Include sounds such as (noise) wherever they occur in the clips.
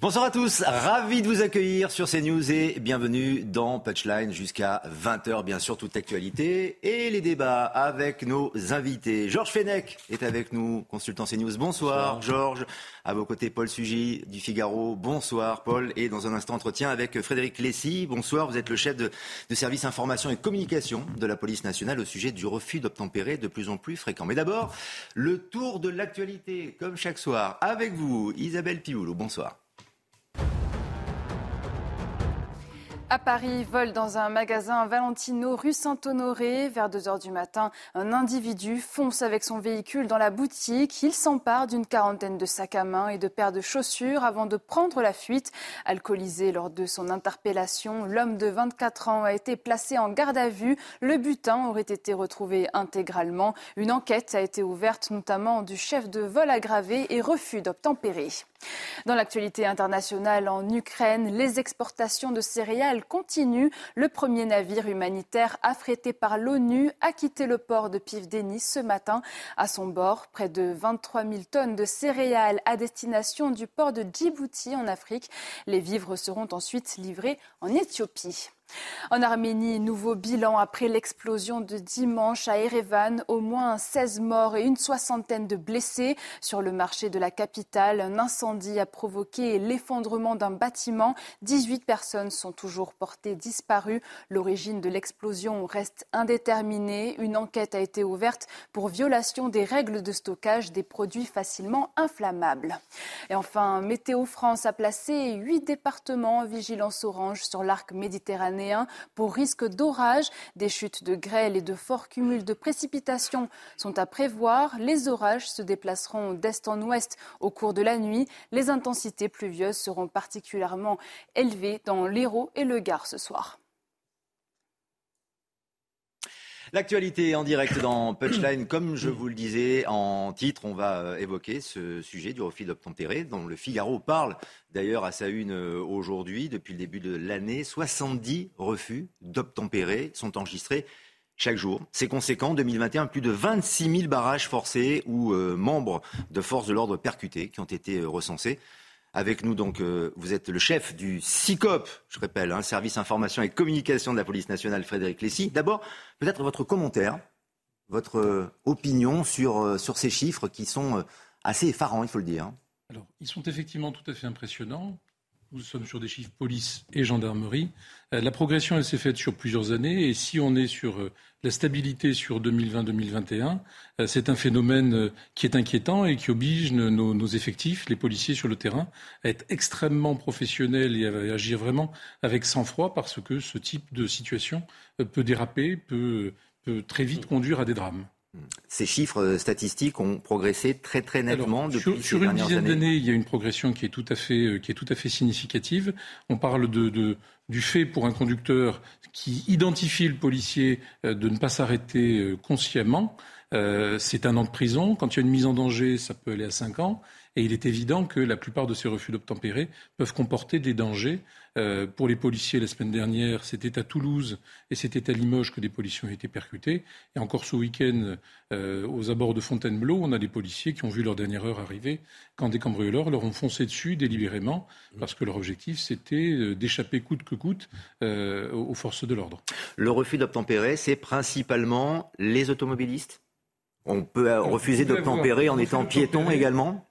Bonsoir à tous, ravi de vous accueillir sur CNews et bienvenue dans Punchline jusqu'à 20h, bien sûr, toute l'actualité et les débats avec nos invités. Georges Fenech est avec nous, consultant CNews. Bonsoir, Georges. À vos côtés, Paul Sugy du Figaro. Bonsoir, Paul. Et dans un instant, entretien avec Frédéric Lessy. Bonsoir, vous êtes le chef de, de service information et communication de la police nationale au sujet du refus d'obtempérer de plus en plus fréquent. Mais d'abord, le tour de l'actualité, comme chaque soir, avec vous, Isabelle Pioulou. Bonsoir. À Paris, vol dans un magasin Valentino rue Saint-Honoré. Vers 2 heures du matin, un individu fonce avec son véhicule dans la boutique. Il s'empare d'une quarantaine de sacs à main et de paires de chaussures avant de prendre la fuite. Alcoolisé lors de son interpellation, l'homme de 24 ans a été placé en garde à vue. Le butin aurait été retrouvé intégralement. Une enquête a été ouverte notamment du chef de vol aggravé et refus d'obtempérer. Dans l'actualité internationale en Ukraine, les exportations de céréales continuent. Le premier navire humanitaire affrété par l'ONU a quitté le port de Pivdeni ce matin. À son bord, près de 23 000 tonnes de céréales à destination du port de Djibouti en Afrique. Les vivres seront ensuite livrés en Éthiopie. En Arménie, nouveau bilan après l'explosion de dimanche à Erevan. Au moins 16 morts et une soixantaine de blessés. Sur le marché de la capitale, un incendie a provoqué l'effondrement d'un bâtiment. 18 personnes sont toujours portées disparues. L'origine de l'explosion reste indéterminée. Une enquête a été ouverte pour violation des règles de stockage des produits facilement inflammables. Et enfin, Météo France a placé huit départements en vigilance orange sur l'arc méditerranéen pour risque d'orage. Des chutes de grêle et de forts cumuls de précipitations sont à prévoir. Les orages se déplaceront d'est en ouest au cours de la nuit. Les intensités pluvieuses seront particulièrement élevées dans l'Hérault et le Gard ce soir. L'actualité en direct dans Punchline, comme je vous le disais en titre, on va euh, évoquer ce sujet du refus d'obtempérer, dont le Figaro parle d'ailleurs à sa une euh, aujourd'hui, depuis le début de l'année. 70 refus d'obtempérer sont enregistrés chaque jour. C'est conséquent, 2021, plus de 26 000 barrages forcés ou euh, membres de forces de l'ordre percutés qui ont été recensés. Avec nous, donc, euh, vous êtes le chef du SICOP, je rappelle, hein, service information et communication de la police nationale, Frédéric Lessy. D'abord, peut-être votre commentaire, votre euh, opinion sur, euh, sur ces chiffres qui sont assez effarants, il faut le dire. Alors, ils sont effectivement tout à fait impressionnants. Nous sommes sur des chiffres police et gendarmerie. Euh, la progression, elle s'est faite sur plusieurs années. Et si on est sur euh, la stabilité sur 2020-2021, euh, c'est un phénomène qui est inquiétant et qui oblige nos, effectifs, les policiers sur le terrain, à être extrêmement professionnels et à agir vraiment avec sang-froid parce que ce type de situation peut déraper, peut très vite conduire à des drames. Ces chiffres statistiques ont progressé très très nettement depuis sur, sur une dizaine d'années. Il y a une progression qui est tout à fait, euh, qui est tout à fait significative. On parle de, de, du fait pour un conducteur qui identifie le policier euh, de ne pas s'arrêter euh, consciemment. c'est un an de prison. Quand il y a une mise en danger, ça peut aller à cinq ans. Et il est évident que la plupart de ces refus d'obtempérer peuvent comporter des dangers. Euh, pour les policiers, la semaine dernière, c'était à Toulouse et c'était à Limoges que des policiers ont été percutés. Et encore ce week-end, euh, aux abords de Fontainebleau, on a des policiers qui ont vu leur dernière heure arriver quand des cambrioleurs leur ont foncé dessus délibérément parce que leur objectif, c'était euh, d'échapper coûte que coûte aux forces de l'ordre. Le refus d'obtempérer, c'est principalement les automobilistes on peut refuser d'obtempérer en étant piéton également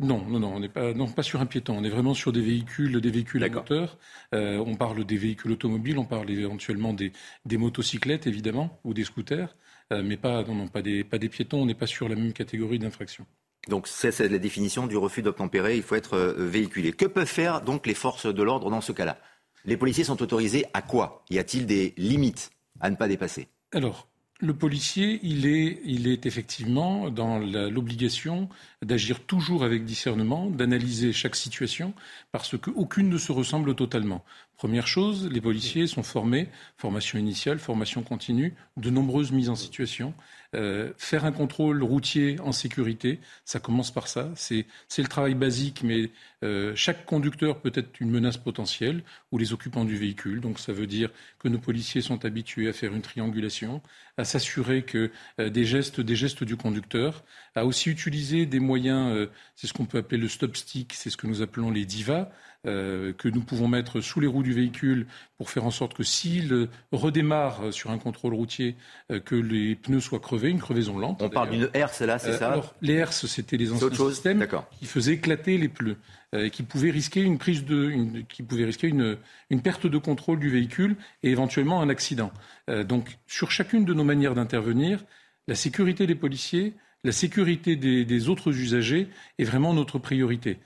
non, non, non, on n'est pas, non, pas sur un piéton. On est vraiment sur des véhicules, des véhicules à moteur. Euh, on parle des véhicules automobiles, on parle éventuellement des, des motocyclettes, évidemment, ou des scooters, euh, mais pas, non, non, pas des, pas des piétons. On n'est pas sur la même catégorie d'infraction. Donc c'est la définition du refus d'obtempérer. Il faut être euh, véhiculé. Que peuvent faire donc les forces de l'ordre dans ce cas-là? Les policiers sont autorisés à quoi? Y a-t-il des limites à ne pas dépasser? Alors, le policier, il est, est effectivement dans l'obligation d'agir toujours avec discernement, d'analyser chaque situation, parce qu'aucune ne se ressemble totalement. Première chose, les policiers sont formés, formation initiale, formation continue, de nombreuses mises en situation. Euh, faire un contrôle routier en sécurité, ça commence par ça. C'est le travail basique, mais euh, chaque conducteur peut être une menace potentielle ou les occupants du véhicule. Donc ça veut dire que nos policiers sont habitués à faire une triangulation, à s'assurer que euh, des gestes, des gestes du conducteur, à aussi utiliser des moyens, c'est ce qu'on peut appeler le stop stick, c'est ce que nous appelons les divas. Euh, que nous pouvons mettre sous les roues du véhicule pour faire en sorte que s'il redémarre sur un contrôle routier, euh, que les pneus soient crevés, une crevaison lente. On parle d'une herse là, c'est euh, ça Alors, les herses, c'était les anciens systèmes qui faisaient éclater les pneus. et qui pouvaient risquer une prise de, une, qui pouvait risquer une, une, perte de contrôle du véhicule et éventuellement un accident. donc, sur chacune de nos manières d'intervenir, la sécurité des policiers, la sécurité des, des, autres usagers est vraiment notre priorité.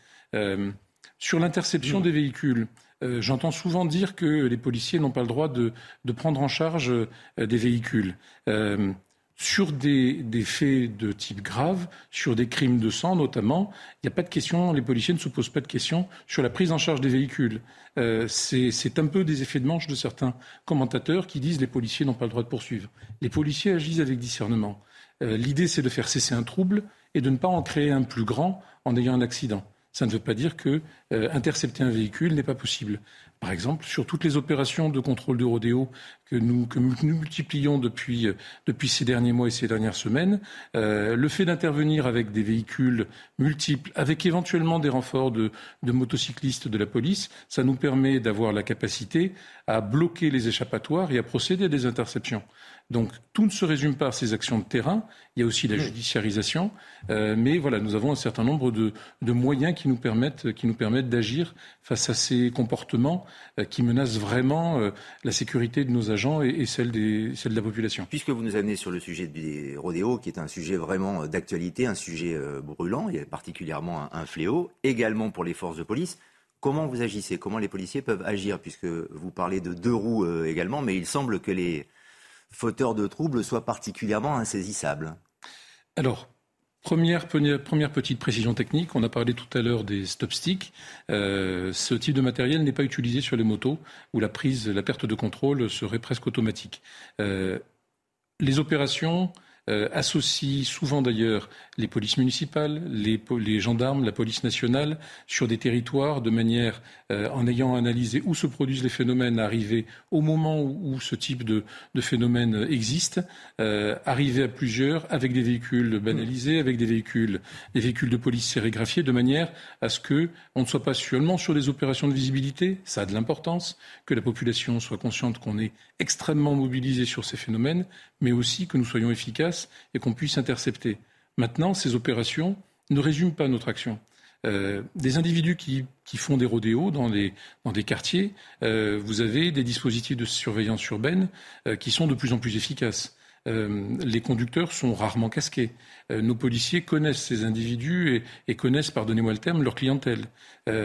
Sur l'interception des véhicules, euh, j'entends souvent dire que les policiers n'ont pas le droit de, prendre en charge euh, des véhicules. Euh, sur des, faits de type grave, sur des crimes de sang notamment, il n'y a pas de question, les policiers ne se posent pas de questions sur la prise en charge des véhicules. c'est un peu des effets de manche de certains commentateurs qui disent que les policiers n'ont pas le droit de poursuivre. Les policiers agissent avec discernement. L'idée, c'est de faire cesser un trouble et de ne pas en créer un plus grand en ayant un accident ça ne veut pas dire que euh, intercepter un véhicule n'est pas possible. Par exemple, sur toutes les opérations de contrôle de rodéo que nous, multiplions depuis, euh, depuis, ces derniers mois et ces dernières semaines, euh, le fait d'intervenir avec des véhicules multiples, avec éventuellement des renforts de, de motocyclistes de la police, ça nous permet d'avoir la capacité à bloquer les échappatoires et à procéder à des interceptions. Donc tout ne se résume pas à ces actions de terrain, il y a aussi la judiciarisation, euh, mais voilà, nous avons un certain nombre de, moyens qui nous permettent, qui nous permettent d'agir face à ces comportements euh, qui menacent vraiment euh, la sécurité de nos agents et, celle, des, celle, de la population. Puisque vous nous amenez sur le sujet des rodéos, qui est un sujet vraiment d'actualité, un sujet brûlant, a particulièrement un, fléau, également pour les forces de police. Comment vous agissez? Comment les policiers peuvent agir? Puisque vous parlez de deux roues également, mais il semble que les fauteur de troubles soit particulièrement insaisissable Alors, Première, première, petite précision technique, on a parlé tout à l'heure des stop sticks. Euh, ce type de matériel n'est pas utilisé sur les motos où la prise, la perte de contrôle serait presque automatique. Euh, les opérations euh, associe souvent d'ailleurs les polices municipales, les, gendarmes, la police nationale sur des territoires de manière, euh, en ayant analysé où se produisent les phénomènes, arriver au moment où, ce type de, de phénomène existe, euh, arriver à plusieurs avec des véhicules banalisés, avec des véhicules, des véhicules de police sérigraphiés, de manière à ce que on ne soit pas seulement sur des opérations de visibilité, ça a de l'importance, que la population soit consciente qu'on est extrêmement mobilisé sur ces phénomènes, mais aussi que nous soyons efficaces et qu'on puisse intercepter. Maintenant, ces opérations ne résument pas notre action. Euh, des individus qui, font des rodéos dans, des quartiers, euh, vous avez des dispositifs de surveillance urbaine euh, qui sont de plus en plus efficaces. les conducteurs sont rarement casqués. nos policiers connaissent ces individus et, connaissent, pardonnez-moi le terme, leur clientèle.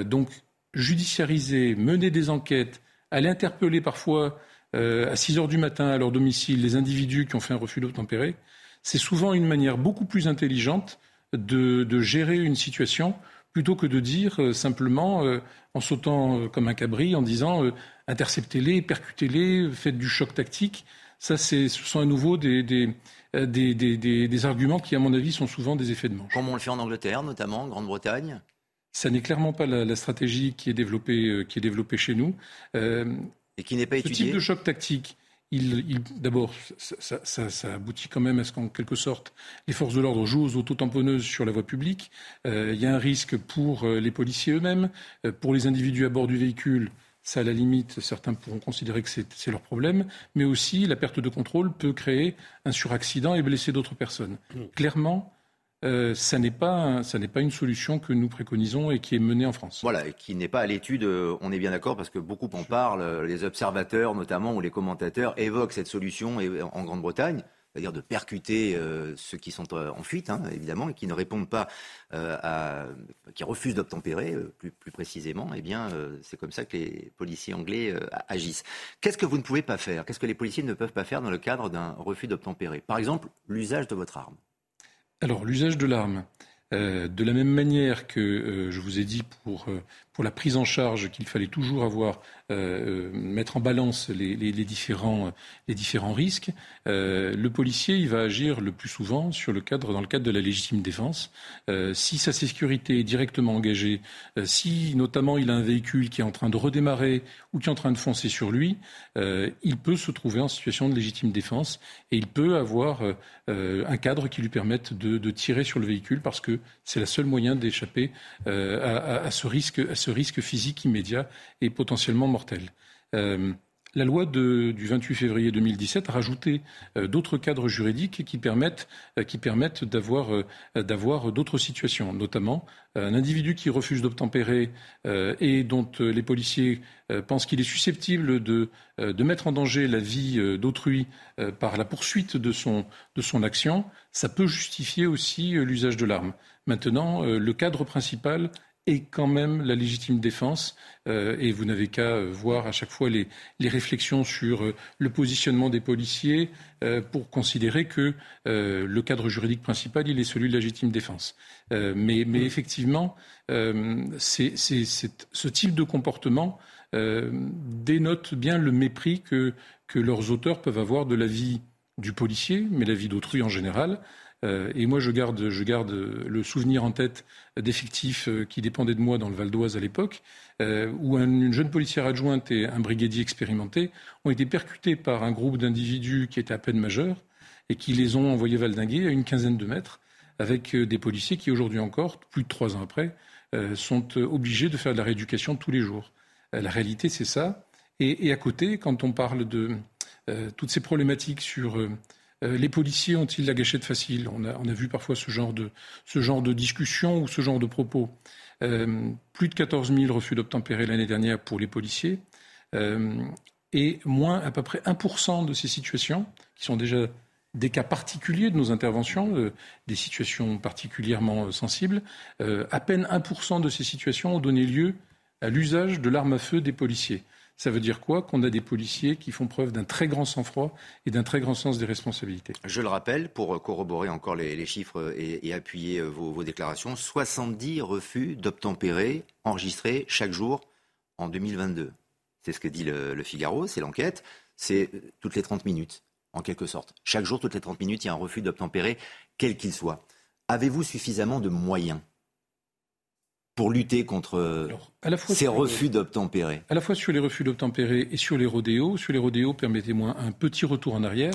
donc, judiciariser, mener des enquêtes, aller interpeller parfois à 6 heures du matin à leur domicile les individus qui ont fait un refus d'obtempérer, c'est souvent une manière beaucoup plus intelligente de, gérer une situation plutôt que de dire euh, simplement euh, en sautant comme un cabri, en disant interceptez-les, percutez-les, faites du choc tactique. Ça, ce sont à nouveau des, des, arguments qui, à mon avis, sont souvent des effets de manche. Comme on le fait en Angleterre, notamment, en Grande-Bretagne? Ça n'est clairement pas la, stratégie qui est développée, qui est développée chez nous. Et qui n'est pas Ce type de choc tactique, il, d'abord, ça, aboutit quand même à ce qu'en quelque sorte, les forces de l'ordre jouent aux autotamponneuses sur la voie publique. Euh, il y a un risque pour euh, les policiers eux-mêmes, euh, pour les individus à bord du véhicule. Ça, à la limite, certains pourront considérer que c'est leur problème, mais aussi la perte de contrôle peut créer un suraccident et blesser d'autres personnes. Mmh. Clairement, euh, ça n'est pas, une solution que nous préconisons et qui est menée en France. Voilà, et qui n'est pas à l'étude, euh, on est bien d'accord, parce que beaucoup en parlent, euh, les observateurs notamment, ou les commentateurs évoquent cette solution en Grande-Bretagne, c'est-à-dire de percuter ceux qui sont en fuite, hein, évidemment, et qui ne répondent pas qui refusent d'obtempérer, plus, plus, précisément. Eh bien, c'est comme ça que les policiers anglais agissent. Qu'est-ce que vous ne pouvez pas faire? Qu'est-ce que les policiers ne peuvent pas faire dans le cadre d'un refus d'obtempérer? Par exemple, l'usage de votre arme. Alors, l'usage de l'arme. de la même manière que je vous ai dit pour, pour la prise en charge qu'il fallait toujours avoir euh, euh, mettre en balance les, différents, les différents risques. Euh, le policier, il va agir le plus souvent sur le cadre, dans le cadre de la légitime défense. si sa sécurité est directement engagée, si notamment il a un véhicule qui est en train de redémarrer ou qui est en train de foncer sur lui, il peut se trouver en situation de légitime défense et il peut avoir un cadre qui lui permette de, tirer sur le véhicule parce que c'est le seul moyen d'échapper à, ce risque, risque physique immédiat et potentiellement mortel. Euh, la loi du 28 février 2017 a rajouté euh, d'autres cadres juridiques qui permettent, euh, d'avoir, d'autres situations, notamment un individu qui refuse d'obtempérer et dont les policiers pensent qu'il est susceptible de, mettre en danger la vie d'autrui par la poursuite de de son action, ça peut justifier aussi l'usage de l'arme. Maintenant, le cadre principal et quand même la légitime défense. Euh, et vous n'avez qu'à euh, voir à chaque fois les, réflexions sur euh, le positionnement des policiers pour considérer que le cadre juridique principal, il est celui de la légitime défense. Mais, mais, effectivement, c'est, ce type de comportement dénote bien le mépris que, que leurs auteurs peuvent avoir de la vie du policier, mais la vie d'autrui en général. Euh, et moi, je garde, garde le souvenir en tête d'effectifs euh, qui dépendaient de moi dans le Val d'Oise à l'époque, euh, où une jeune policière adjointe et un brigadier expérimenté ont été percutés par un groupe d'individus qui étaient à peine majeurs et qui les ont envoyés valdinguer à une quinzaine de mètres avec des policiers qui, aujourd'hui encore, plus de trois ans après, sont obligés de faire de la rééducation tous les jours. la réalité, c'est ça. Et, à côté, quand on parle de toutes ces problématiques sur euh, les policiers ont-ils la gâchette facile? On a, vu parfois ce genre de, discussion ou ce genre de propos. Euh, plus de 14 000 refus d'obtempérer l'année dernière pour les policiers euh, et moins à peu près 1% de ces situations, qui sont déjà des cas particuliers de nos interventions, des situations particulièrement sensibles, à peine 1% de ces situations ont donné lieu à l'usage de l'arme à feu des policiers. Ça veut dire quoi Qu'on a des policiers qui font preuve d'un très grand sang-froid et d'un très grand sens des responsabilités? Je le rappelle, pour corroborer encore les, chiffres et, appuyer euh, vos, déclarations, 70 refus d'obtempérer enregistrés chaque jour en 2022. C'est ce que dit le, Figaro, c'est l'enquête. C'est euh, toutes les 30 minutes, en quelque sorte. Chaque jour, toutes les 30 minutes, il y a un refus d'obtempérer, quel qu'il soit. Avez-vous suffisamment de moyens? Pour lutter contre ces refus d'obtempérer À la fois sur les refus d'obtempérer et sur les rodéos. Sur les rodéos, permettez-moi un petit retour en arrière.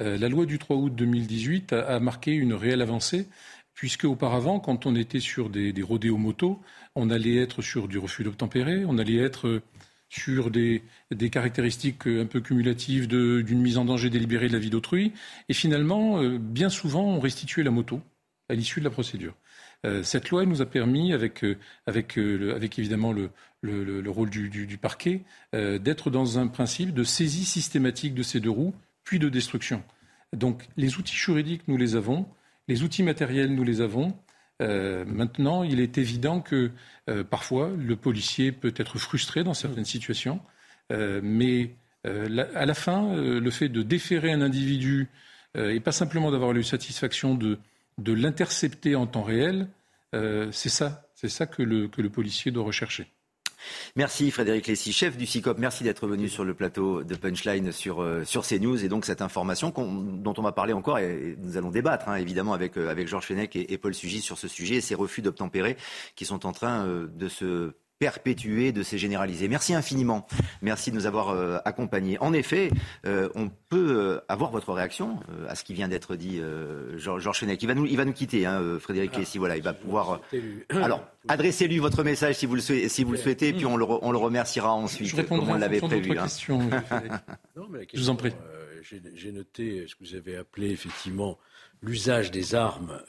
Euh, la loi du 3 août 2018 a, marqué une réelle avancée, puisque auparavant, quand on était sur des, des rodéos motos, on allait être sur du refus d'obtempérer, on allait être sur des, des, caractéristiques un peu cumulatives d'une mise en danger délibérée de la vie d'autrui. Et finalement, euh, bien souvent, on restituait la moto à l'issue de la procédure. Euh, cette loi nous a permis, avec, euh, euh, évidemment le, rôle du, parquet, d'être dans un principe de saisie systématique de ces deux roues, puis de destruction. Donc les outils juridiques, nous les avons, les outils matériels, nous les avons. maintenant, il est évident que parfois, le policier peut être frustré dans certaines situations, mais à la fin, le fait de déférer un individu et pas simplement d'avoir eu satisfaction de, de l'intercepter en temps réel, euh, c'est ça, c'est ça que le, que le policier doit rechercher. Merci Frédéric Lessy, chef du CICOP. Merci d'être venu sur le plateau de Punchline sur, euh, sur CNews et donc cette information dont on va parler encore et nous allons débattre hein, évidemment avec, euh, avec Georges Fenech et, Paul Sugis sur ce sujet et ces refus d'obtempérer qui sont en train de se perpétuer, de se généraliser. Merci infiniment. Merci de nous avoir euh, accompagnés. En effet, euh, on peut euh, avoir votre réaction à ce qui vient d'être dit, Georges Fenech. Il va nous, il va nous quitter, hein, Frédéric ah, Voilà, il va pouvoir. Alors, adressez-lui votre message si vous le, souhaitez, si vous le souhaitez, puis on le, on le remerciera ensuite, Je comme on l'avait prévu. Hein. (laughs) non, mais la question, Je vous en prie. J'ai noté ce que vous avez appelé effectivement l'usage des armes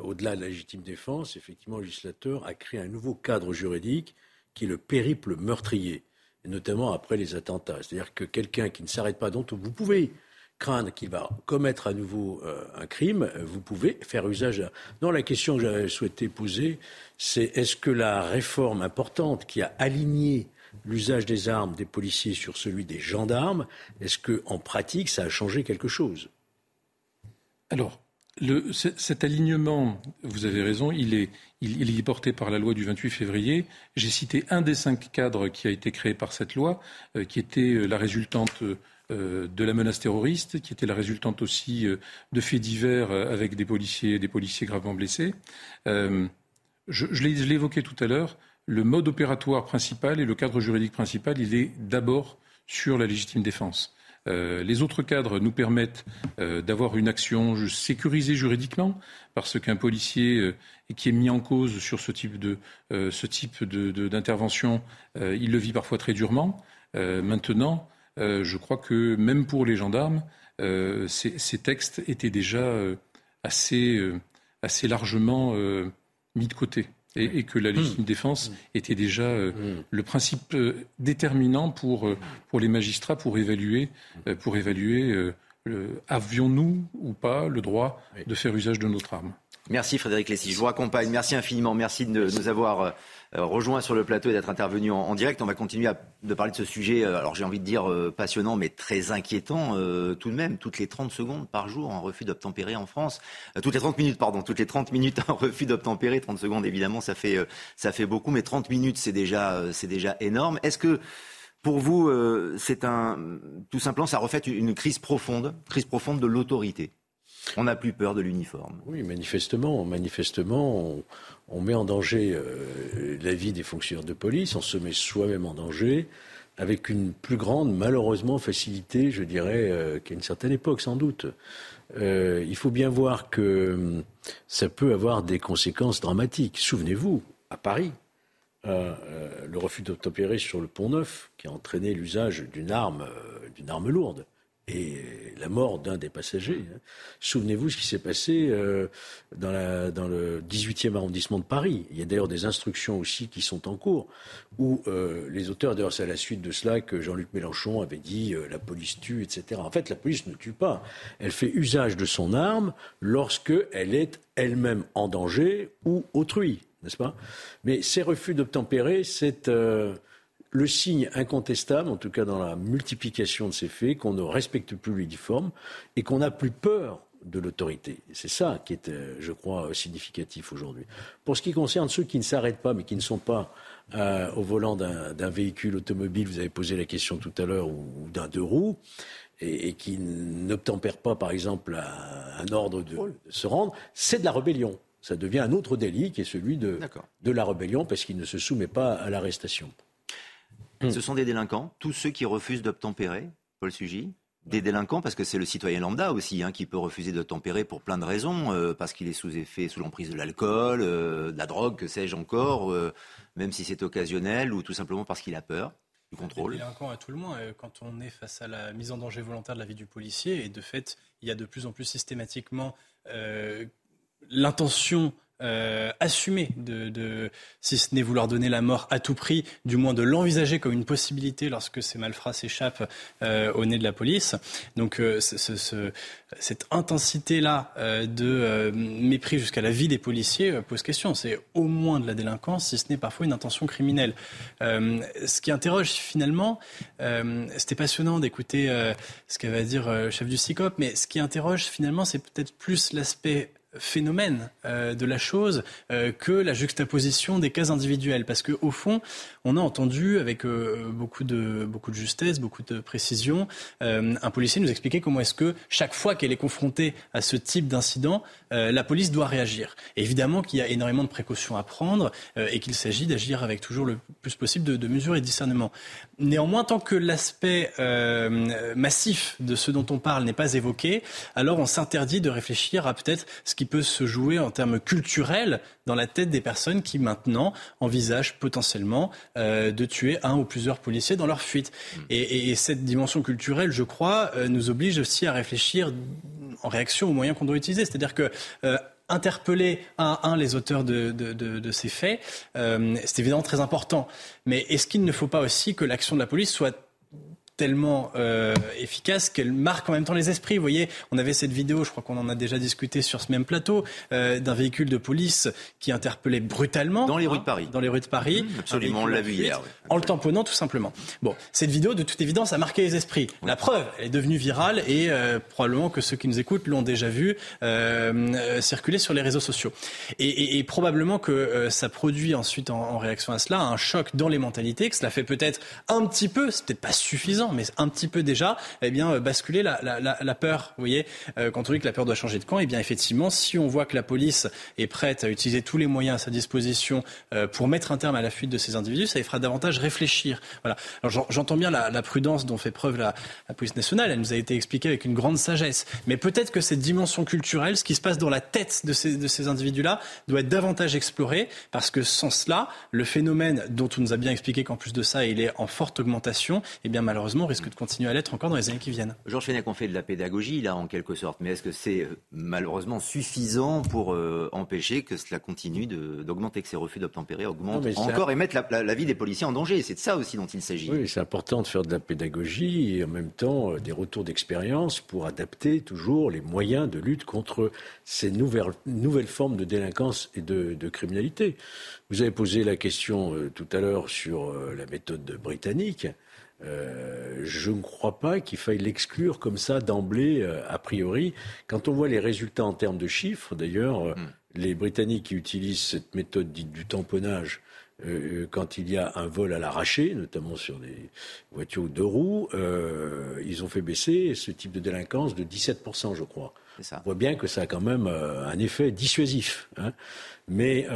au-delà de la légitime défense. Effectivement, le législateur a créé un nouveau cadre juridique qui est le périple meurtrier, et notamment après les attentats. C'est-à-dire que quelqu'un qui ne s'arrête pas, dont vous pouvez craindre qu'il va commettre à nouveau euh, un crime, vous pouvez faire usage. Non, la question que j'avais souhaité poser, c'est est-ce que la réforme importante qui a aligné l'usage des armes des policiers sur celui des gendarmes, est-ce que en pratique ça a changé quelque chose? Alors, cet alignement, vous avez raison, il est, il, est porté par la loi du 28 février. J'ai cité un des cinq cadres qui a été créé par cette loi, euh, qui était euh, la résultante euh, de la menace terroriste, qui était la résultante aussi de faits divers avec des policiers, des policiers gravement blessés. je, je l'ai évoqué tout à l'heure. Le mode opératoire principal et le cadre juridique principal, il est d'abord sur la légitime défense. Euh, les autres cadres nous permettent euh, d'avoir une action sécurisée juridiquement, parce qu'un policier euh, qui est mis en cause sur ce type d'intervention, il le vit parfois très durement. maintenant, je crois que même pour les gendarmes, ces, textes étaient déjà assez largement mis de côté et, que la légitime mmh. défense mmh. était déjà euh, mmh. le principe euh, déterminant pour, euh, pour les magistrats pour évaluer, pour évaluer avions-nous ou pas le droit de faire usage de notre arme? Merci Frédéric Lessy. Je vous raccompagne. Merci infiniment. Merci de nous avoir euh, rejoints sur le plateau et d'être intervenu en, direct. On va continuer à, de parler de ce sujet, euh, alors j'ai envie de dire euh, passionnant, mais très inquiétant tout de même. Toutes les 30 secondes par jour, un refus d'obtempérer en France. toutes les 30 minutes, pardon. Toutes les 30 minutes, un (laughs) refus d'obtempérer. 30 secondes, évidemment, ça fait, ça fait beaucoup, mais 30 minutes, c'est déjà, c'est déjà énorme. Est-ce que pour vous, c'est un, tout simplement, ça reflète une crise profonde, crise profonde de l'autorité? On n'a plus peur de l'uniforme. Oui, manifestement, manifestement, met en danger euh, la vie des fonctionnaires de police, on se met soi-même en danger, avec une plus grande, malheureusement, facilité, je dirais, euh, qu'à une certaine époque, sans doute. Euh, il faut bien voir que hum, ça peut avoir des conséquences dramatiques. Souvenez-vous, à Paris, le refus d'obtempérer sur le pont Neuf, qui a entraîné l'usage d'une arme, d'une arme lourde et la mort d'un des passagers. Hein. Souvenez-vous ce qui s'est passé euh, dans, le 18e arrondissement de Paris. Il y a d'ailleurs des instructions aussi qui sont en cours, où euh, les auteurs, d'ailleurs c'est à la suite de cela que Jean-Luc Mélenchon avait dit euh, la police tue, etc. En fait, la police ne tue pas. Elle fait usage de son arme lorsque elle est elle-même en danger ou autrui, n'est-ce pas? Mais ces refus d'obtempérer, c'est le signe incontestable, en tout cas dans la multiplication de ces faits, qu'on ne respecte plus l'uniforme et qu'on n'a plus peur de l'autorité. C'est ça qui est, euh, je crois, significatif aujourd'hui. Pour ce qui concerne ceux qui ne s'arrêtent pas, mais qui ne sont pas euh, au volant d'un véhicule automobile, vous avez posé la question tout à l'heure, ou, d'un deux roues, et, qui n'obtempèrent pas, par exemple, un ordre de, de se rendre, c'est de la rébellion. Ça devient un autre délit qui est celui de, de la rébellion parce qu'il ne se soumet pas à l'arrestation. Ce sont des délinquants, tous ceux qui refusent d'obtempérer, Paul Sugy des délinquants, parce que c'est le citoyen lambda aussi hein, qui peut refuser de tempérer pour plein de raisons, euh, parce qu'il est sous effet, sous l'emprise de l'alcool, euh, de la drogue, que sais-je encore, euh, même si c'est occasionnel, ou tout simplement parce qu'il a peur du contrôle. Des délinquants à tout le moins, quand on est face à la mise en danger volontaire de la vie du policier, et de fait, il y a de plus en plus systématiquement l'intention euh, assumer de, si ce n'est vouloir donner la mort à tout prix, du moins de l'envisager comme une possibilité lorsque ces malfrats s'échappent euh, au nez de la police. Donc euh, cette intensité-là de mépris jusqu'à la vie des policiers pose question. C'est au moins de la délinquance, si ce n'est parfois une intention criminelle. ce qui interroge finalement, c'était passionnant d'écouter ce qu'avait à dire le chef du CICOP, mais ce qui interroge finalement, c'est peut-être plus l'aspect phénomène euh, de la chose euh, que la juxtaposition des cas individuels. Parce qu'au fond, on a entendu avec euh, beaucoup, de, beaucoup de justesse, beaucoup de précision, un policier nous expliquer comment est-ce que chaque fois qu'elle est confrontée à ce type d'incident, la police doit réagir. évidemment qu'il y a énormément de précautions à prendre et qu'il s'agit d'agir avec toujours le plus possible de, de mesures et de discernement. Néanmoins, tant que l'aspect massif de ce dont on parle n'est pas évoqué, alors on s'interdit de réfléchir à peut-être ce qui peut se jouer en termes culturels dans la tête des personnes qui maintenant envisagent potentiellement euh, de tuer un ou plusieurs policiers dans leur fuite. Hmm. Et, cette dimension culturelle, je crois, euh, nous oblige aussi à réfléchir en réaction aux moyens qu'on doit utiliser. C'est-à-dire que euh, interpeller un à un les auteurs de, de ces faits, c'est évidemment très important. Mais est-ce qu'il ne faut pas aussi que l'action de la police soit tellement euh, efficace qu'elle marque en même temps les esprits. Vous voyez, on avait cette vidéo, je crois qu'on en a déjà discuté sur ce même plateau, euh, d'un véhicule de police qui interpellait brutalement. Dans les rues de Paris. Dans les rues de Paris. Mmh, absolument, on l'a vu hier. En le tamponnant tout simplement. Bon, cette vidéo, de toute évidence, a marqué les esprits. La preuve, elle est devenue virale et euh, probablement que ceux qui nous écoutent l'ont déjà vu circuler sur les réseaux sociaux. Et, et, probablement que ça produit ensuite, en, en, réaction à cela, un choc dans les mentalités, que cela fait peut-être un petit peu, c'est peut-être pas suffisant, mais un petit peu déjà, eh bien, euh, basculer la, la, la, peur. Vous voyez, euh, quand on dit que la peur doit changer de camp, eh bien, effectivement, si on voit que la police est prête à utiliser tous les moyens à sa disposition euh, pour mettre un terme à la fuite de ces individus, ça les fera davantage réfléchir. Voilà. J'entends bien la, prudence dont fait preuve la, la, police nationale. Elle nous a été expliquée avec une grande sagesse. Mais peut-être que cette dimension culturelle, ce qui se passe dans la tête de ces, de ces individus-là, doit être davantage explorée parce que sans cela, le phénomène dont on nous a bien expliqué qu'en plus de ça, il est en forte augmentation, eh bien, malheureusement, risque de continuer à l'être encore dans les années qui viennent. Georges Fenech, on fait de la pédagogie, là, en quelque sorte, mais est-ce que c'est euh, malheureusement suffisant pour euh, empêcher que cela continue d'augmenter, que ces refus d'obtempérer augmentent encore et mettre la, vie des policiers en danger? C'est de ça aussi dont il s'agit. Oui, c'est important de faire de la pédagogie et en même temps euh, des retours d'expérience pour adapter toujours les moyens de lutte contre ces nouvelles, nouvelles formes de délinquance et de, de criminalité. Vous avez posé la question tout à l'heure sur la méthode britannique. Euh, je ne crois pas qu'il faille l'exclure comme ça d'emblée, euh, a priori. Quand on voit les résultats en termes de chiffres, d'ailleurs, euh, hmm. les Britanniques qui utilisent cette méthode dite du tamponnage, quand il y a un vol à l'arraché, notamment sur des voitures de roues, ils ont fait baisser ce type de délinquance de 17%, je crois. Ça. On voit bien que ça a quand même un effet dissuasif. Hein. Mais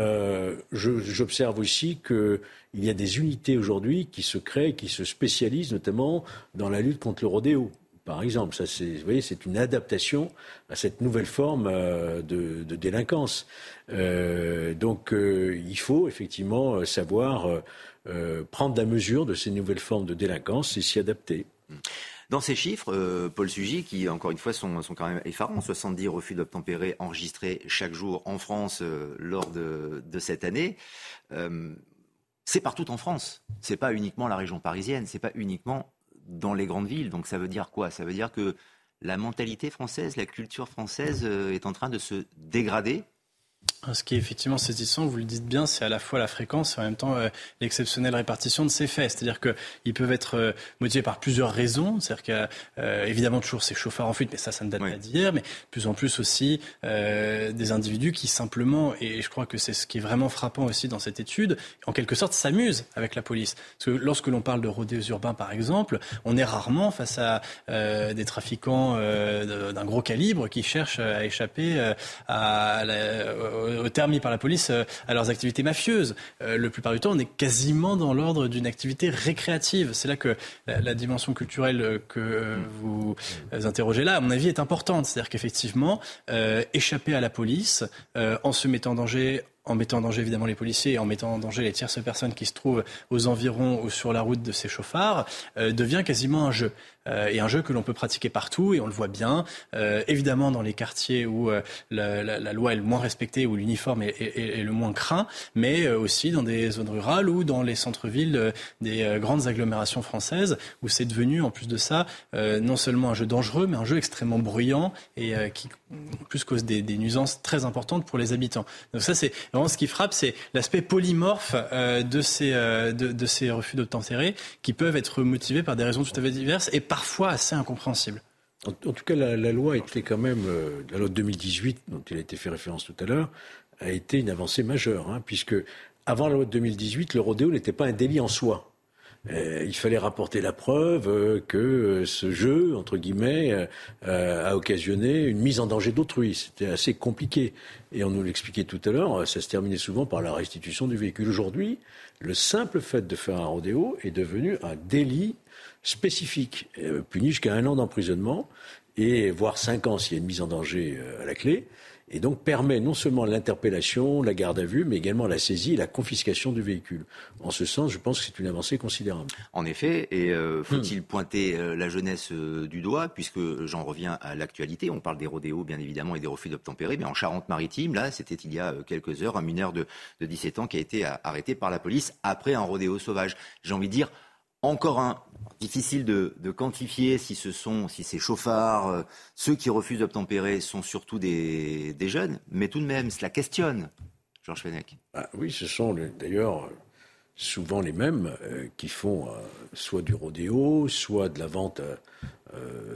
j'observe aussi que il y a des unités aujourd'hui qui se créent, qui se spécialisent notamment dans la lutte contre le rodéo. Par exemple, ça, c'est, vous voyez, c'est une adaptation à cette nouvelle forme euh, de, de, délinquance. Euh, donc, euh, il faut effectivement savoir prendre la mesure de ces nouvelles formes de délinquance et s'y adapter. Dans ces chiffres, Paul Sugy, qui encore une fois sont, sont quand même effarants, 70 refus d'obtempérer enregistrés chaque jour en France lors de, de, cette année c'est partout en France. C'est pas uniquement la région parisienne, c'est pas uniquement dans les grandes villes. Donc ça veut dire quoi? Ça veut dire que la mentalité française, la culture française euh, est en train de se dégrader ce qui est effectivement saisissant, vous le dites bien, c'est à la fois la fréquence et en même temps euh, l'exceptionnelle répartition de ces faits. C'est-à-dire qu'ils peuvent être euh, motivés par plusieurs raisons. C'est-à-dire qu'il y a euh, évidemment toujours ces chauffeurs en fuite, mais ça, ça ne date pas d'hier, mais de plus en plus aussi des individus qui simplement, et je crois que c'est ce qui est vraiment frappant aussi dans cette étude, en quelque sorte s'amusent avec la police. Parce que lorsque l'on parle de rodéos urbains, par exemple, on est rarement face à des trafiquants d'un gros calibre qui cherchent à échapper à la au terme mis par la police euh, à leurs activités mafieuses. Euh, le plupart du temps, on est quasiment dans l'ordre d'une activité récréative. C'est là que la, dimension culturelle euh, que vous interrogez là, à mon avis, est importante. C'est-à-dire qu'effectivement, échapper à la police en se mettant en danger en mettant en danger évidemment les policiers et en mettant en danger les tierces personnes qui se trouvent aux environs ou sur la route de ces chauffards, devient quasiment un jeu. Euh, et un jeu que l'on peut pratiquer partout et on le voit bien. Euh, évidemment dans les quartiers où euh, la, la, la, loi est le moins respectée, où l'uniforme est, est, est, le moins craint, mais aussi dans des zones rurales ou dans les centres-villes des grandes agglomérations françaises où c'est devenu en plus de ça non seulement un jeu dangereux, mais un jeu extrêmement bruyant et qui plus cause des, nuisances très importantes pour les habitants. Donc ça c'est vraiment ce qui frappe, c'est l'aspect polymorphe de ces de, de, ces refus d'obtempérer qui peuvent être motivés par des raisons tout à fait diverses et parfois assez incompréhensible. En, tout cas, la, loi était quand même, euh, la loi de 2018, dont il a été fait référence tout à l'heure, a été une avancée majeure, hein, puisque avant la loi de 2018, le rodéo n'était pas un délit en soi. Euh, il fallait rapporter la preuve euh, que ce jeu, entre guillemets, a occasionné une mise en danger d'autrui. C'était assez compliqué. Et on nous l'expliquait tout à l'heure, ça se terminait souvent par la restitution du véhicule. Aujourd'hui, le simple fait de faire un rodéo est devenu un délit spécifique, euh, puni jusqu'à un an d'emprisonnement et voire cinq ans s'il y a une mise en danger euh, à la clé, et donc permet non seulement l'interpellation, la garde à vue, mais également la saisie et la confiscation du véhicule. En ce sens, je pense que c'est une avancée considérable. En effet, et euh, faut-il hmm. pointer la jeunesse du doigt, puisque j'en reviens à l'actualité, on parle des rodéos bien évidemment et des refus d'obtempérer, mais en Charente-Maritime, là, c'était il y a quelques heures, un mineur de, de 17 ans qui a été arrêté par la police après un rodéo sauvage. J'ai envie de dire, encore un. Difficile de, quantifier si ce sont, si ces chauffards, euh, ceux qui refusent d'obtempérer sont surtout des, jeunes, mais tout de même, cela questionne, Georges Fenech. Ah oui, ce sont d'ailleurs souvent les mêmes euh, qui font euh, soit du rodéo, soit de la vente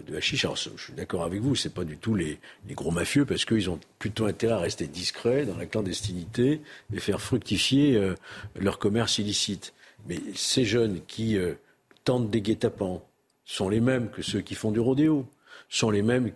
de hashish. Alors, je suis d'accord avec vous, c'est pas du tout les, les gros mafieux parce qu'ils ont plutôt intérêt à rester discrets dans la clandestinité et faire fructifier leur commerce illicite. Mais ces jeunes qui euh, tentent des guet-apens sont les mêmes que ceux qui font du rodéo, sont les mêmes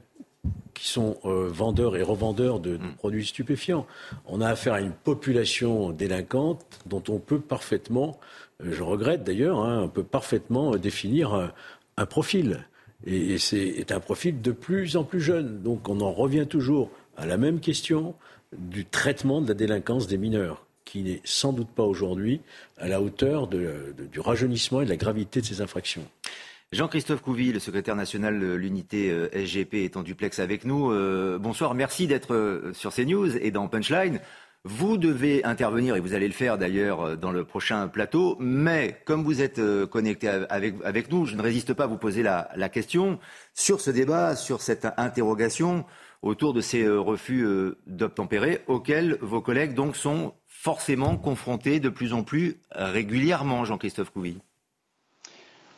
qui sont euh, vendeurs et revendeurs de, mm. produits stupéfiants. On a affaire à une population délinquante dont on peut parfaitement, euh, je regrette d'ailleurs, hein, on peut parfaitement définir un profil. Et, et c'est un profil de plus en plus jeune. Donc on en revient toujours à la même question du traitement de la délinquance des mineurs qui n'est sans doute pas aujourd'hui à la hauteur du rajeunissement et de la gravité de ces infractions. Jean-Christophe Couvi, le secrétaire national de l'unité euh, SGP, est en duplex avec nous. Euh, bonsoir, merci d'être euh, sur CNews et dans Punchline. Vous devez intervenir, et vous allez le faire d'ailleurs dans le prochain plateau, mais comme vous êtes connecté avec, avec nous, je ne résiste pas à vous poser la, la question sur ce débat, sur cette interrogation autour de ces refus d'obtempérer auxquels vos collègues donc sont forcément confronté de plus en plus régulièrement, Jean-Christophe Couvi.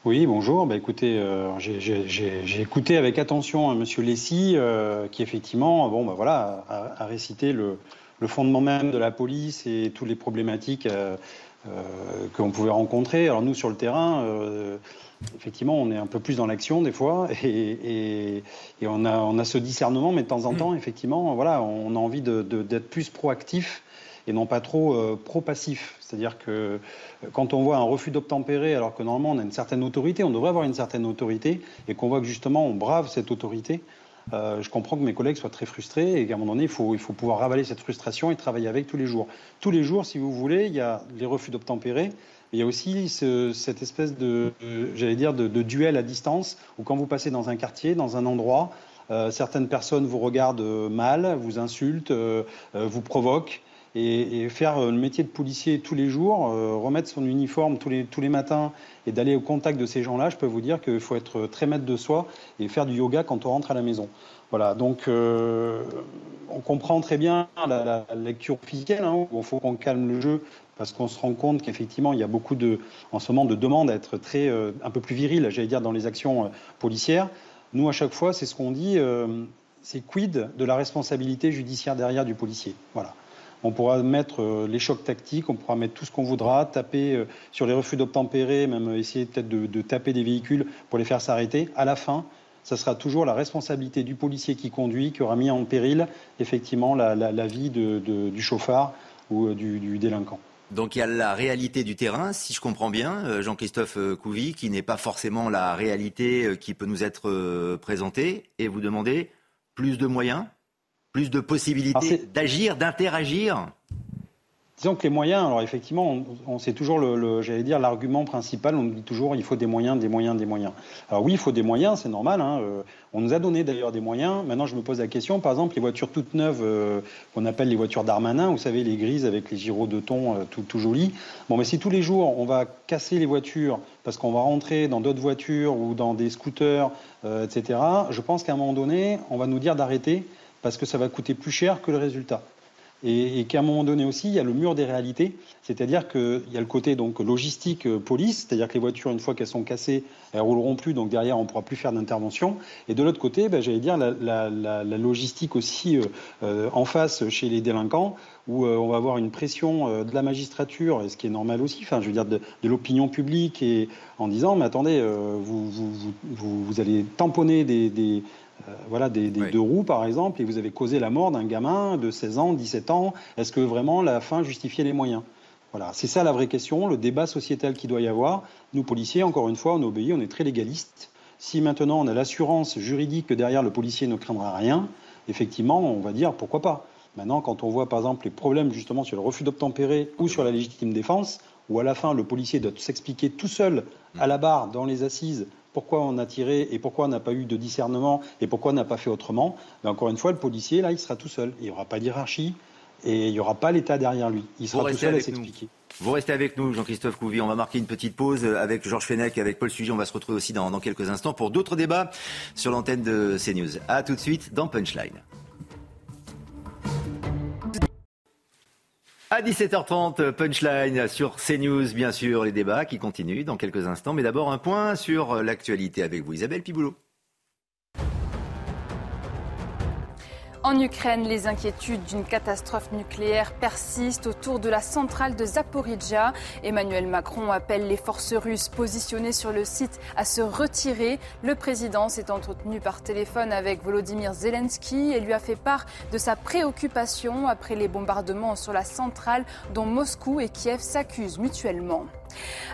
Oui, bonjour. Bah, écoutez, euh, j'ai écouté avec attention M. Lessy, euh, qui effectivement, bon, bah, voilà, a, récité le, fondement même de la police et toutes les problématiques euh, qu'on pouvait rencontrer. Alors nous, sur le terrain, effectivement, on est un peu plus dans l'action des fois, (laughs) et, on, a, on, a, ce discernement, mais de temps en mmh. temps, effectivement, voilà, on a envie d'être plus proactif et non pas trop euh, pro-passif. C'est-à-dire que euh, quand on voit un refus d'obtempérer, alors que normalement on a une certaine autorité, on devrait avoir une certaine autorité, et qu'on voit que justement on brave cette autorité, euh, je comprends que mes collègues soient très frustrés et qu'à un moment donné, il faut, pouvoir ravaler cette frustration et travailler avec tous les jours. Tous les jours, si vous voulez, il y a les refus d'obtempérer, il y a aussi cette espèce de, j'allais dire, de, duel à distance, où quand vous passez dans un quartier, dans un endroit, certaines personnes vous regardent mal, vous insultent, vous provoquent et, faire euh, le métier de policier tous les jours, euh, remettre son uniforme tous les, tous les matins et d'aller au contact de ces gens-là, je peux vous dire qu'il faut être très maître de soi et faire du yoga quand on rentre à la maison. Voilà, donc euh, on comprend très bien la, lecture officielle, hein, il faut qu'on calme le jeu parce qu'on se rend compte qu'effectivement, il y a beaucoup de, en ce moment de demandes à être très, un peu plus viril, j'allais dire, dans les actions policières. Nous, à chaque fois, c'est ce qu'on dit, c'est quid de la responsabilité judiciaire derrière du policier? Voilà. On pourra mettre euh, les chocs tactiques, on pourra mettre tout ce qu'on voudra, taper euh, sur les refus d'obtempérer, même essayer peut-être de, taper des véhicules pour les faire s'arrêter. À la fin, ça sera toujours la responsabilité du policier qui conduit, qui aura mis en péril effectivement la, vie du chauffard ou euh, du, délinquant. Donc il y a la réalité du terrain, si je comprends bien, Jean-Christophe Couvi, qui n'est pas forcément la réalité qui peut nous être présentée, et vous demandez plus de moyens plus de possibilités d'agir, d'interagir Disons que les moyens, alors effectivement, on, c'est toujours le, j'allais dire l'argument principal. On dit toujours il faut des moyens, des moyens, des moyens. Alors oui, il faut des moyens, c'est normal. Hein, euh, on nous a donné d'ailleurs des moyens. Maintenant, je me pose la question, par exemple, les voitures toutes neuves euh, qu'on appelle les voitures d'Armanin, vous savez, les grises avec les gyros de thon euh, tout, tout jolies. Bon, mais si tous les jours on va casser les voitures parce qu'on va rentrer dans d'autres voitures ou dans des scooters, etc. Je pense qu'à un moment donné, on va nous dire d'arrêter parce que ça va coûter plus cher que le résultat. Et, qu'à un moment donné aussi, il y a le mur des réalités, c'est-à-dire qu'il y a le côté donc logistique euh, police, c'est-à-dire que les voitures, une fois qu'elles sont cassées, elles rouleront plus, donc derrière, on ne pourra plus faire d'intervention. Et de l'autre côté, ben, j'allais dire la, logistique aussi euh, euh, en face chez les délinquants, où on va avoir une pression de la magistrature, ce qui est normal aussi, je veux dire de, l'opinion publique, et en disant, mais attendez, vous, allez tamponner des euh, voilà, des, deux roues, par exemple, et vous avez causé la mort d'un gamin de 16 ans, 17 ans. Est-ce que vraiment la fin justifiait les moyens? Voilà, c'est ça la vraie question, le débat sociétal qu'il doit y avoir. Nous, policiers, encore une fois, on obéit, on est très légalistes. Si maintenant on a l'assurance juridique que derrière le policier ne craindra rien, effectivement, on va dire pourquoi pas. Maintenant, quand on voit par exemple les problèmes justement sur le refus d'obtempérer ou sur la légitime défense, où à la fin le policier doit s'expliquer tout seul à la barre dans les assises pourquoi on a tiré et pourquoi on n'a pas eu de discernement et pourquoi on n'a pas fait autrement, encore une fois, le policier, là, il sera tout seul. Il n'y aura pas d'hierarchie et il n'y aura pas l'État derrière lui. Il sera tout seul à s'expliquer. Vous restez avec nous, Jean-Christophe Couvi. On va marquer une petite pause avec Georges Fenech et avec Paul Sugy. On va se retrouver aussi dans, dans quelques instants pour d'autres débats sur l'antenne de CNews. A tout de suite dans Punchline. À 17h30, punchline sur CNews, bien sûr, les débats qui continuent dans quelques instants. Mais d'abord, un point sur l'actualité avec vous, Isabelle Piboulot. En Ukraine, les inquiétudes d'une catastrophe nucléaire persistent autour de la centrale de Zaporizhia. Emmanuel Macron appelle les forces russes positionnées sur le site à se retirer. Le président s'est entretenu par téléphone avec Volodymyr Zelensky et lui a fait part de sa préoccupation après les bombardements sur la centrale dont Moscou et Kiev s'accusent mutuellement.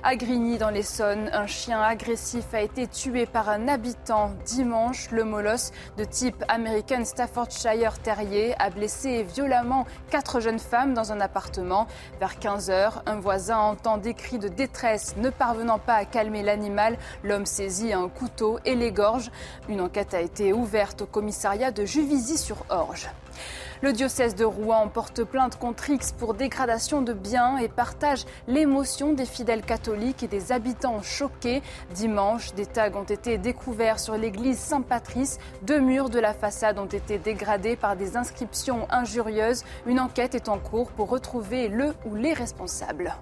À Grigny, dans l'Essonne, un chien agressif a été tué par un habitant dimanche. Le molosse de type American Staffordshire Terrier a blessé violemment quatre jeunes femmes dans un appartement. Vers 15 heures, un voisin entend des cris de détresse. Ne parvenant pas à calmer l'animal, l'homme saisit un couteau et l'égorge. Une enquête a été ouverte au commissariat de Juvisy-sur-Orge. Le diocèse de Rouen porte plainte contre X pour dégradation de biens et partage l'émotion des fidèles catholiques et des habitants choqués. Dimanche, des tags ont été découverts sur l'église Saint-Patrice. Deux murs de la façade ont été dégradés par des inscriptions injurieuses. Une enquête est en cours pour retrouver le ou les responsables.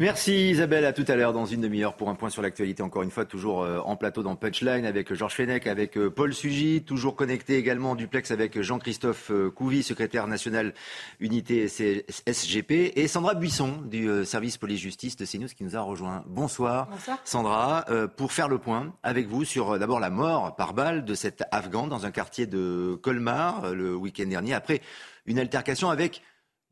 Merci Isabelle, à tout à l'heure dans une demi-heure pour un point sur l'actualité. Encore une fois, toujours euh, en plateau dans Punchline avec Georges Fenech, avec euh, Paul Sugy, toujours connecté également en duplex avec Jean-Christophe euh, Couvi, secrétaire national unité SGP, et Sandra Buisson du service police-justice de CNews qui nous a rejoint. Bonsoir, Bonsoir. Sandra, pour faire le point avec vous sur d'abord la mort par balle de cet Afghan dans un quartier de Colmar le week-end dernier après une altercation avec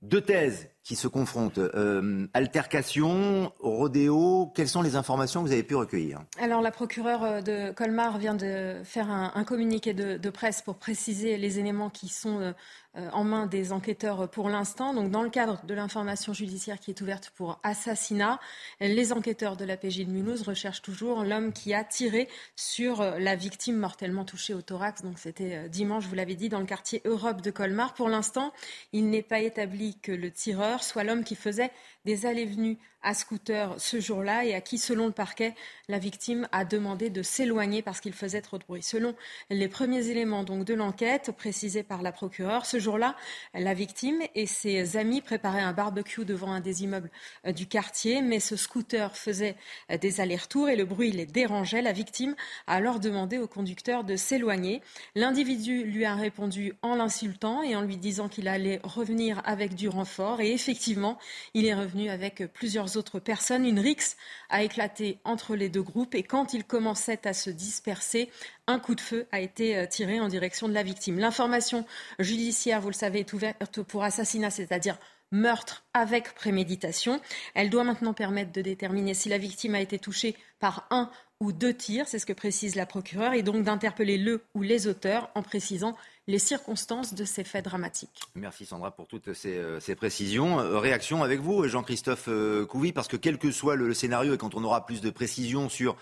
deux thèses qui se confrontent. Euh, altercation, rodéo, quelles sont les informations que vous avez pu recueillir? Alors la procureure euh, de Colmar vient de faire un, un communiqué de, de, presse pour préciser les éléments qui sont euh, en main des enquêteurs pour l'instant. Donc dans le cadre de l'information judiciaire qui est ouverte pour assassinat, les enquêteurs de la PJ de Mulhouse recherchent toujours l'homme qui a tiré sur la victime mortellement touchée au thorax. Donc c'était dimanche, vous l'avez dit, dans le quartier Europe de Colmar. Pour l'instant, il n'est pas établi que le tireur soit l'homme qui faisait des allées-venues à scooter ce jour-là et à qui, selon le parquet, la victime a demandé de s'éloigner parce qu'il faisait trop de bruit. Selon les premiers éléments donc de l'enquête précisés par la procureure, ce jour-là, la victime et ses amis préparaient un barbecue devant un des immeubles euh, du quartier, mais ce scooter faisait euh, des allers-retours et le bruit les dérangeait. La victime a alors demandé au conducteur de s'éloigner. L'individu lui a répondu en l'insultant et en lui disant qu'il allait revenir avec du renfort et effectivement, il est revenu avec plusieurs autres personnes. Une rixe a éclaté entre les deux groupes et quand ils commençaient à se disperser, un coup de feu a été euh, tiré en direction de la victime. L'information judiciaire, vous le savez, est ouverte pour assassinat, c'est-à-dire meurtre avec préméditation. Elle doit maintenant permettre de déterminer si la victime a été touchée par un ou deux tirs, c'est ce que précise la procureure, et donc d'interpeller le ou les auteurs en précisant les circonstances de ces faits dramatiques. Merci Sandra pour toutes ces, euh, ces précisions. Euh, réaction avec vous, Jean-Christophe euh, Couvi, parce que quel que soit le, scénario et quand on aura plus de précisions sur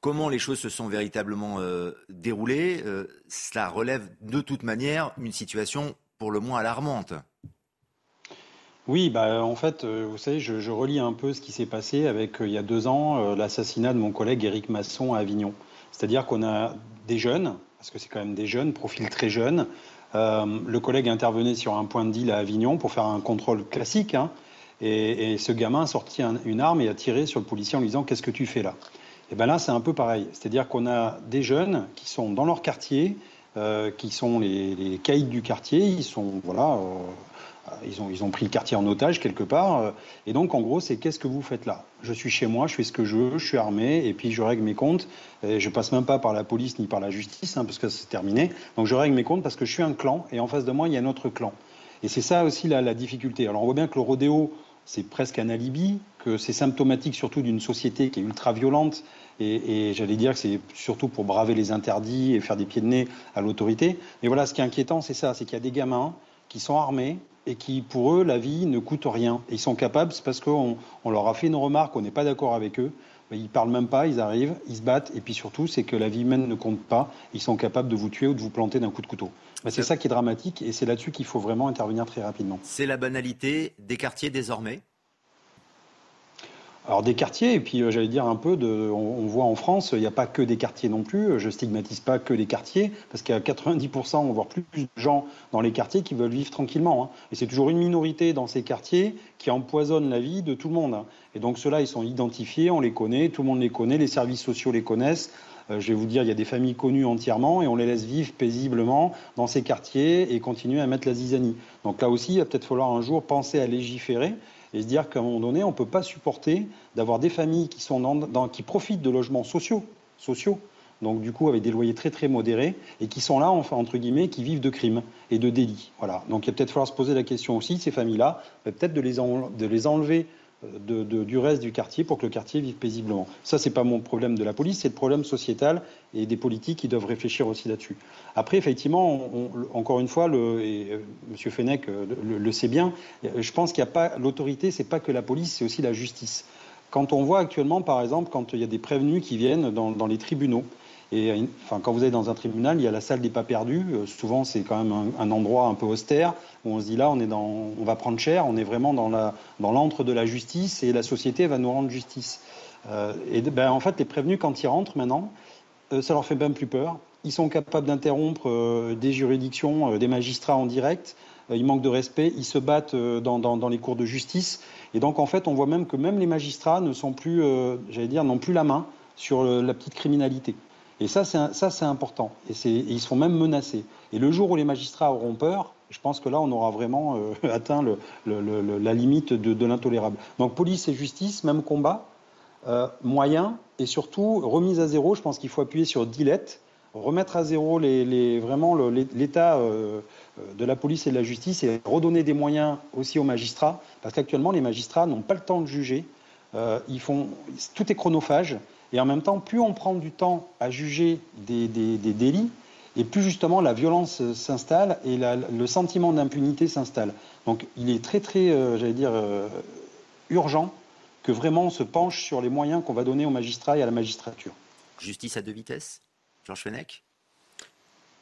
comment les choses se sont véritablement euh, déroulées, euh, cela relève de toute manière une situation pour le moins alarmante. Oui, bah, en fait, vous savez, je, je, relis un peu ce qui s'est passé avec, il y a deux ans, l'assassinat de mon collègue Éric Masson à Avignon. C'est-à-dire qu'on a des jeunes parce que c'est quand même des jeunes, profil très jeune. Euh, le collègue intervenait sur un point de deal à Avignon pour faire un contrôle classique. Hein, et, ce gamin a sorti un, une arme et a tiré sur le policier en lui disant Qu'est-ce que tu fais là? Et bien là, c'est un peu pareil. C'est-à-dire qu'on a des jeunes qui sont dans leur quartier, euh, qui sont les, les caïds du quartier. Ils sont, voilà. Euh, ils ont, ils ont, pris le quartier en otage quelque part. Et donc, en gros, c'est qu'est-ce que vous faites là? Je suis chez moi, je fais ce que je veux, je suis armé, et puis je règle mes comptes. Et je passe même pas par la police ni par la justice, hein, parce que c'est terminé. Donc, je règle mes comptes parce que je suis un clan, et en face de moi, il y a un autre clan. Et c'est ça aussi la, difficulté. Alors, on voit bien que le rodéo, c'est presque un alibi, que c'est symptomatique surtout d'une société qui est ultra violente. Et j'allais dire que c'est surtout pour braver les interdits et faire des pieds de nez à l'autorité. Mais voilà, ce qui est inquiétant, c'est ça c'est qu'il y a des gamins qui sont armés, et qui, pour eux, la vie ne coûte rien. Et ils sont capables, c'est parce qu'on on leur a fait une remarque, on n'est pas d'accord avec eux, ils parlent même pas, ils arrivent, ils se battent, et puis surtout, c'est que la vie humaine ne compte pas. Ils sont capables de vous tuer ou de vous planter d'un coup de couteau. C'est ça qui est dramatique, et c'est là-dessus qu'il faut vraiment intervenir très rapidement. C'est la banalité des quartiers désormais alors des quartiers, et puis euh, j'allais dire un peu, de, on, voit en France, il n'y a pas que des quartiers non plus, je stigmatise pas que les quartiers, parce qu'il y a 90%, voire plus, de gens dans les quartiers qui veulent vivre tranquillement. Hein. Et c'est toujours une minorité dans ces quartiers qui empoisonne la vie de tout le monde. Et donc ceux-là, ils sont identifiés, on les connaît, tout le monde les connaît, les services sociaux les connaissent. Euh, je vais vous dire, il y a des familles connues entièrement et on les laisse vivre paisiblement dans ces quartiers et continuer à mettre la zizanie. Donc là aussi, il va peut-être falloir un jour penser à légiférer et se dire qu'à un moment donné, on ne peut pas supporter d'avoir des familles qui, sont qui profitent de logements sociaux, sociaux, donc du coup avec des loyers très très modérés, et qui sont là, enfin, entre guillemets, qui vivent de crimes et de délits. Voilà. Donc il va peut-être falloir se poser la question aussi, ces familles-là, peut-être de de les enlever de, du reste du quartier pour que le quartier vive paisiblement. Ça, c'est pas mon problème de la police, c'est le problème sociétal et des politiques qui doivent réfléchir aussi là-dessus. Après, effectivement, encore une fois, et euh, M. Fenech euh, le, sait bien, je pense qu'il n'y a pas l'autorité, c'est pas que la police, c'est aussi la justice. Quand on voit actuellement, par exemple, quand il y a des prévenus qui viennent dans les tribunaux, et quand vous êtes dans un tribunal, il y a la salle des pas perdus. Euh, souvent, c'est quand même un, endroit un peu austère où on se dit là, on est dans, on va prendre cher. On est vraiment dans la, dans l'antre de la justice et la société va nous rendre justice. Euh, et ben, en fait, les prévenus, quand ils rentrent maintenant, euh, ça leur fait même plus peur. Ils sont capables d'interrompre des juridictions, des magistrats en direct. ils manquent de respect. Ils se battent dans, dans, dans, les cours de justice. Et donc, en fait, on voit même que même les magistrats ne sont plus, j'allais dire, n'ont plus la main sur la petite criminalité. Et ça, c'est important. Et, ils sont même menacés. Et le jour où les magistrats auront peur, je pense que là, on aura vraiment euh, (laughs) atteint la limite de, l'intolérable. Donc, police et justice, même combat, euh, moyen, et surtout remise à zéro. Je pense qu'il faut appuyer sur Dilette, remettre à zéro les, vraiment l'état euh, de la police et de la justice et redonner des moyens aussi aux magistrats, parce qu'actuellement, les magistrats n'ont pas le temps de juger. ils font, tout est chronophage. Et en même temps, plus on prend du temps à juger des, délits, et plus justement la violence s'installe et le sentiment d'impunité s'installe. Donc il est très très, euh, j'allais dire, euh, urgent que vraiment on se penche sur les moyens qu'on va donner aux magistrats et à la magistrature. Justice à deux vitesses? Georges Fenech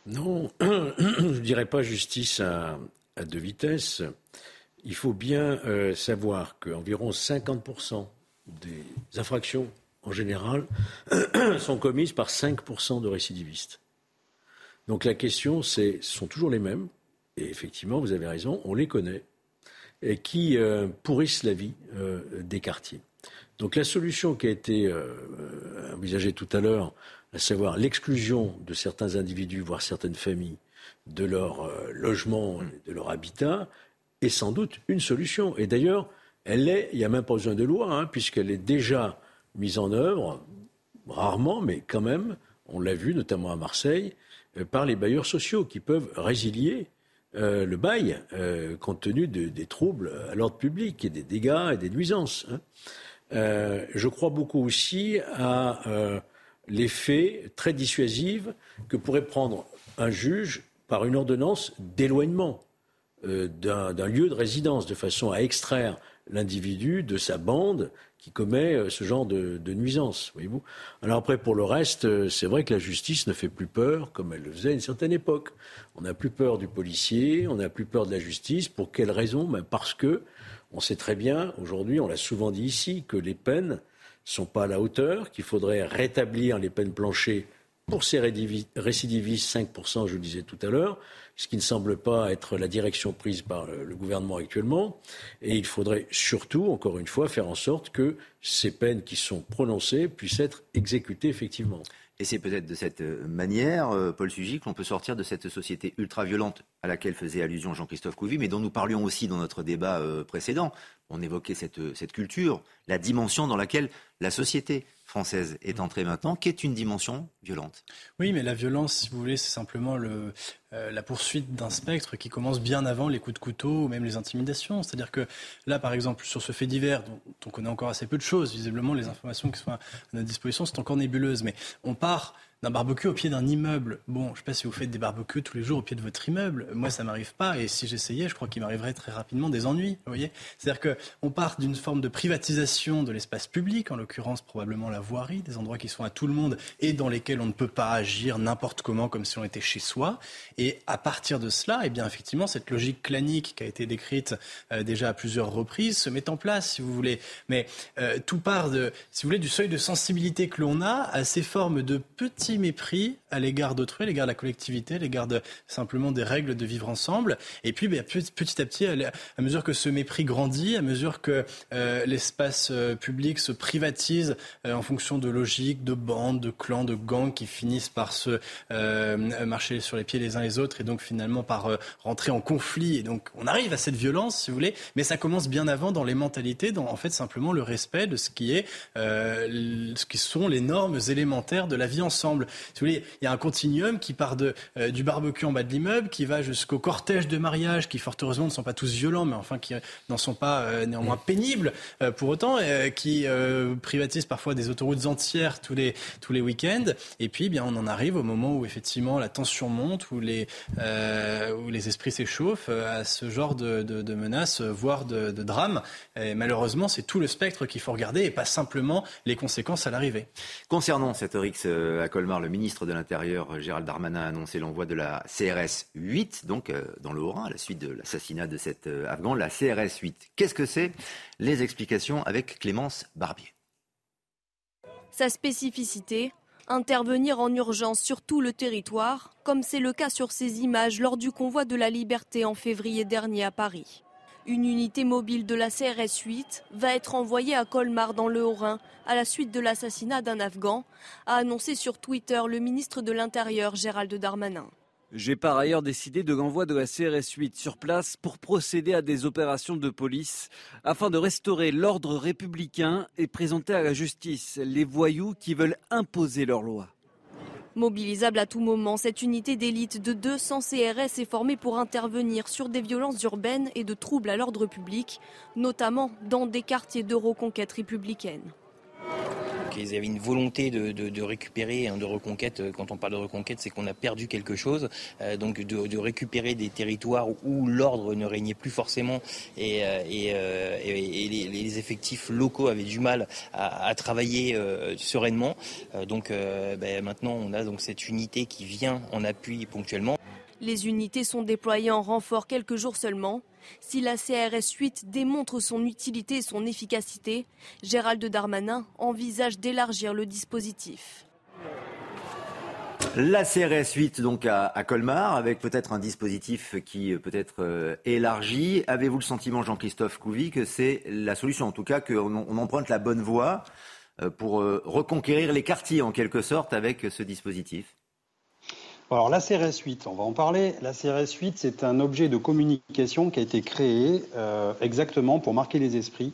Non, (clears throat) je ne dirais pas justice à, deux vitesses. Il faut bien euh, savoir qu'environ 50% des infractions en général, (clears throat) sont commises par 5% de récidivistes. Donc la question, c'est, ce sont toujours les mêmes, et effectivement, vous avez raison, on les connaît, et qui euh, pourrissent la vie euh, des quartiers. Donc la solution qui a été euh, envisagée tout à l'heure, à savoir l'exclusion de certains individus, voire certaines familles, de leur logement, de leur habitat, est sans doute une solution. Et d'ailleurs, elle est, il n'y a même pas besoin de loi, hein, puisqu'elle est déjà mise en œuvre, rarement, mais quand même, on l'a vu notamment à Marseille, euh, par les bailleurs sociaux qui peuvent résilier euh, le bail euh, compte tenu des troubles à l'ordre public et des dégâts et des nuisances. Hein. je crois beaucoup aussi à l'effet très dissuasif que pourrait prendre un juge par une ordonnance d'éloignement d'un lieu de résidence de façon à extraire l'individu de sa bande qui commet euh, ce genre de, de nuisance, voyez-vous. Alors après, pour le reste, euh, c'est vrai que la justice ne fait plus peur comme elle le faisait à une certaine époque. On n'a plus peur du policier, on n'a plus peur de la justice. Pour quelle raison? Ben Parce que on sait très bien, aujourd'hui, on l'a souvent dit ici, que les peines sont pas à la hauteur, qu'il faudrait rétablir les peines planchées pour ces récidivistes, 5%, je le disais tout à l'heure, ce qui ne semble pas être la direction prise par le gouvernement actuellement. Et il faudrait surtout, encore une fois, faire en sorte que ces peines qui sont prononcées puissent être exécutées effectivement. Et c'est peut-être de cette manière, euh, Paul Sugy, qu'on peut sortir de cette société ultra-violente à laquelle faisait allusion Jean-Christophe Couvi, mais dont nous parlions aussi dans notre débat euh, précédent. On évoquait cette culture, la dimension dans laquelle la société française est entrée maintenant, qui est une dimension violente. Oui, mais la violence, si vous voulez, c'est simplement le, euh, la poursuite d'un spectre qui commence bien avant les coups de couteau ou même les intimidations. C'est-à-dire que là, par exemple, sur ce fait divers, dont, on connaît encore assez peu de choses, visiblement, les informations qui sont à notre disposition, c'est encore nébuleuse, mais on part d'un barbecue au pied d'un immeuble. Bon, je ne sais pas si vous faites des barbecues tous les jours au pied de votre immeuble. Moi, ça m'arrive pas. Et si j'essayais, je crois qu'il m'arriverait très rapidement des ennuis. Vous voyez C'est-à-dire qu'on part d'une forme de privatisation de l'espace public, en l'occurrence probablement la voirie, des endroits qui sont à tout le monde et dans lesquels on ne peut pas agir n'importe comment comme si on était chez soi. Et à partir de cela, eh bien, effectivement, cette logique clanique qui a été décrite euh, déjà à plusieurs reprises se met en place, si vous voulez. Mais euh, tout part de, si vous voulez, du seuil de sensibilité que l'on a à ces formes de petits mépris à l'égard d'autrui, à l'égard de la collectivité, à l'égard de, simplement des règles de vivre ensemble. Et puis, ben, petit à petit, à mesure que ce mépris grandit, à mesure que euh, l'espace euh, public se privatise euh, en fonction de logiques, de bandes, de clans, de gangs qui finissent par se marcher sur les pieds les uns les autres et donc finalement par rentrer en conflit. Et donc, on arrive à cette violence, si vous voulez, mais ça commence bien avant dans les mentalités, dans en fait simplement le respect de ce qui est, ce qui sont les normes élémentaires de la vie ensemble. Si vous voulez, il y a un continuum qui part de, euh, du barbecue en bas de l'immeuble, qui va jusqu'au cortège de mariage, qui fort heureusement ne sont pas tous violents, mais enfin qui n'en sont pas euh, néanmoins mm. pénibles euh, pour autant, qui privatisent parfois des autoroutes entières tous les, tous les week-ends. Et puis, eh bien, on en arrive au moment où effectivement la tension monte, où les, où les esprits s'échauffent à ce genre de, de, menaces, voire de, de drames. Et malheureusement, c'est tout le spectre qu'il faut regarder et pas simplement les conséquences à l'arrivée. Concernant cette RX à Colmar, le ministre de l'Intérieur, Gérald Darmanin, a annoncé l'envoi de la CRS 8, donc euh, dans le Haut-Rhin, à la suite de l'assassinat de cet euh, Afghan. La CRS 8, qu'est-ce que c'est? Les explications avec Clémence Barbier. Sa spécificité intervenir en urgence sur tout le territoire, comme c'est le cas sur ces images lors du convoi de la liberté en février dernier à Paris. Une unité mobile de la CRS 8 va être envoyée à Colmar dans le Haut-Rhin à la suite de l'assassinat d'un Afghan, a annoncé sur Twitter le ministre de l'Intérieur Gérald Darmanin. J'ai par ailleurs décidé de l'envoi de la CRS 8 sur place pour procéder à des opérations de police afin de restaurer l'ordre républicain et présenter à la justice les voyous qui veulent imposer leur loi. Mobilisable à tout moment, cette unité d'élite de 200 CRS est formée pour intervenir sur des violences urbaines et de troubles à l'ordre public, notamment dans des quartiers de reconquête républicaine. Ils avaient une volonté de, récupérer, hein, de reconquête. Quand on parle de reconquête, c'est qu'on a perdu quelque chose. Euh, donc de, récupérer des territoires où l'ordre ne régnait plus forcément et, euh, euh, les, effectifs locaux avaient du mal à, travailler sereinement. donc ben, maintenant, on a donc cette unité qui vient en appui ponctuellement. Les unités sont déployées en renfort quelques jours seulement. Si la CRS 8 démontre son utilité et son efficacité, Gérald Darmanin envisage d'élargir le dispositif. La CRS 8 donc à, Colmar avec peut-être un dispositif qui peut être euh, élargi. Avez-vous le sentiment, Jean-Christophe Couvi, que c'est la solution, en tout cas qu'on emprunte la bonne voie euh, pour euh, reconquérir les quartiers en quelque sorte avec ce dispositif alors la CRS 8, on va en parler. La CRS 8, c'est un objet de communication qui a été créé euh, exactement pour marquer les esprits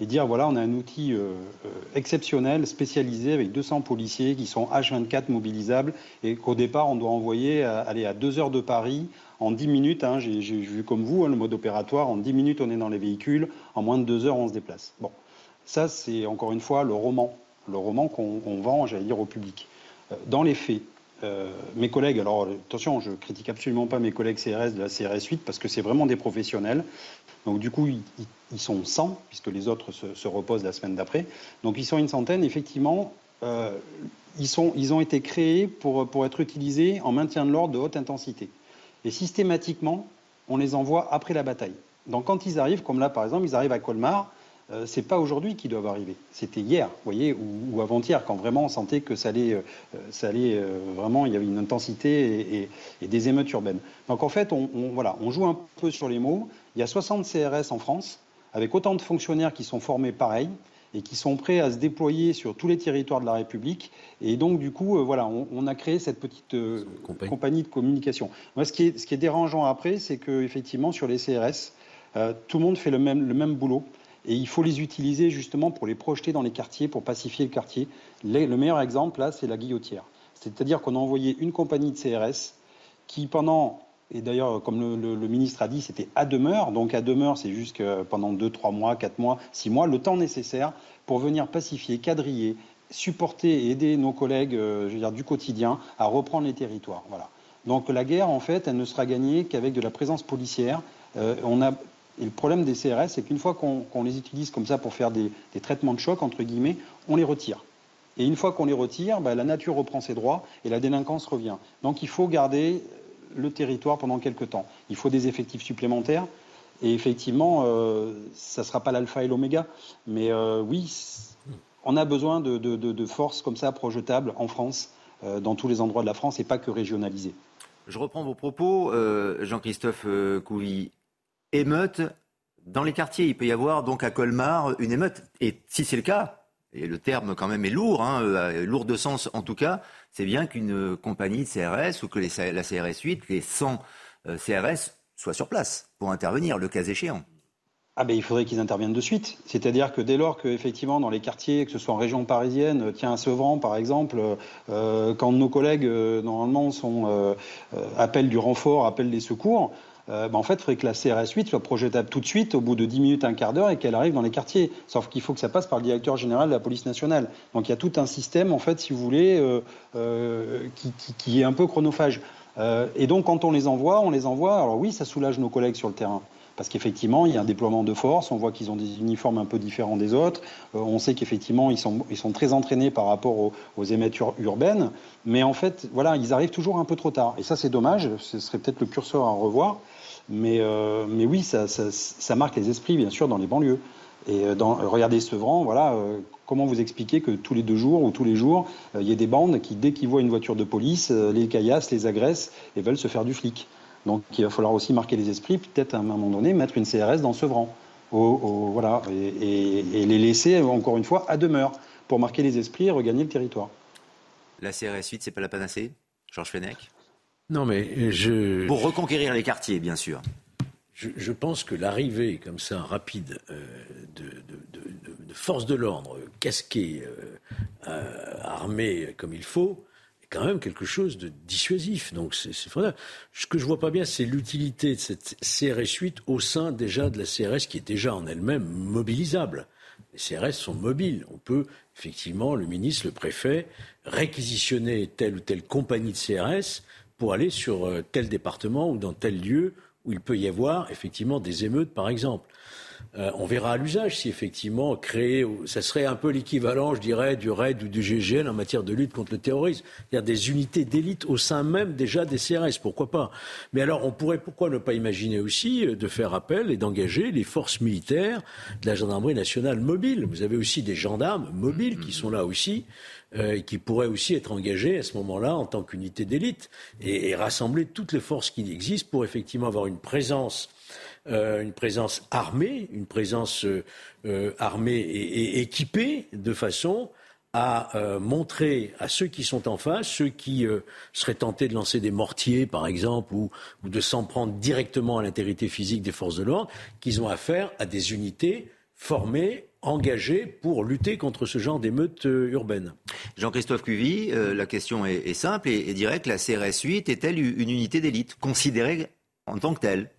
et dire voilà, on a un outil euh, euh, exceptionnel, spécialisé, avec 200 policiers qui sont H24 mobilisables et qu'au départ, on doit envoyer aller à 2 heures de Paris en 10 minutes. Hein, J'ai vu comme vous hein, le mode opératoire, en 10 minutes, on est dans les véhicules, en moins de 2 heures, on se déplace. Bon, ça, c'est encore une fois le roman, le roman qu'on vend, j'allais dire, au public. Dans les faits, euh, mes collègues, alors attention, je critique absolument pas mes collègues CRS de la CRS 8 parce que c'est vraiment des professionnels. Donc du coup, ils, sont 100 puisque les autres se, reposent la semaine d'après. Donc ils sont une centaine. Effectivement, euh, ils, sont, ils ont été créés pour, pour être utilisés en maintien de l'ordre de haute intensité. Et systématiquement, on les envoie après la bataille. Donc quand ils arrivent, comme là par exemple, ils arrivent à Colmar, euh, c'est pas aujourd'hui qu'ils doivent arriver. C'était hier, vous voyez, ou, avant-hier, quand vraiment on sentait que ça allait, euh, ça allait euh, vraiment, il y avait une intensité et, des émeutes urbaines. Donc en fait, on, voilà, on joue un peu sur les mots. Il y a 60 CRS en France, avec autant de fonctionnaires qui sont formés pareil et qui sont prêts à se déployer sur tous les territoires de la République. Et donc, du coup, voilà, on, a créé cette petite compagnie. de communication. Moi, ce qui est, ce qui est dérangeant après, c'est qu'effectivement, sur les CRS, tout le monde fait le même, le même boulot. Et il faut les utiliser justement pour les projeter dans les quartiers, pour pacifier le quartier. Le meilleur exemple, là, c'est la guillotière. C'est-à-dire qu'on a envoyé une compagnie de CRS qui, pendant, et d'ailleurs, comme le, ministre a dit, c'était à demeure. Donc à demeure, c'est juste pendant 2, 3 mois, 4 mois, 6 mois, le temps nécessaire pour venir pacifier, quadriller, supporter et aider nos collègues je veux dire, du quotidien à reprendre les territoires. Voilà. Donc la guerre, en fait, elle ne sera gagnée qu'avec de la présence policière. on a, et le problème des CRS, c'est qu'une fois qu'on les utilise comme ça pour faire des, traitements de choc, entre guillemets, on les retire. Et une fois qu'on les retire, bah, la nature reprend ses droits et la délinquance revient. Donc il faut garder le territoire pendant quelques temps. Il faut des effectifs supplémentaires. Et effectivement, euh, ça ne sera pas l'alpha et l'oméga. Mais euh, oui, on a besoin de, forces comme ça projetables en France, euh, dans tous les endroits de la France, et pas que régionalisées. Je reprends vos propos, Jean-Christophe Couvi. Émeute dans les quartiers. Il peut y avoir donc à Colmar une émeute. Et si c'est le cas, et le terme quand même est lourd, hein, lourd de sens en tout cas, c'est bien qu'une compagnie de CRS ou que la CRS 8, les 100 CRS soient sur place pour intervenir, le cas échéant. Ah ben, il faudrait qu'ils interviennent de suite. C'est-à-dire que dès lors que, effectivement, dans les quartiers, que ce soit en région parisienne, tiens, à Sevran, par exemple, euh, quand nos collègues, euh, normalement, sont, euh, appellent du renfort, appellent des secours, ben, en fait, il faudrait que la CRS 8 soit projetable tout de suite, au bout de 10 minutes, un quart d'heure, et qu'elle arrive dans les quartiers. Sauf qu'il faut que ça passe par le directeur général de la police nationale. Donc il y a tout un système, en fait, si vous voulez, qui, qui, est un peu chronophage. et donc, quand on les envoie, on les envoie. Alors oui, ça soulage nos collègues sur le terrain parce qu'effectivement, il y a un déploiement de force, on voit qu'ils ont des uniformes un peu différents des autres, euh, on sait qu'effectivement, ils sont, ils sont très entraînés par rapport aux, aux émettures urbaines, mais en fait, voilà, ils arrivent toujours un peu trop tard. Et ça, c'est dommage, ce serait peut-être le curseur à revoir, mais, euh, mais oui, ça, marque les esprits, bien sûr, dans les banlieues. Et euh, dans, regardez Sevran, voilà, comment vous expliquer que tous les deux jours ou tous les jours, il y a des bandes qui, dès qu'ils voient une voiture de police, les caillassent, les agressent et veulent se faire du flic. Donc il va falloir aussi marquer les esprits, peut-être à un moment donné mettre une CRS dans Au, voilà, et, les laisser, encore une fois, à demeure pour marquer les esprits et regagner le territoire. La CRS 8, c'est pas la panacée Georges Fenech? Non, mais je. Pour reconquérir les quartiers, bien sûr. Je, pense que l'arrivée comme ça rapide euh, de, forces de l'ordre casquées, euh, armées comme il faut, quand même quelque chose de dissuasif. Donc c'est formidable. Ce que je vois pas bien, c'est l'utilité de cette CRS 8 au sein déjà de la CRS qui est déjà en elle-même mobilisable. Les CRS sont mobiles. On peut effectivement, le ministre, le préfet, réquisitionner telle ou telle compagnie de CRS pour aller sur euh, tel département ou dans tel lieu où il peut y avoir effectivement des émeutes, par exemple. Euh, on verra à l'usage si effectivement créer, ça serait un peu l'équivalent, je dirais, du RAID ou du GGN en matière de lutte contre le terrorisme. Il y a des unités d'élite au sein même déjà des CRS, pourquoi pas Mais alors on pourrait, pourquoi ne pas imaginer aussi euh, de faire appel et d'engager les forces militaires de la gendarmerie nationale mobile Vous avez aussi des gendarmes mobiles qui sont là aussi. Euh, qui pourraient aussi être engagés à ce moment-là en tant qu'unité d'élite et, rassembler toutes les forces qui existent pour effectivement avoir une présence euh, une présence armée, une présence euh, armée et, équipée de façon à montrer à ceux qui sont en face, ceux qui seraient tentés de lancer des mortiers, par exemple, ou, de s'en prendre directement à l'intégrité physique des forces de l'ordre, qu'ils ont affaire à des unités formées, engagées pour lutter contre ce genre d'émeutes urbaines. Jean-Christophe Cuvy, la question est, simple et, et directe. La CRS 8 est-elle une unité d'élite considérée en tant que telle?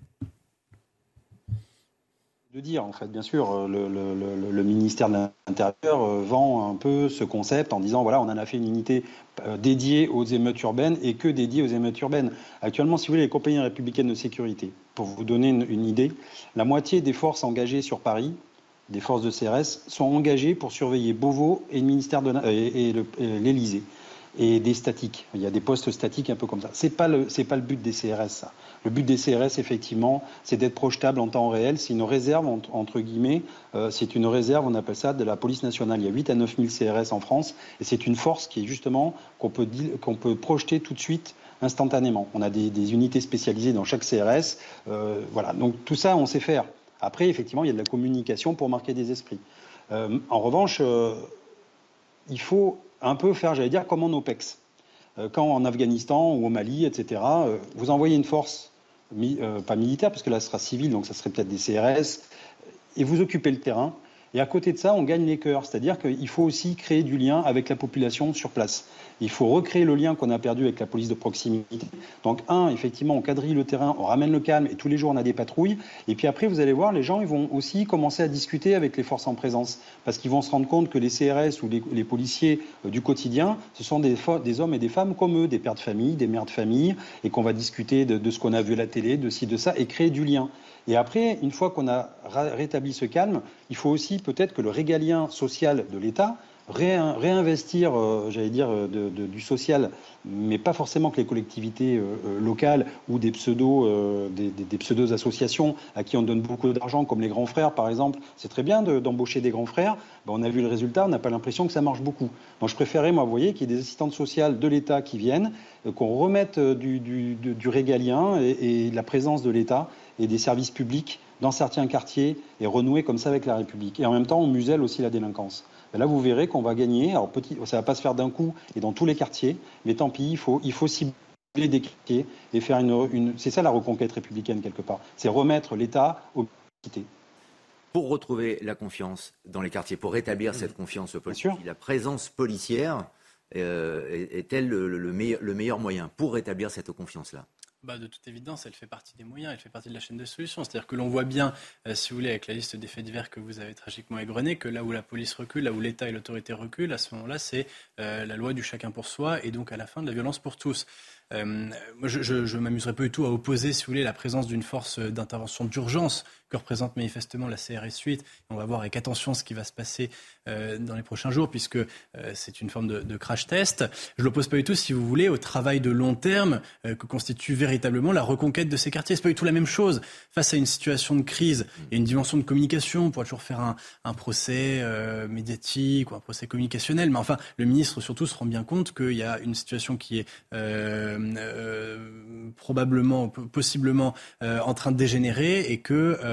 De dire, en fait, bien sûr, euh, le, ministère de l'Intérieur euh, vend un peu ce concept en disant, voilà, on en a fait une unité euh, dédiée aux émeutes urbaines et que dédiée aux émeutes urbaines. Actuellement, si vous voulez, les compagnies républicaines de sécurité, pour vous donner une, idée, la moitié des forces engagées sur Paris, des forces de CRS, sont engagées pour surveiller Beauvau et le ministère de et, l'Élysée et des statiques. Il y a des postes statiques un peu comme ça. C'est pas le c'est pas le but des CRS. Ça. Le but des CRS, effectivement, c'est d'être projetable en temps réel. C'est une réserve entre guillemets. Euh, c'est une réserve, on appelle ça de la police nationale. Il y a 8 à 9 000 CRS en France, et c'est une force qui est justement qu'on peut qu'on peut projeter tout de suite instantanément. On a des, unités spécialisées dans chaque CRS. Euh, voilà. Donc tout ça, on sait faire. Après, effectivement, il y a de la communication pour marquer des esprits. Euh, en revanche, il faut un peu faire, j'allais dire, comme en OPEX. Euh, quand en Afghanistan ou au Mali, etc., euh, vous envoyez une force, euh, pas militaire, parce que là, ce sera civil, donc ça serait peut-être des CRS, et vous occupez le terrain, Et à côté de ça, on gagne les cœurs. C'est-à-dire qu'il faut aussi créer du lien avec la population sur place. Il faut recréer le lien qu'on a perdu avec la police de proximité. Donc, un, effectivement, on quadrille le terrain, on ramène le calme et tous les jours on a des patrouilles. Et puis après, vous allez voir, les gens ils vont aussi commencer à discuter avec les forces en présence parce qu'ils vont se rendre compte que les CRS ou les, policiers euh, du quotidien, ce sont des, hommes et des femmes comme eux, des pères de famille, des mères de famille, et qu'on va discuter de, de ce qu'on a vu à la télé, de ci, de ça, et créer du lien. Et après, une fois qu'on a rétabli ce calme, il faut aussi peut-être que le régalien social de l'État réinvestir, euh, j'allais dire, euh, du social, mais pas forcément que les collectivités euh, locales ou des pseudo, des, pseudo associations à qui on donne beaucoup d'argent, comme les grands frères par exemple. C'est très bien d'embaucher des grands frères. Ben, on a vu le résultat, on n'a pas l'impression que ça marche beaucoup. Donc je préférais, moi, vous voyez, qu'il y ait des assistantes sociales de l'État qui viennent, qu'on remette du, régalien et, et la présence de l'État et des services publics dans certains quartiers et renouer comme ça avec la République. Et en même temps, on muselle aussi la délinquance. Ben là, vous verrez qu'on va gagner. Alors, petit, ça ne va pas se faire d'un coup et dans tous les quartiers, mais tant pis, il faut, il faut cibler des quartiers et faire une. c'est ça la reconquête républicaine, quelque part. C'est remettre l'État aux cités. Pour retrouver la confiance dans les quartiers, pour rétablir cette confiance policier, la présence policière euh, est-elle le, meilleur, le meilleur moyen pour rétablir cette confiance-là? Bah, de toute évidence, elle fait partie des moyens, elle fait partie de la chaîne de solutions. C'est-à-dire que l'on voit bien, euh, si vous voulez, avec la liste des faits divers que vous avez tragiquement égrenée, que là où la police recule, là où l'État et l'autorité reculent, à ce moment-là, c'est euh, la loi du chacun pour soi et donc à la fin de la violence pour tous. Euh, moi, je, je, m'amuserais pas du tout à opposer, si vous voulez, la présence d'une force d'intervention d'urgence que représente manifestement la CRS 8. On va voir avec attention ce qui va se passer euh, dans les prochains jours, puisque euh, c'est une forme de, crash test. Je ne l'oppose pas du tout, si vous voulez, au travail de long terme que constitue véritablement la reconquête de ces quartiers. C'est pas du tout la même chose. Face à une situation de crise et une dimension de communication, on pourra toujours faire un, un procès médiatique ou un procès communicationnel, mais enfin, le ministre surtout se rend bien compte qu'il y a une situation qui est euh, euh, probablement, possiblement euh, en train de dégénérer et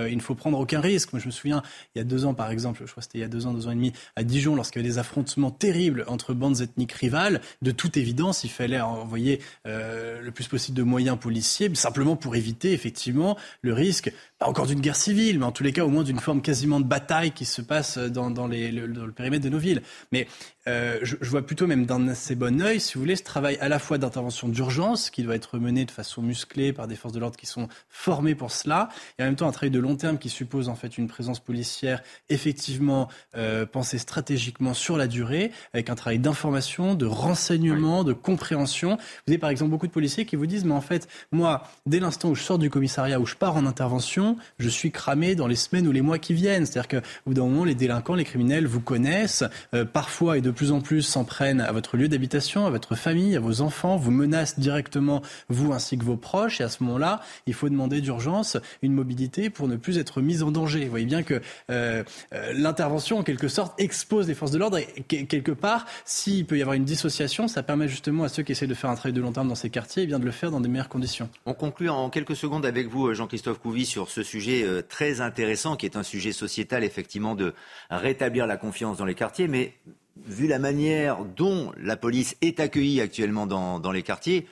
qu'il il ne faut prendre aucun risque. Moi, je me souviens, il y a deux ans, par exemple, je crois que c'était il y a deux ans, deux ans et demi, à Dijon, lorsqu'il y avait des affrontements terribles entre bandes ethniques rivales, de toute évidence, il fallait envoyer le plus possible de moyens policiers, simplement pour éviter effectivement le risque, pas encore d'une guerre civile, mais en tous les cas au moins d'une forme quasiment de bataille qui se passe dans, dans, les, le, dans le, périmètre de nos villes. Mais je, je, vois plutôt même d'un assez bon œil, si vous voulez, ce travail à la fois d'intervention d'urgence qui doit être menée de façon musclée par des forces de l'ordre qui sont formées pour cela, et en même temps un travail de long terme qui suppose en fait une présence policière effectivement euh, pensée stratégiquement sur la durée, avec un travail d'information, de renseignement, de compréhension. Vous avez par exemple beaucoup de policiers qui vous disent, mais en fait, moi, dès l'instant où je sors du commissariat, où je pars en intervention, je suis cramé dans les semaines ou les mois qui viennent. C'est-à-dire que, au bout d'un moment, les délinquants, les criminels vous connaissent, euh, parfois et de plus en plus s'en prennent à votre lieu d'habitation, à votre famille, à vos enfants, vous menacent directement vous ainsi que vos proches. Et à ce moment-là, il faut demander d'urgence une mobilité pour ne plus être mis en danger. Vous voyez bien que euh, euh, l'intervention, en quelque sorte, expose les forces de l'ordre. Et quelque part, s'il peut y avoir une dissociation, ça permet justement à ceux qui essaient de faire un travail de long terme dans ces quartiers, eh de le faire dans des meilleures conditions. On conclut en quelques secondes avec vous, Jean-Christophe Couvi, sur ce sujet euh, très intéressant, qui est un sujet sociétal, effectivement, de rétablir la confiance dans les quartiers. Mais vu la manière dont la police est accueillie actuellement dans, les quartiers,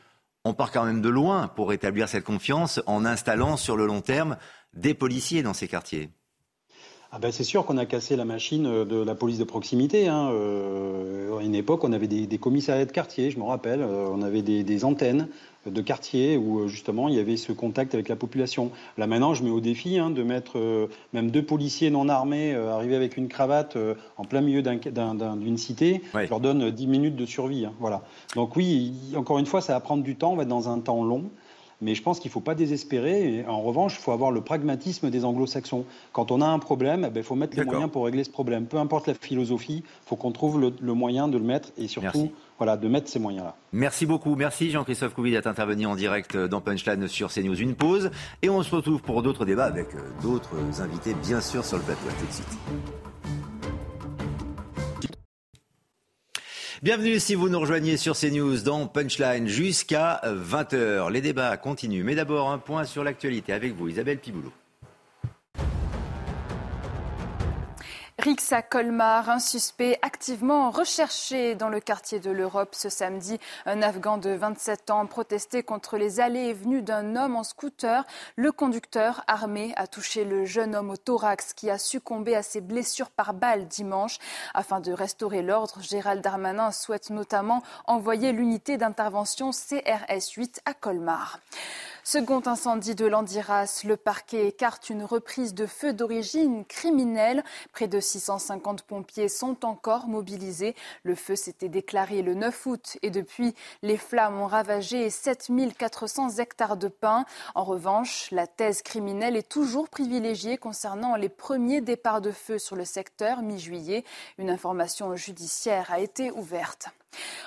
on part quand même de loin pour rétablir cette confiance en installant sur le long terme des policiers dans ces quartiers. Ah ben c'est sûr qu'on a cassé la machine de la police de proximité. Hein. Euh, à une époque, on avait des, commissariats de quartier, je me rappelle, euh, on avait des antennes de quartier où euh, justement il y avait ce contact avec la population. Là maintenant, je mets au défi hein, de mettre euh, même deux policiers non armés euh, arriver avec une cravate en plein milieu d'une cité. Je leur donne 10 minutes de survie. Hein, voilà. Donc oui, encore une fois, ça va prendre du temps. On va être dans un temps long. Mais je pense qu'il ne faut pas désespérer. en revanche, il faut avoir le pragmatisme des anglo-saxons. Quand on a un problème, eh ben, il faut mettre les moyens pour régler ce problème. Peu importe la philosophie, il faut qu'on trouve le, moyen de le mettre et surtout voilà, de mettre ces moyens-là. Merci beaucoup. Merci Jean-Christophe Couvi d'être intervenu en direct dans Punchline sur CNews. Une pause et on se retrouve pour d'autres débats avec euh, d'autres invités, bien sûr, sur le plateau. tout de suite. Bienvenue si vous nous rejoignez sur CNews dans Punchline jusqu'à 20h. Les débats continuent. Mais d'abord, un point sur l'actualité avec vous, Isabelle Piboulot. Rix à Colmar, un suspect activement recherché dans le quartier de l'Europe ce samedi. Un Afghan de 27 ans protestait contre les allées et venues d'un homme en scooter. Le conducteur armé a touché le jeune homme au thorax qui a succombé à ses blessures par balle dimanche. Afin de restaurer l'ordre, Gérald Darmanin souhaite notamment envoyer l'unité d'intervention CRS 8 à Colmar. Second incendie de l'Andiras, le parquet écarte une reprise de feu d'origine criminelle. Près de 650 pompiers sont encore mobilisés. Le feu s'était déclaré le 9 août et depuis, les flammes ont ravagé 7400 hectares de pins. En revanche, la thèse criminelle est toujours privilégiée concernant les premiers départs de feu sur le secteur mi-juillet. Une information judiciaire a été ouverte.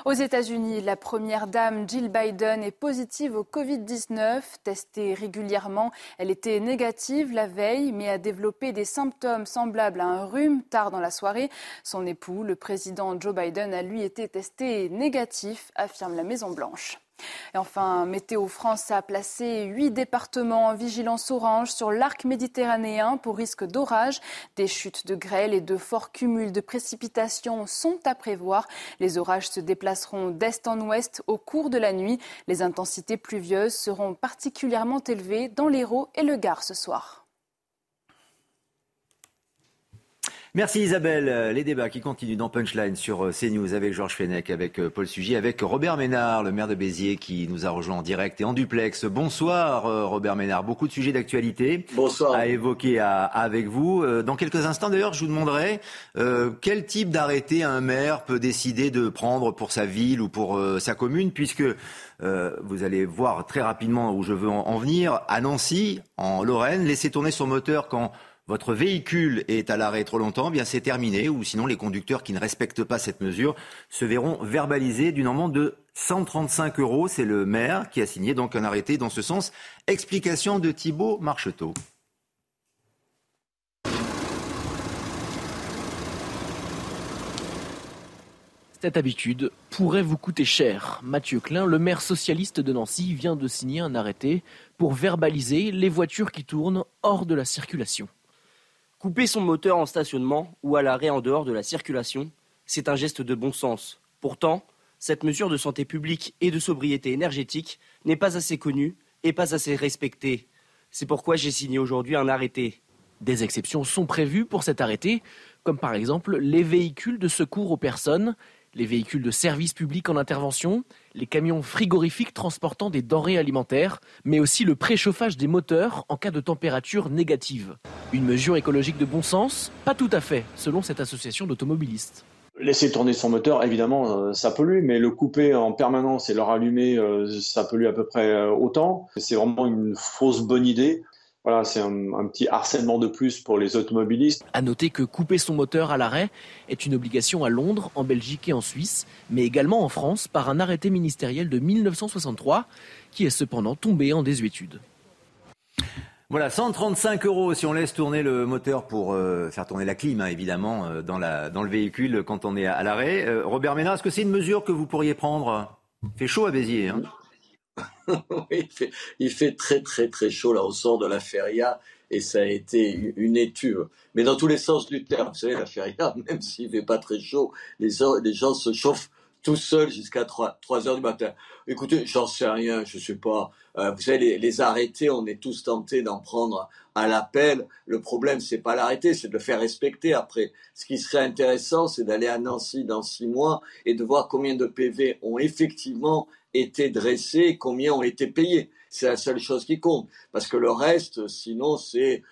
Aux États-Unis, la première dame Jill Biden est positive au Covid-19. Testée régulièrement, elle était négative la veille, mais a développé des symptômes semblables à un rhume tard dans la soirée. Son époux, le président Joe Biden, a lui été testé négatif, affirme la Maison-Blanche. Et enfin, Météo France a placé huit départements en vigilance orange sur l'arc méditerranéen pour risque d'orage. Des chutes de grêle et de forts cumuls de précipitations sont à prévoir. Les orages se déplaceront d'est en ouest au cours de la nuit. Les intensités pluvieuses seront particulièrement élevées dans l'Hérault et le Gard ce soir. Merci Isabelle. Les débats qui continuent dans Punchline sur euh, CNews avec Georges Fenech, avec euh, Paul Sugy, avec Robert Ménard, le maire de Béziers qui nous a rejoint en direct et en duplex. Bonsoir euh, Robert Ménard. Beaucoup de sujets d'actualité à évoquer avec vous. Dans quelques instants d'ailleurs, je vous demanderai quel type d'arrêté un maire peut décider de prendre pour sa ville ou pour sa commune, puisque vous allez voir très rapidement où je veux en venir. À Nancy, en Lorraine, laisser tourner son moteur quand votre véhicule est à l'arrêt trop longtemps, bien c'est terminé. Ou sinon, les conducteurs qui ne respectent pas cette mesure se verront verbalisés d'une amende de 135 euros. C'est le maire qui a signé donc un arrêté dans ce sens. Explication de Thibault Marcheteau. Cette habitude pourrait vous coûter cher. Mathieu Klein, le maire socialiste de Nancy, vient de signer un arrêté pour verbaliser les voitures qui tournent hors de la circulation. Couper son moteur en stationnement ou à l'arrêt en dehors de la circulation, c'est un geste de bon sens. Pourtant, cette mesure de santé publique et de sobriété énergétique n'est pas assez connue et pas assez respectée. C'est pourquoi j'ai signé aujourd'hui un arrêté. Des exceptions sont prévues pour cet arrêté, comme par exemple les véhicules de secours aux personnes, les véhicules de service public en intervention, les camions frigorifiques transportant des denrées alimentaires, mais aussi le préchauffage des moteurs en cas de température négative. Une mesure écologique de bon sens Pas tout à fait, selon cette association d'automobilistes. Laisser tourner son moteur, évidemment, euh, ça pollue, mais le couper en permanence et le rallumer, euh, ça pollue à peu près euh, autant. C'est vraiment une fausse bonne idée. Voilà, c'est un, petit harcèlement de plus pour les automobilistes. À noter que couper son moteur à l'arrêt est une obligation à Londres, en Belgique et en Suisse, mais également en France par un arrêté ministériel de 1963 qui est cependant tombé en désuétude. Voilà, 135 euros si on laisse tourner le moteur pour euh, faire tourner la clim, hein, évidemment, euh, dans, la, dans le véhicule quand on est à, l'arrêt. Euh, Robert Ménard, est-ce que c'est une mesure que vous pourriez prendre? Il fait chaud à Béziers. Hein (laughs) il, fait, très très très chaud là au sort de la feria et ça a été une étude. Mais dans tous les sens du terme, vous savez, la feria, (laughs) même s'il fait pas très chaud, les, les gens se chauffent tout seuls jusqu'à 3, 3 heures du matin. Écoutez, j'en sais rien, je sais pas. Euh, vous savez, les, les, arrêtés, on est tous tentés d'en prendre à l'appel. Le problème, c'est pas l'arrêter, c'est de le faire respecter après. Ce qui serait intéressant, c'est d'aller à Nancy dans six mois et de voir combien de PV ont effectivement été dressés, combien ont été payés. C'est la seule chose qui compte. Parce que le reste, sinon, c'est,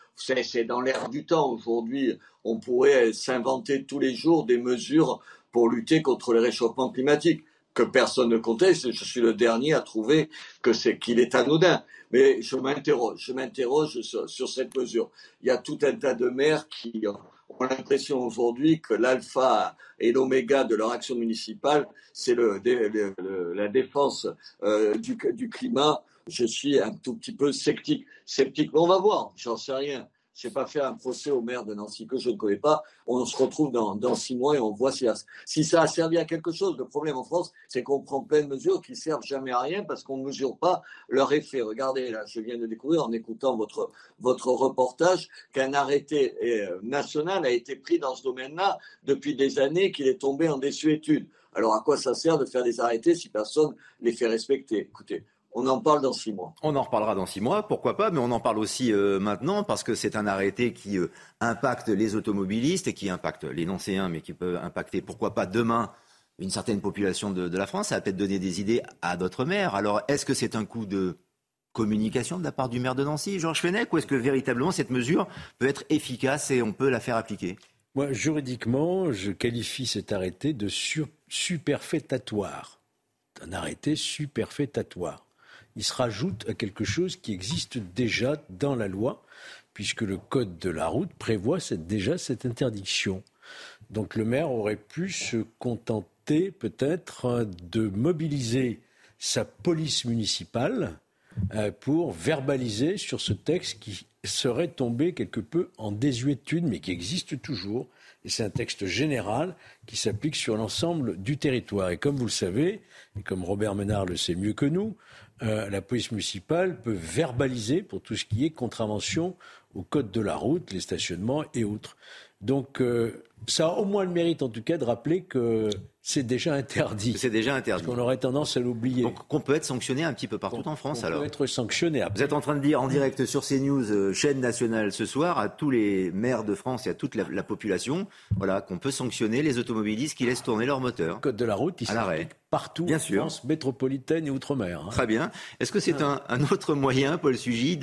dans l'air du temps. Aujourd'hui, on pourrait s'inventer tous les jours des mesures pour lutter contre le réchauffement climatique que personne ne comptait. Je suis le dernier à trouver que c'est qu'il est anodin. Mais je m'interroge, je m'interroge sur, cette mesure. Il y a tout un tas de maires qui ont l'impression aujourd'hui que l'alpha et l'oméga de leur action municipale, c'est la défense euh, du, climat. Je suis un tout petit peu sceptique. Sceptique, mais on va voir, j'en sais rien. Je vais pas faire un procès au maire de Nancy que je ne connais pas. On se retrouve dans, dans six mois et on voit si, si, ça a servi à quelque chose. Le problème en France, c'est qu'on prend plein de mesures qui servent jamais à rien parce qu'on ne mesure pas leur effet. Regardez, là, je viens de découvrir en écoutant votre, votre reportage qu'un arrêté euh, national a été pris dans ce domaine-là depuis des années, qu'il est tombé en désuétude. Alors à quoi ça sert de faire des arrêtés si personne les fait respecter? Écoutez, on en parle dans six mois. On en reparlera dans six mois, pourquoi pas, mais on en parle aussi euh, maintenant parce que c'est un arrêté qui euh, impacte les automobilistes et qui impacte les non-séens, mais qui peut impacter, pourquoi pas, demain une certaine population de, la France. Ça va peut-être donner des idées à d'autres maires. Alors, est-ce que c'est un coup de communication de la part du maire de Nancy, Georges Fenech, ou est-ce que véritablement cette mesure peut être efficace et on peut la faire appliquer? Moi, juridiquement, je qualifie cet arrêté de superfétatoire. Un arrêté superfétatoire il se rajoute à quelque chose qui existe déjà dans la loi, puisque le code de la route prévoit déjà cette interdiction. Donc le maire aurait pu se contenter peut-être de mobiliser sa police municipale euh, pour verbaliser sur ce texte qui serait tombé quelque peu en désuétude, mais qui existe toujours. Et c'est un texte général qui s'applique sur l'ensemble du territoire. Et comme vous le savez, et comme Robert Ménard le sait mieux que nous, euh, la police municipale peut verbaliser pour tout ce qui est contravention au code de la route, les stationnements et autres. Donc euh, ça a au moins le mérite en tout cas de rappeler que c'est déjà interdit. C'est déjà interdit. Parce qu'on aurait tendance à l'oublier. Donc qu'on peut être sanctionné un petit peu partout en France alors. On peut être sanctionné. Vous êtes en train de dire en direct sur CNews, euh, chaîne nationale ce soir, à tous les maires de France et à toute la, population, voilà, qu'on peut sanctionner les automobilistes qui laissent tourner leur moteur. code de la route, il s'applique partout Bien en sûr. France métropolitaine et outre-mer. Hein. Très bien. Est-ce que c'est un, autre moyen, Paul Sugy,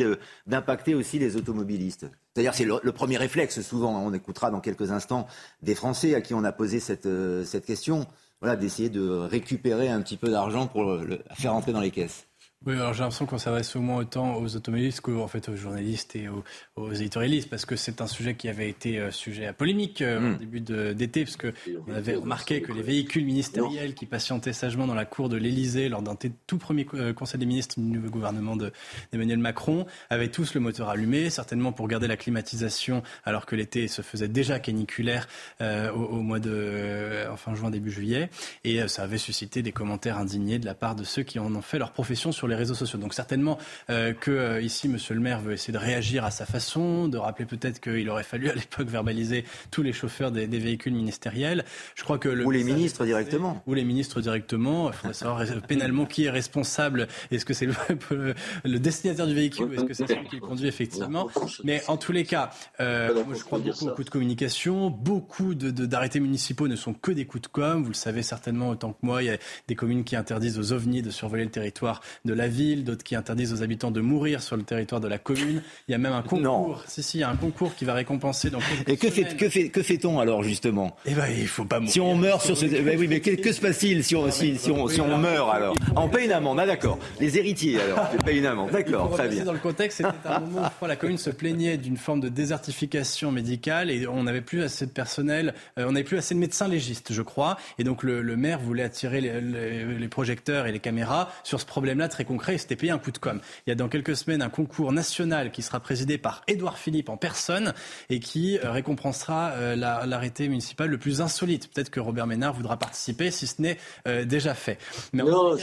d'impacter aussi les automobilistes? C'est-à-dire c'est le, premier réflexe souvent. On écoutera dans quelques instants des Français à qui on a posé cette, euh, cette question voilà, d'essayer de récupérer un petit peu d'argent pour le, faire entrer dans les caisses. Oui, alors j'ai l'impression qu'on s'adresse au moins autant aux automobilistes qu'en fait aux journalistes et aux, aux, éditorialistes, parce que c'est un sujet qui avait été euh, sujet à polémique euh, au hmm. début d'été, parce que on avait remarqué que les véhicules ministériels qui patientaient sagement dans la cour de l'Élysée lors d'un tout premier euh, Conseil des ministres du nouveau gouvernement d'Emmanuel Macron avaient tous le moteur allumé, certainement pour garder la climatisation, alors que l'été se faisait déjà caniculaire au, au, mois de fin juin début juillet, et ça avait suscité des commentaires indignés de la part de ceux qui en ont fait leur profession sur les réseaux sociaux. Donc certainement euh, que euh, ici, Monsieur le Maire veut essayer de réagir à sa façon, de rappeler peut-être qu'il aurait fallu à l'époque verbaliser tous les chauffeurs des, véhicules ministériels. Je crois que le ou les ministres directement. Ou les ministres directement. Il faudrait savoir pénalement qui est responsable. Est-ce que c'est le, (laughs) le, destinataire du véhicule ou est-ce que c'est celui qui le conduit effectivement Mais en tous les cas, euh, moi je crois beaucoup aux coups de communication. Beaucoup d'arrêtés de, municipaux ne sont que des coups de com. Vous le savez certainement autant que moi. Il y a des communes qui interdisent aux ovnis de survoler le territoire de la ville, d'autres qui interdisent aux habitants de mourir sur le territoire de la commune. Il y a même un concours. Si, si, il y a un concours qui va récompenser. Donc, Et que, fait, que, fait, que fait-on alors justement? Eh ben, il faut pas mourir. Si on meurt sur ce. Ben oui, mais que, se passe-t-il si on, si, si on, si on meurt alors? On paye une amende, ah, d'accord. Les héritiers alors, on paye une amende, d'accord, très bien. Dans le contexte, c'était un moment où la commune se plaignait d'une forme de désertification médicale et on n'avait plus assez de personnel, euh, on n'avait plus assez de médecins légistes, je crois. Et donc le, maire voulait attirer les, les, projecteurs et les caméras sur ce problème-là très concret. C'était payé un coup de com. Il y a dans quelques semaines un concours national qui sera présidé par Édouard Philippe en personne et qui euh, récompensera euh, l'arrêté municipal le plus insolite. Peut-être que Robert Ménard voudra participer si ce n'est euh, déjà fait. Mais non,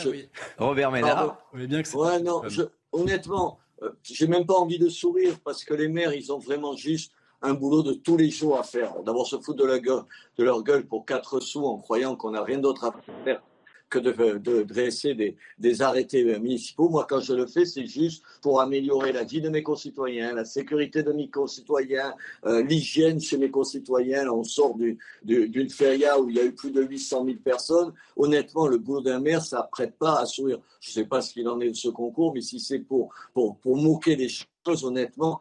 Robert Ménard. bien que ouais, non, je... honnêtement, j'ai même pas envie de sourire parce que les maires, ils ont vraiment juste un boulot de tous les jours à faire. D'abord se foutre de, la gueule, de leur gueule pour quatre sous en croyant qu'on n'a rien d'autre à faire que de, dresser des, arrêtés municipaux. Moi, quand je le fais, c'est juste pour améliorer la vie de mes concitoyens, la sécurité de mes concitoyens, euh, l'hygiène chez mes concitoyens. on sort d'une feria où il y a eu plus de 800 000 personnes. Honnêtement, le boulot d'un maire, ça ne prête pas à sourire. Je ne sais pas ce qu'il en est de ce concours, mais si c'est pour, pour, pour moquer des choses, honnêtement,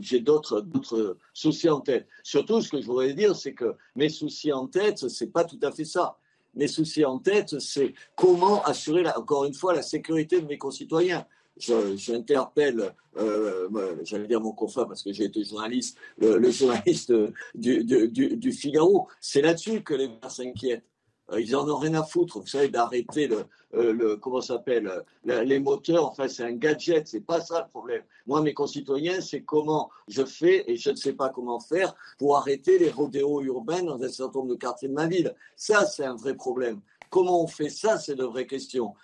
j'ai d'autres soucis en tête. Surtout, ce que je voudrais dire, c'est que mes soucis en tête, ce n'est pas tout à fait ça mes soucis en tête, c'est comment assurer, encore une fois, la sécurité de mes concitoyens. J'interpelle, euh, j'allais dire mon confrère parce que j'ai été journaliste, le, (laughs) journaliste du, du, Figaro. C'est là-dessus que les maires s'inquiètent. Euh, ils en ont rien à foutre, vous savez, d'arrêter le, euh, le, comment s'appelle, les moteurs. Enfin, c'est un gadget, c'est pas ça le problème. Moi, mes concitoyens, c'est comment je fais et je ne sais pas comment faire pour arrêter les rodéos urbains dans un certain nombre de quartiers de ma ville. Ça, c'est un vrai problème. Comment on fait ça C'est de vraies questions.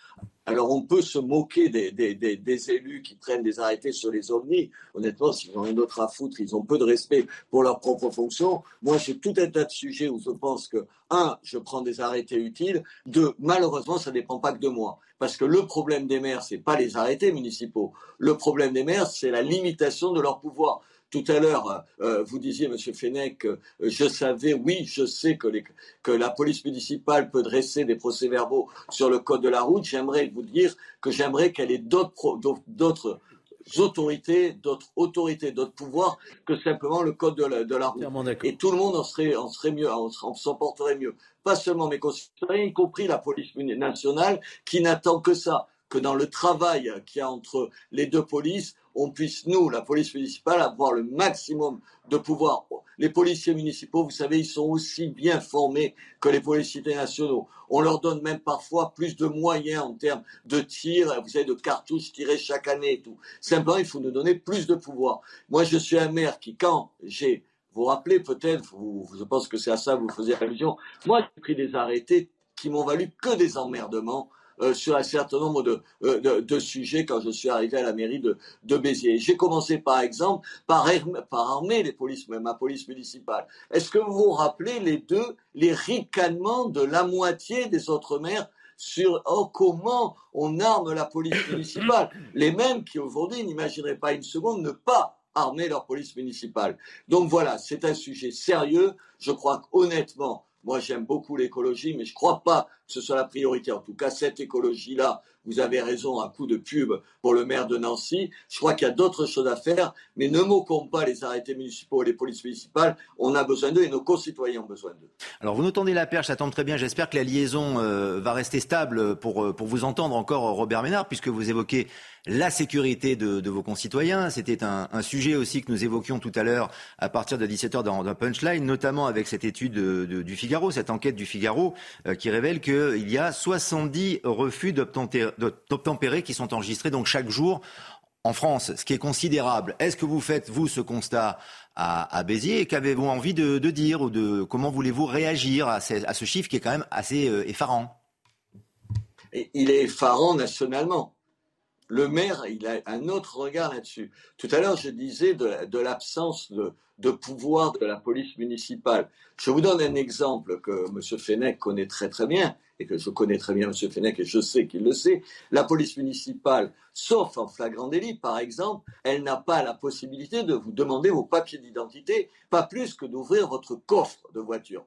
Alors, on peut se moquer des, élus qui prennent des arrêtés sur les ovnis. Honnêtement, s'ils ont rien d'autre à foutre, ils ont peu de respect pour leur propre fonction. Moi, j'ai tout un tas de sujets où je pense que, un, je prends des arrêtés utiles. Deux, malheureusement, ça ne dépend pas que de moi. Parce que le problème des maires, ce n'est pas les arrêtés municipaux. Le problème des maires, c'est la limitation de leur pouvoir. Tout à l'heure, euh, vous disiez, Monsieur Fenech, euh, je savais, oui, je sais que, que, la police municipale peut dresser des procès-verbaux sur le code de la route. J'aimerais vous dire que j'aimerais qu'elle ait d'autres, autorités, d'autres autorités, d'autres pouvoirs que simplement le code de la, de la route. Et tout le monde en serait, en serait mieux, en, s'en porterait mieux. Pas seulement mes concitoyens, y compris la police nationale, qui n'attend que ça que dans le travail qu'il y a entre les deux polices, on puisse, nous, la police municipale, avoir le maximum de pouvoir. Les policiers municipaux, vous savez, ils sont aussi bien formés que les policiers nationaux. On leur donne même parfois plus de moyens en termes de tir, vous savez, de cartouches tirées chaque année et tout. Simplement, il faut nous donner plus de pouvoir. Moi, je suis un maire qui, quand j'ai, vous vous rappelez peut-être, je pense que c'est à ça que vous faisiez allusion, moi, j'ai pris des arrêtés qui m'ont valu que des emmerdements euh, sur un certain nombre euh, de, de, sujets quand je suis arrivé à la mairie de, de Béziers. J'ai commencé par exemple par, par armer les polices, ma police municipale. Est-ce que vous vous rappelez les deux, les ricanements de la moitié des autres maires sur oh, comment on arme la police municipale? Les mêmes qui aujourd'hui n'imagineraient pas une seconde ne pas armer leur police municipale. Donc voilà, c'est un sujet sérieux. Je crois qu'honnêtement, moi, j'aime beaucoup l'écologie, mais je ne crois pas ce soit la priorité. En tout cas, cette écologie-là, vous avez raison, un coup de pub pour le maire de Nancy. Je crois qu'il y a d'autres choses à faire, mais ne moquons pas les arrêtés municipaux et les polices municipales. On a besoin d'eux et nos concitoyens ont besoin d'eux. Alors, vous nous tendez la perche, ça tombe très bien. J'espère que la liaison euh, va rester stable pour, euh, pour vous entendre encore, Robert Ménard, puisque vous évoquez la sécurité de, vos concitoyens. C'était un, sujet aussi que nous évoquions tout à l'heure à partir de 17h dans, dans Punchline, notamment avec cette étude du Figaro, cette enquête du Figaro euh, qui révèle qu'il y a 70 refus d'obtempérer qui sont enregistrés donc chaque jour en France, ce qui est considérable. Est-ce que vous faites, vous, ce constat à, Béziers et qu'avez-vous envie de, dire ou de comment voulez-vous réagir à ce, chiffre qui est quand même assez euh, effarant? Il est effarant nationalement le maire, il a un autre regard là-dessus. Tout à l'heure, je disais de, l'absence de, pouvoir de la police municipale. Je vous donne un exemple que M. Fenech connaît très très bien, et que je connais très bien M. Fenech, et je sais qu'il le sait. La police municipale, sauf en flagrant délit, par exemple, elle n'a pas la possibilité de vous demander vos papiers d'identité, pas plus que d'ouvrir votre coffre de voiture.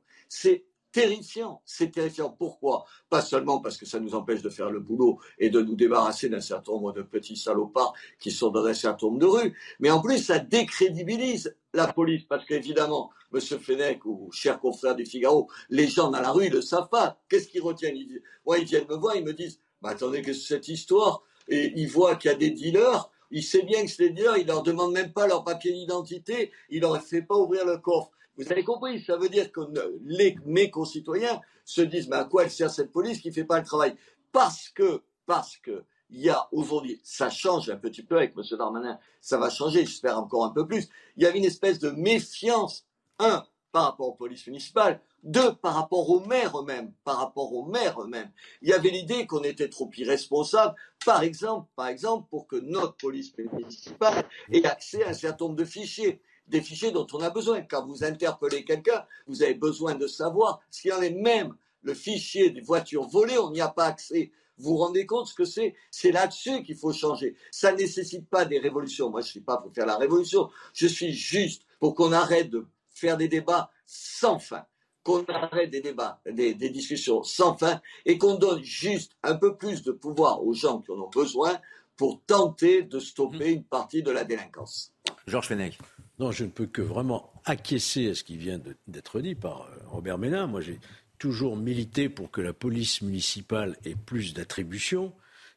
Terrifiant. C'est terrifiant. Pourquoi? Pas seulement parce que ça nous empêche de faire le boulot et de nous débarrasser d'un certain nombre de petits salopards qui sont dans un certain nombre de rues, mais en plus ça décrédibilise la police parce qu'évidemment, Monsieur Fenech ou cher confrère du Figaro, les gens dans la rue ne savent pas. Qu'est-ce qu'ils retiennent? Ils, ils viennent me voir, ils me disent bah, attendez, que cette histoire? Et ils voient qu'il y a des dealers. Ils savent bien que c'est des dealers, ils leur demandent même pas leur papier d'identité, ils leur fait pas ouvrir le coffre. Vous avez compris, ça veut dire que les, mes concitoyens se disent, mais à quoi elle sert cette police qui ne fait pas le travail? Parce que, parce que, il y a aujourd'hui, ça change un petit peu avec M. Darmanin, ça va changer, j'espère encore un peu plus. Il y avait une espèce de méfiance, un, par rapport aux polices municipales, deux, par rapport aux maires eux-mêmes, par rapport aux maires eux-mêmes. Il y avait l'idée qu'on était trop irresponsable, par exemple, par exemple, pour que notre police municipale ait accès à un certain nombre de fichiers des fichiers dont on a besoin. Quand vous interpellez quelqu'un, vous avez besoin de savoir s'il y en est même le fichier des voitures volées, on n'y a pas accès. Vous vous rendez compte ce que c'est? C'est là-dessus qu'il faut changer. Ça ne nécessite pas des révolutions. Moi, je ne suis pas pour faire la révolution. Je suis juste pour qu'on arrête de faire des débats sans fin qu'on arrête des débats, des, discussions sans fin et qu'on donne juste un peu plus de pouvoir aux gens qui en ont besoin pour tenter de stopper mmh. une partie de la délinquance. Georges Fenech. Non, je ne peux que vraiment acquiescer à ce qui vient d'être dit par euh, Robert Ménard. Moi, j'ai toujours milité pour que la police municipale ait plus d'attributions.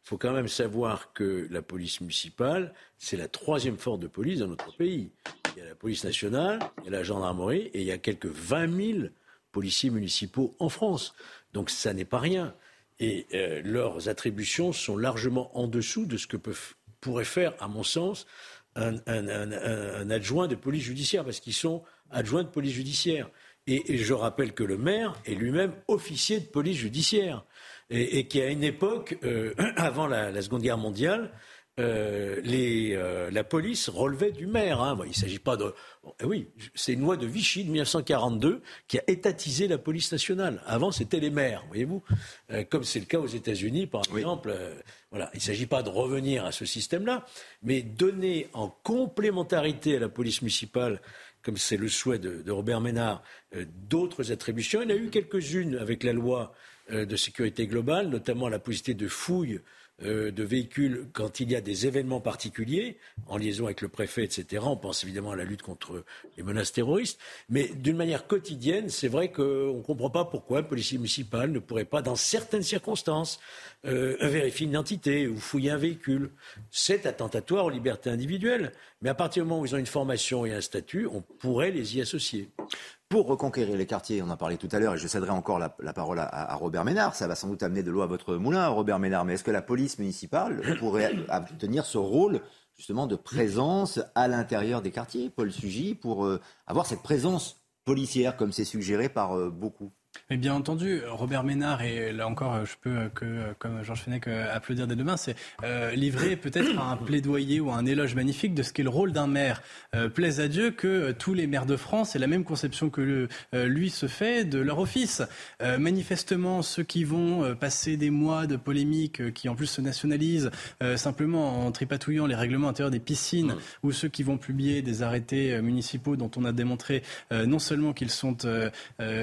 Il faut quand même savoir que la police municipale, c'est la troisième force de police dans notre pays. Il y a la police nationale, il y a la gendarmerie et il y a quelques 20 000 policiers municipaux en France. Donc ça n'est pas rien. Et euh, leurs attributions sont largement en dessous de ce que pourrait faire, à mon sens, un, adjoint de police judiciaire, parce qu'ils sont adjoints de police judiciaire. Et, je rappelle que le maire est lui-même officier de police judiciaire, et, qu'à une époque, euh, (clears throat) avant la, Seconde Guerre mondiale, euh, les, euh, la police relevait du maire. Hein. il ne s'agit pas de. Eh oui, c'est une loi de Vichy de 1942 qui a étatisé la police nationale. Avant, c'était les maires, voyez-vous, euh, comme c'est le cas aux États-Unis, par exemple. voilà, il ne s'agit pas de revenir à ce système-là, mais donner en complémentarité à la police municipale comme c'est le souhait de, de Robert Ménard, d'autres attributions. Il y en a eu quelques-unes avec la loi de sécurité globale, notamment la possibilité de fouille euh, de véhicules quand il y a des événements particuliers, en liaison avec le préfet, etc. On pense évidemment à la lutte contre les menaces terroristes. Mais d'une manière quotidienne, c'est vrai qu'on ne comprend pas pourquoi un policier municipal ne pourrait pas, dans certaines circonstances, euh, vérifier une identité ou fouiller un véhicule. C'est attentatoire aux libertés individuelles. Mais à partir du moment où ils ont une formation et un statut, on pourrait les y associer. Pour reconquérir les quartiers, on en parlait tout à l'heure, et je céderai encore la, parole à, Robert Ménard. Ça va sans doute amener de l'eau à votre moulin, Robert Ménard. Mais est-ce que la police municipale pourrait tenir ce rôle justement de présence à l'intérieur des quartiers, Paul Sugy, pour euh, avoir cette présence policière comme c'est suggéré par euh, beaucoup? Mais bien entendu, Robert Ménard, et là encore, je peux que, comme Georges Fenech, applaudir des deux mains, c'est euh, livrer peut-être un plaidoyer ou un éloge magnifique de ce qu'est le rôle d'un maire. Euh, plaise à Dieu que tous les maires de France aient la même conception que le, euh, lui se fait de leur office. Euh, manifestement, ceux qui vont passer des mois de polémiques, qui en plus se nationalisent simplement en tripatouillant les règlements intérieurs des piscines, ou ceux qui vont publier des arrêtés municipaux dont on a démontré non seulement qu'ils sont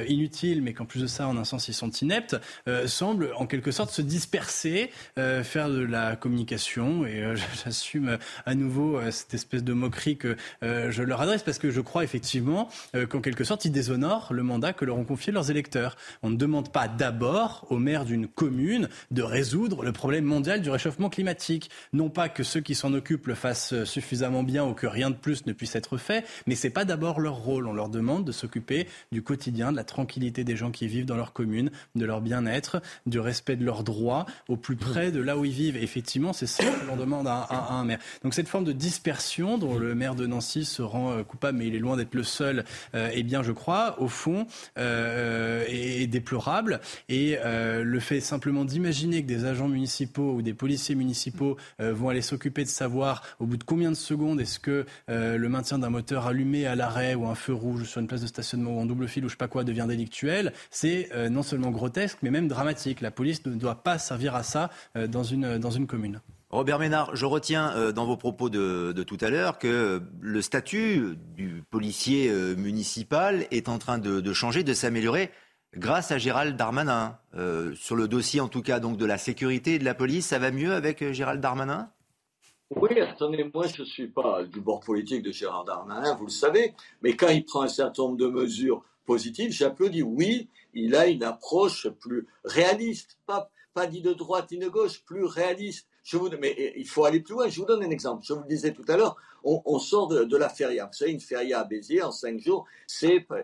inutiles, mais qu'en plus de ça, en un sens, ils sont ineptes, euh, semblent en quelque sorte se disperser, euh, faire de la communication. Et euh, (laughs) j'assume à nouveau cette espèce de moquerie que je leur adresse parce que je crois effectivement qu'en quelque sorte, ils déshonorent le mandat que leur ont confié leurs électeurs. On ne demande pas d'abord au maire d'une commune de résoudre le problème mondial du réchauffement climatique. Non pas que ceux qui s'en occupent le fassent suffisamment bien ou que rien de plus ne puisse être fait, mais c'est pas d'abord leur rôle. On leur demande de s'occuper du quotidien, de la tranquillité des gens qui vivent dans leur commune, de leur bien-être, du respect de leurs droits au plus près de là où ils vivent. effectivement, c'est ça que l'on demande à, un maire. Donc cette forme de dispersion dont le maire de Nancy se rend euh, coupable, mais il est loin d'être le seul, euh, eh bien je crois, au fond, euh, est, déplorable. Et le fait simplement d'imaginer que des agents municipaux ou des policiers municipaux vont aller s'occuper de savoir au bout de combien de secondes est-ce que le maintien d'un moteur allumé à l'arrêt ou un feu rouge sur une place de stationnement ou en double fil ou je sais pas quoi devient délictuel, c'est euh, non seulement grotesque, mais même dramatique. La police ne doit pas servir à ça euh, dans une, dans une commune. Robert Ménard, je retiens euh, dans vos propos de, tout à l'heure que le statut du policier municipal est en train de, changer, de s'améliorer grâce à Gérald Darmanin. sur le dossier, en tout cas, donc de la sécurité et de la police, ça va mieux avec Gérald Darmanin? Oui, attendez, moi je ne suis pas du bord politique de Gérald Darmanin, vous le savez, mais quand il prend un certain nombre de mesures positives, j'applaudis. Oui, il a une approche plus réaliste, pas, pas ni de droite ni de gauche, plus réaliste. Mais il faut aller plus loin. Je vous donne un exemple. Je vous le disais tout à l'heure, on, sort de, la feria. Vous savez, une feria à Béziers en cinq jours,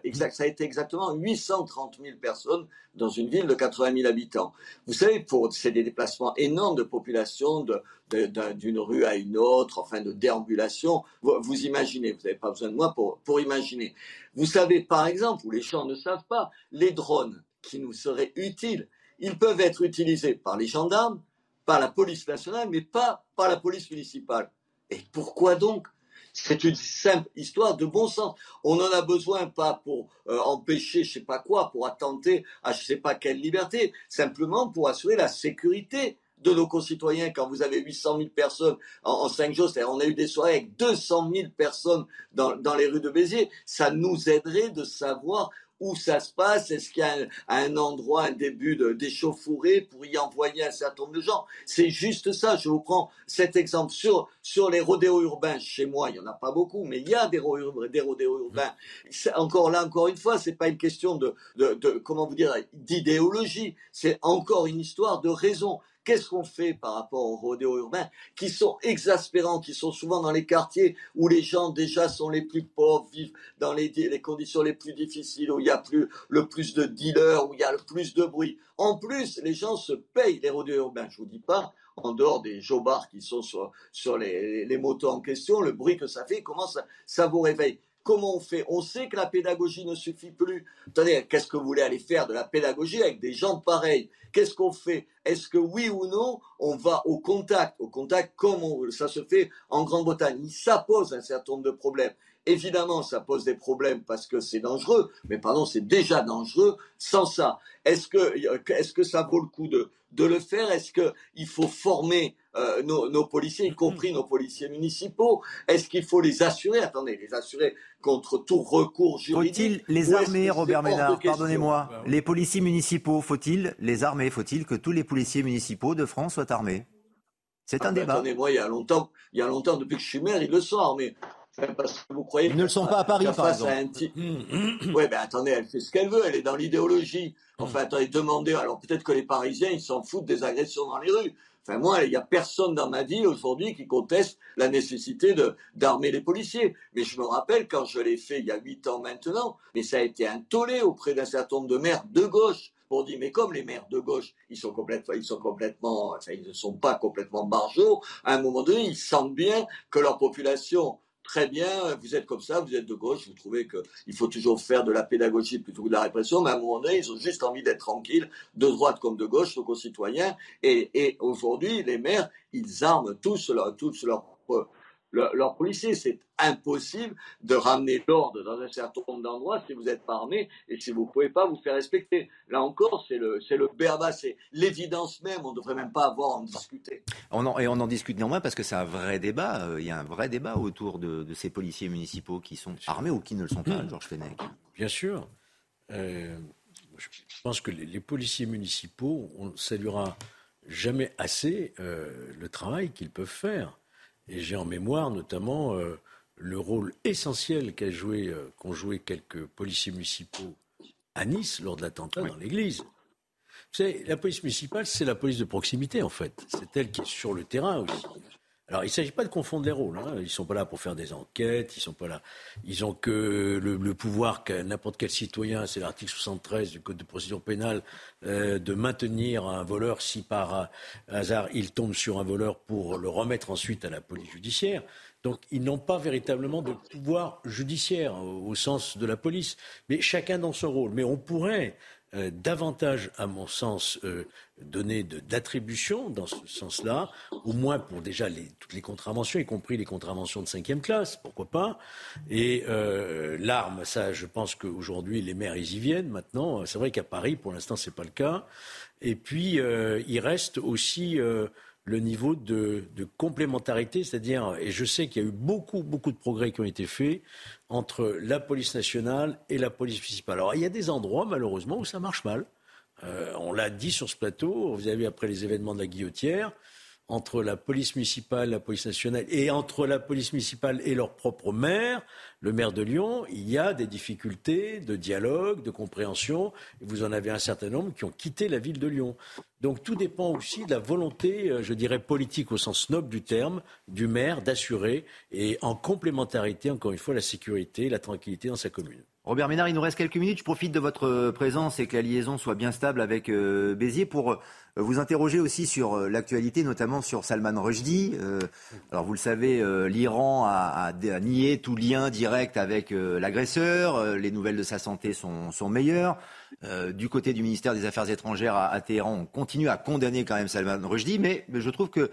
exact, ça a été exactement 830 000 personnes dans une ville de 80 000 habitants. Vous savez, c'est des déplacements énormes de population d'une rue à une autre, enfin de déambulation. Vous, imaginez, vous n'avez pas besoin de moi pour, pour imaginer. Vous savez, par exemple, où les gens ne savent pas, les drones qui nous seraient utiles, ils peuvent être utilisés par les gendarmes, par la police nationale, mais pas par la police municipale. Et pourquoi donc? C'est une simple histoire de bon sens. On n'en a besoin pas pour euh, empêcher je sais pas quoi, pour attenter à je sais pas quelle liberté, simplement pour assurer la sécurité de nos concitoyens quand vous avez 800 000 personnes en, cinq jours, c'est-à-dire on a eu des soirées avec 200 000 personnes dans, dans les rues de Béziers, ça nous aiderait de savoir où ça se passe? Est-ce qu'il y a un, endroit, un début d'échauffourée pour y envoyer un certain nombre de gens? C'est juste ça. Je vous prends cet exemple sur, sur les rodéos urbains. Chez moi, il y en a pas beaucoup, mais il y a des, rodéos urbains. Encore là, encore une fois, c'est pas une question de, de, de comment vous dire, d'idéologie. C'est encore une histoire de raison. Qu'est-ce qu'on fait par rapport aux rodéos urbains qui sont exaspérants, qui sont souvent dans les quartiers où les gens déjà sont les plus pauvres, vivent dans les, conditions les plus difficiles, où il y a plus, le plus de dealers, où il y a le plus de bruit? En plus, les gens se payent les rodéos urbains. Je vous dis pas, en dehors des jobards qui sont sur, les, motos en question, le bruit que ça fait, comment ça vous réveille. Comment on fait On sait que la pédagogie ne suffit plus. Attendez, qu'est-ce que vous voulez aller faire de la pédagogie avec des gens pareils? Qu'est-ce qu'on fait? Est-ce que oui ou non, on va au contact? Au contact comme ça se fait en Grande-Bretagne. Ça pose un certain nombre de problèmes. Évidemment, ça pose des problèmes parce que c'est dangereux, mais pardon, c'est déjà dangereux sans ça. Est-ce que, est que ça vaut le coup de, de le faire? Est-ce qu'il faut former euh, nos, policiers, y compris nos policiers municipaux Est-ce qu'il faut les assurer? Attendez, les assurer contre tout recours juridique? Faut-il les armer, Robert Ménard? Pardonnez-moi. Les policiers municipaux, faut-il les armer? Faut-il que tous les policiers municipaux de France soient armés? C'est un ah, débat. Attendez-moi, il y a longtemps, il y a longtemps, depuis que je suis maire, ils le sont armés. Parce que vous croyez ils ne le sont pas à Paris, par exemple. Oui, (coughs) mais attendez, elle fait ce qu'elle veut, elle est dans l'idéologie. Enfin, attendez, demandez. Alors peut-être que les Parisiens, ils s'en foutent des agressions dans les rues. Enfin, moi, il n'y a personne dans ma ville aujourd'hui qui conteste la nécessité d'armer les policiers. Mais je me rappelle quand je l'ai fait il y a huit ans maintenant, mais ça a été un tollé auprès d'un certain nombre de maires de gauche pour dire mais comme les maires de gauche, ils sont complètement, ils ils ne sont pas complètement barjots. À un moment donné, ils sentent bien que leur population très bien, vous êtes comme ça, vous êtes de gauche, vous trouvez qu'il faut toujours faire de la pédagogie plutôt que de la répression, mais à un moment donné, ils ont juste envie d'être tranquilles, de droite comme de gauche, nos concitoyens. Et, aujourd'hui, les maires, ils arment tous leur, tous leur leurs policiers. C'est impossible de ramener l'ordre dans un certain nombre d'endroits si vous n'êtes pas armé et si vous ne pouvez pas vous faire respecter. Là encore, c'est le, c'est le c'est l'évidence même. On ne devrait même pas avoir à en discuter. On en, et on en discute néanmoins parce que c'est un vrai débat. Euh, il y a un vrai débat autour de, ces policiers municipaux qui sont armés ou qui ne le sont pas, Georges Fenech. Bien sûr. Euh, je pense que les, policiers municipaux, on ne saluera jamais assez euh, le travail qu'ils peuvent faire. Et j'ai en mémoire notamment euh, le rôle essentiel qu'ont joué, euh, qu'ont joué quelques policiers municipaux à Nice lors de l'attentat dans l'église. Vous savez, la police municipale, c'est la police de proximité, en fait. C'est elle qui est sur le terrain aussi. Alors, il ne s'agit pas de confondre les rôles. Hein. Ils ne sont pas là pour faire des enquêtes. Ils sont pas là. Ils ont que le, pouvoir que n'importe quel citoyen, c'est l'article 73 du Code de procédure pénale, euh, de maintenir un voleur si par hasard il tombe sur un voleur pour le remettre ensuite à la police judiciaire. Donc, ils n'ont pas véritablement de pouvoir judiciaire au, au sens de la police, mais chacun dans son rôle. Mais on pourrait euh, davantage, à mon sens, euh, donner d'attribution dans ce sens-là, au moins pour déjà toutes les contraventions, y compris les contraventions de cinquième classe, pourquoi pas. Et euh, l'arme, ça, je pense qu'aujourd'hui, les maires, ils y viennent maintenant. C'est vrai qu'à Paris, pour l'instant, c'est pas le cas. Et puis, il reste aussi le niveau de, complémentarité, c'est-à-dire, et je sais qu'il y a eu beaucoup, beaucoup de progrès qui ont été faits entre la police nationale et la police municipale. Alors, il y a des endroits, malheureusement, où ça marche mal. Euh, on l'a dit sur ce plateau, vous avez vu après les événements de la guillotière, entre la police municipale, la police nationale et entre la police municipale et leur propre maire, le maire de Lyon, il y a des difficultés de dialogue, de compréhension. Vous en avez un certain nombre qui ont quitté la ville de Lyon. Donc tout dépend aussi de la volonté, euh, je dirais, politique au sens noble du terme, du maire d'assurer, et en complémentarité, encore une fois, la sécurité, la tranquillité dans sa commune. Robert Ménard, il nous reste quelques minutes. Je profite de votre présence et que la liaison soit bien stable avec euh, Béziers pour euh, vous interroger aussi sur euh, l'actualité, notamment sur Salman Rushdie. alors vous le savez, l'Iran a, nié tout lien direct avec l'agresseur. les nouvelles de sa santé sont, meilleures. du côté du ministère des Affaires étrangères à, Téhéran, on continue à condamner quand même Salman Rushdie, mais, je trouve que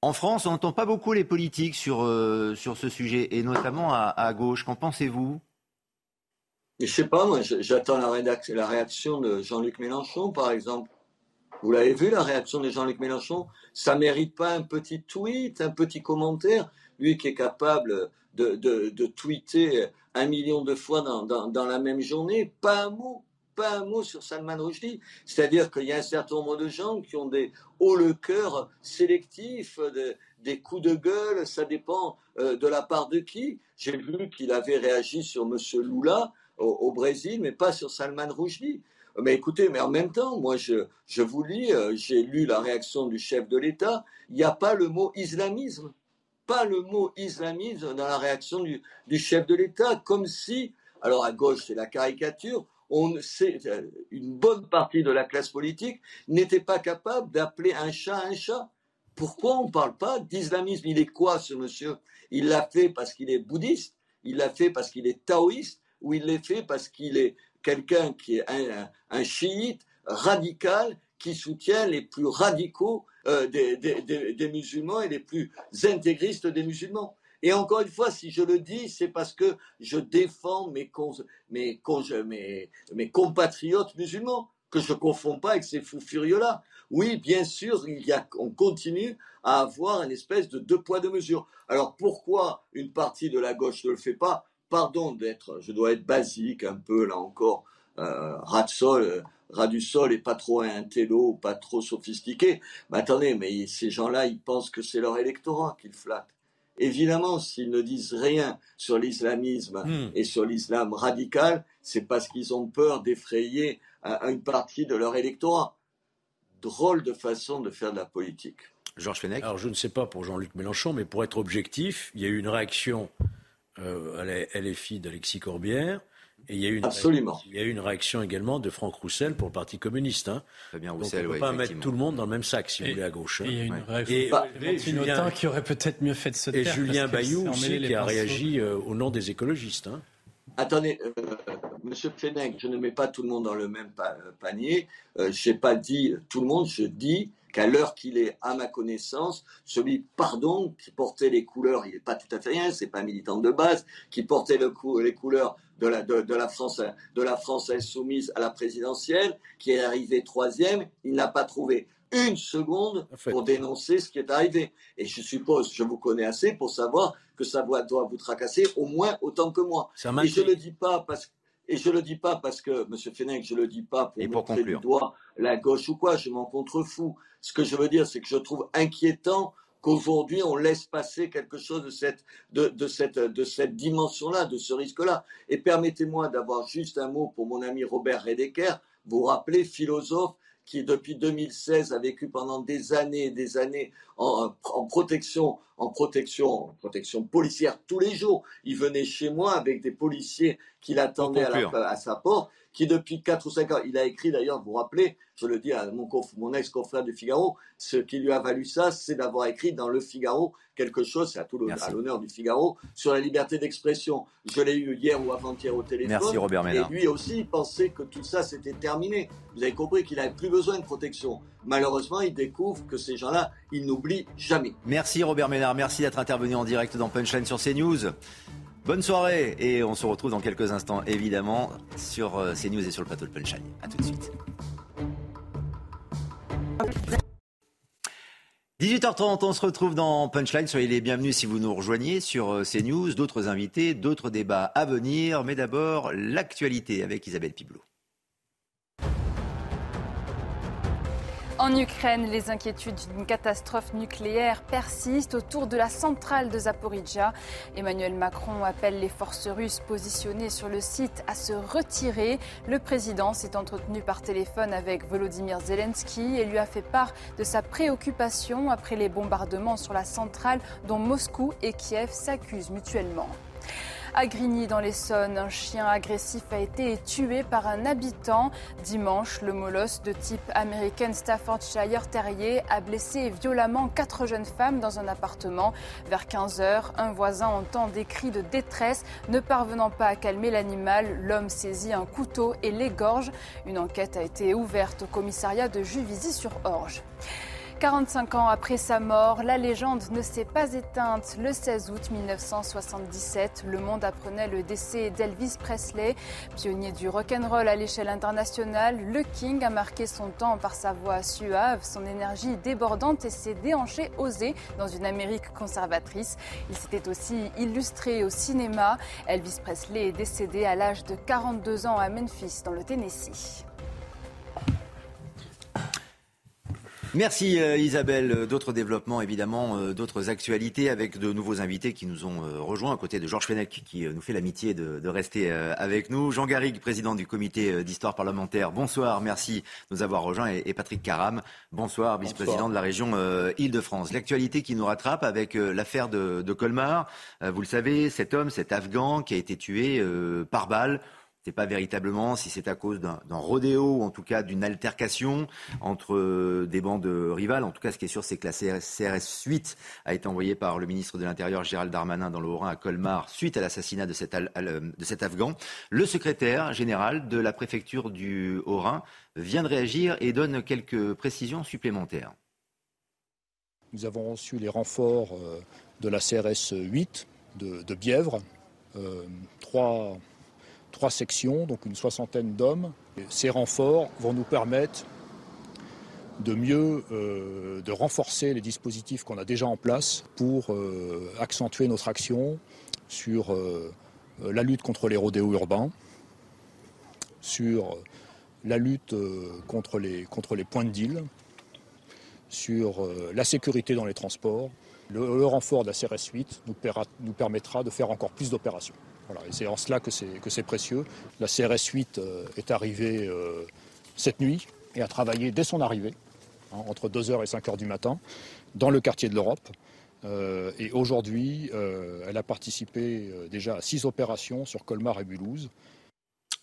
en France, on n'entend pas beaucoup les politiques sur, sur ce sujet, et notamment à, à gauche. Qu'en pensez-vous? Je sais pas, moi, j'attends la, la, réaction de Jean-Luc Mélenchon, par exemple. Vous l'avez vu, la réaction de Jean-Luc Mélenchon? Ça mérite pas un petit tweet, un petit commentaire? Lui qui est capable de, de, de tweeter un million de fois dans, dans, dans, la même journée, pas un mot. pas un mot sur Salman Rushdie. C'est-à-dire qu'il y a un certain nombre de gens qui ont des hauts le cœur sélectifs, des coups de gueule, ça dépend euh, de la part de qui. J'ai vu qu'il avait réagi sur M. Lula au, Brésil, mais pas sur Salman Rushdie. Mais écoutez, mais en même temps, moi, je, vous lis, euh, j'ai lu la réaction du chef de l'État, il n'y a pas le mot islamisme. Pas le mot islamisme dans la réaction du, du chef de l'État, comme si, alors à gauche, c'est la caricature, on sait, euh, une bonne partie de la classe politique n'était pas capable d'appeler un chat un chat. Pourquoi on ne parle pas d'islamisme? Il est quoi ce monsieur? Il l'a fait parce qu'il est bouddhiste, il l'a fait parce qu'il est taoïste, ou il l'a fait parce qu'il est quelqu'un qui est un, chiite radical qui soutient les plus radicaux euh, des, musulmans et les plus intégristes des musulmans. Et encore une fois, si je le dis, c'est parce que je défends mes, mes, mes compatriotes musulmans, que je ne confonds pas avec ces fous furieux-là. Oui, bien sûr, il y a, on continue à avoir une espèce de deux poids, deux mesures. Alors pourquoi une partie de la gauche ne le fait pas Pardon d'être, je dois être basique un peu là encore, euh, rat de sol, euh, rat du sol et pas trop un télo, pas trop sophistiqué. Mais attendez, mais ces gens-là, ils pensent que c'est leur électorat qu'ils flattent. Évidemment, s'ils ne disent rien sur l'islamisme hmm. et sur l'islam radical, c'est parce qu'ils ont peur d'effrayer une partie de leur électorat drôle de façon de faire de la politique. Georges Fenech? Alors je ne sais pas pour Jean-Luc Mélenchon, mais pour être objectif, il y a eu une réaction euh, à la LFI d'Alexis Corbière. Et il y, a eu une Absolument. il y a eu une réaction également de Franck Roussel pour le Parti communiste. Hein. Roussel, Donc on ne peut pas mettre tout le monde dans le même sac, si vous voulez, à gauche. Hein. Et il y a une réaction de Julien, qui aurait peut-être mieux fait de se taire. Et Julien Bayou aussi, qui a réagi euh, au nom des écologistes. Hein. Attendez, euh, Monsieur Fenech, je ne mets pas tout le monde dans le même panier. Euh, je n'ai pas dit tout le monde, je dis qu'à l'heure qu'il est, à ma connaissance, celui, pardon, qui portait les couleurs, il n'est pas tout à fait rien, c'est pas un militant de base, qui portait les couleurs de la, de, la France, de la France insoumise à la présidentielle, qui est arrivé troisième, il n'a pas trouvé une seconde pour dénoncer ce qui est arrivé. Et je suppose, je vous connais assez pour savoir que ça doit vous tracasser au moins autant que moi. Et je le dis pas parce et je le dis pas parce que, Monsieur Fenech, je le dis pas pour, montrer du doigt la gauche ou quoi, je m'en contrefous. Ce que je veux dire, c'est que je trouve inquiétant qu'aujourd'hui on laisse passer quelque chose de cette, de, de cette, de cette dimension-là, de ce risque-là. Et permettez-moi d'avoir juste un mot pour mon ami Robert Redeker, vous rappelez, philosophe, qui depuis 2016 a vécu pendant des années et des années en, protection, en protection, en protection policière tous les jours. Il venait chez moi avec des policiers qui l'attendaient à, à, sa porte, qui depuis 4 ou 5 ans, il a écrit d'ailleurs, vous vous rappelez, je le dis à mon, mon ex-confrère du Figaro, ce qui lui a valu ça, c'est d'avoir écrit dans le Figaro quelque chose, c'est à tout l'honneur du Figaro, sur la liberté d'expression. Je l'ai eu hier ou avant-hier au téléphone. Merci Robert Ménard. Et lui aussi, il pensait que tout ça, c'était terminé. Vous avez compris qu'il n'avait plus besoin de protection. Malheureusement, il découvre que ces gens-là, ils n'oublient jamais. Merci Robert Ménard, merci d'être intervenu en direct dans Punchline sur CNews. Bonne soirée et on se retrouve dans quelques instants évidemment sur euh, CNews et sur le plateau de Punchline. A tout de suite. 18h30, on se retrouve dans Punchline. Soyez les bienvenus si vous nous rejoignez sur euh, CNews. D'autres invités, d'autres débats à venir. Mais d'abord, l'actualité avec Isabelle Piblot. En Ukraine, les inquiétudes d'une catastrophe nucléaire persistent autour de la centrale de Zaporizhia. Emmanuel Macron appelle les forces russes positionnées sur le site à se retirer. Le président s'est entretenu par téléphone avec Volodymyr Zelensky et lui a fait part de sa préoccupation après les bombardements sur la centrale dont Moscou et Kiev s'accusent mutuellement. À Grigny, dans l'Essonne, un chien agressif a été tué par un habitant. Dimanche, le molosse de type American Staffordshire Terrier a blessé violemment quatre jeunes femmes dans un appartement. Vers 15 heures, un voisin entend des cris de détresse. Ne parvenant pas à calmer l'animal, l'homme saisit un couteau et l'égorge. Une enquête a été ouverte au commissariat de Juvisy-sur-Orge. 45 ans après sa mort, la légende ne s'est pas éteinte. Le 16 août 1977, le monde apprenait le décès d'Elvis Presley. Pionnier du rock'n'roll à l'échelle internationale, le King a marqué son temps par sa voix suave, son énergie débordante et ses déhanchés osés dans une Amérique conservatrice. Il s'était aussi illustré au cinéma. Elvis Presley est décédé à l'âge de 42 ans à Memphis, dans le Tennessee. Merci euh, Isabelle. D'autres développements, évidemment, euh, d'autres actualités avec de nouveaux invités qui nous ont euh, rejoints à côté de Georges Fenech qui nous fait l'amitié de, rester avec nous. Jean Garrigue, président du comité d'histoire parlementaire, bonsoir, merci de nous avoir rejoints. Et, Patrick Caram, bonsoir, vice-président de la région Île-de-France. L'actualité qui nous rattrape avec l'affaire de, de, Colmar. Vous le savez, cet homme, cet Afghan qui a été tué par balle ne pas véritablement si c'est à cause d'un rodéo ou en tout cas d'une altercation entre euh, des bandes rivales. En tout cas, ce qui est sûr, c'est que la CRS 8 a été envoyée par le ministre de l'Intérieur Gérald Darmanin dans le Haut-Rhin à Colmar suite à l'assassinat de, cet, de cet Afghan. Le secrétaire général de la préfecture du Haut-Rhin vient de réagir et donne quelques précisions supplémentaires. Nous avons reçu les renforts euh, de la CRS 8 de, Bièvre, euh, trois trois sections, donc une soixantaine d'hommes. Ces renforts vont nous permettre de mieux, euh, renforcer les dispositifs qu'on a déjà en place pour euh, accentuer notre action sur euh, la lutte contre les rodéos urbains, sur la lutte contre les, points de deal, sur la sécurité dans les transports. Le, renfort de la CRS 8 nous, nous permettra de faire encore plus d'opérations c'est en cela que c'est précieux. La CRS 8 euh, est arrivée euh, cette nuit et a travaillé dès son arrivée, hein, entre 2h et 5h du matin, dans le quartier de l'Europe. Euh, et aujourd'hui, elle a participé déjà à six opérations sur Colmar et Mulhouse.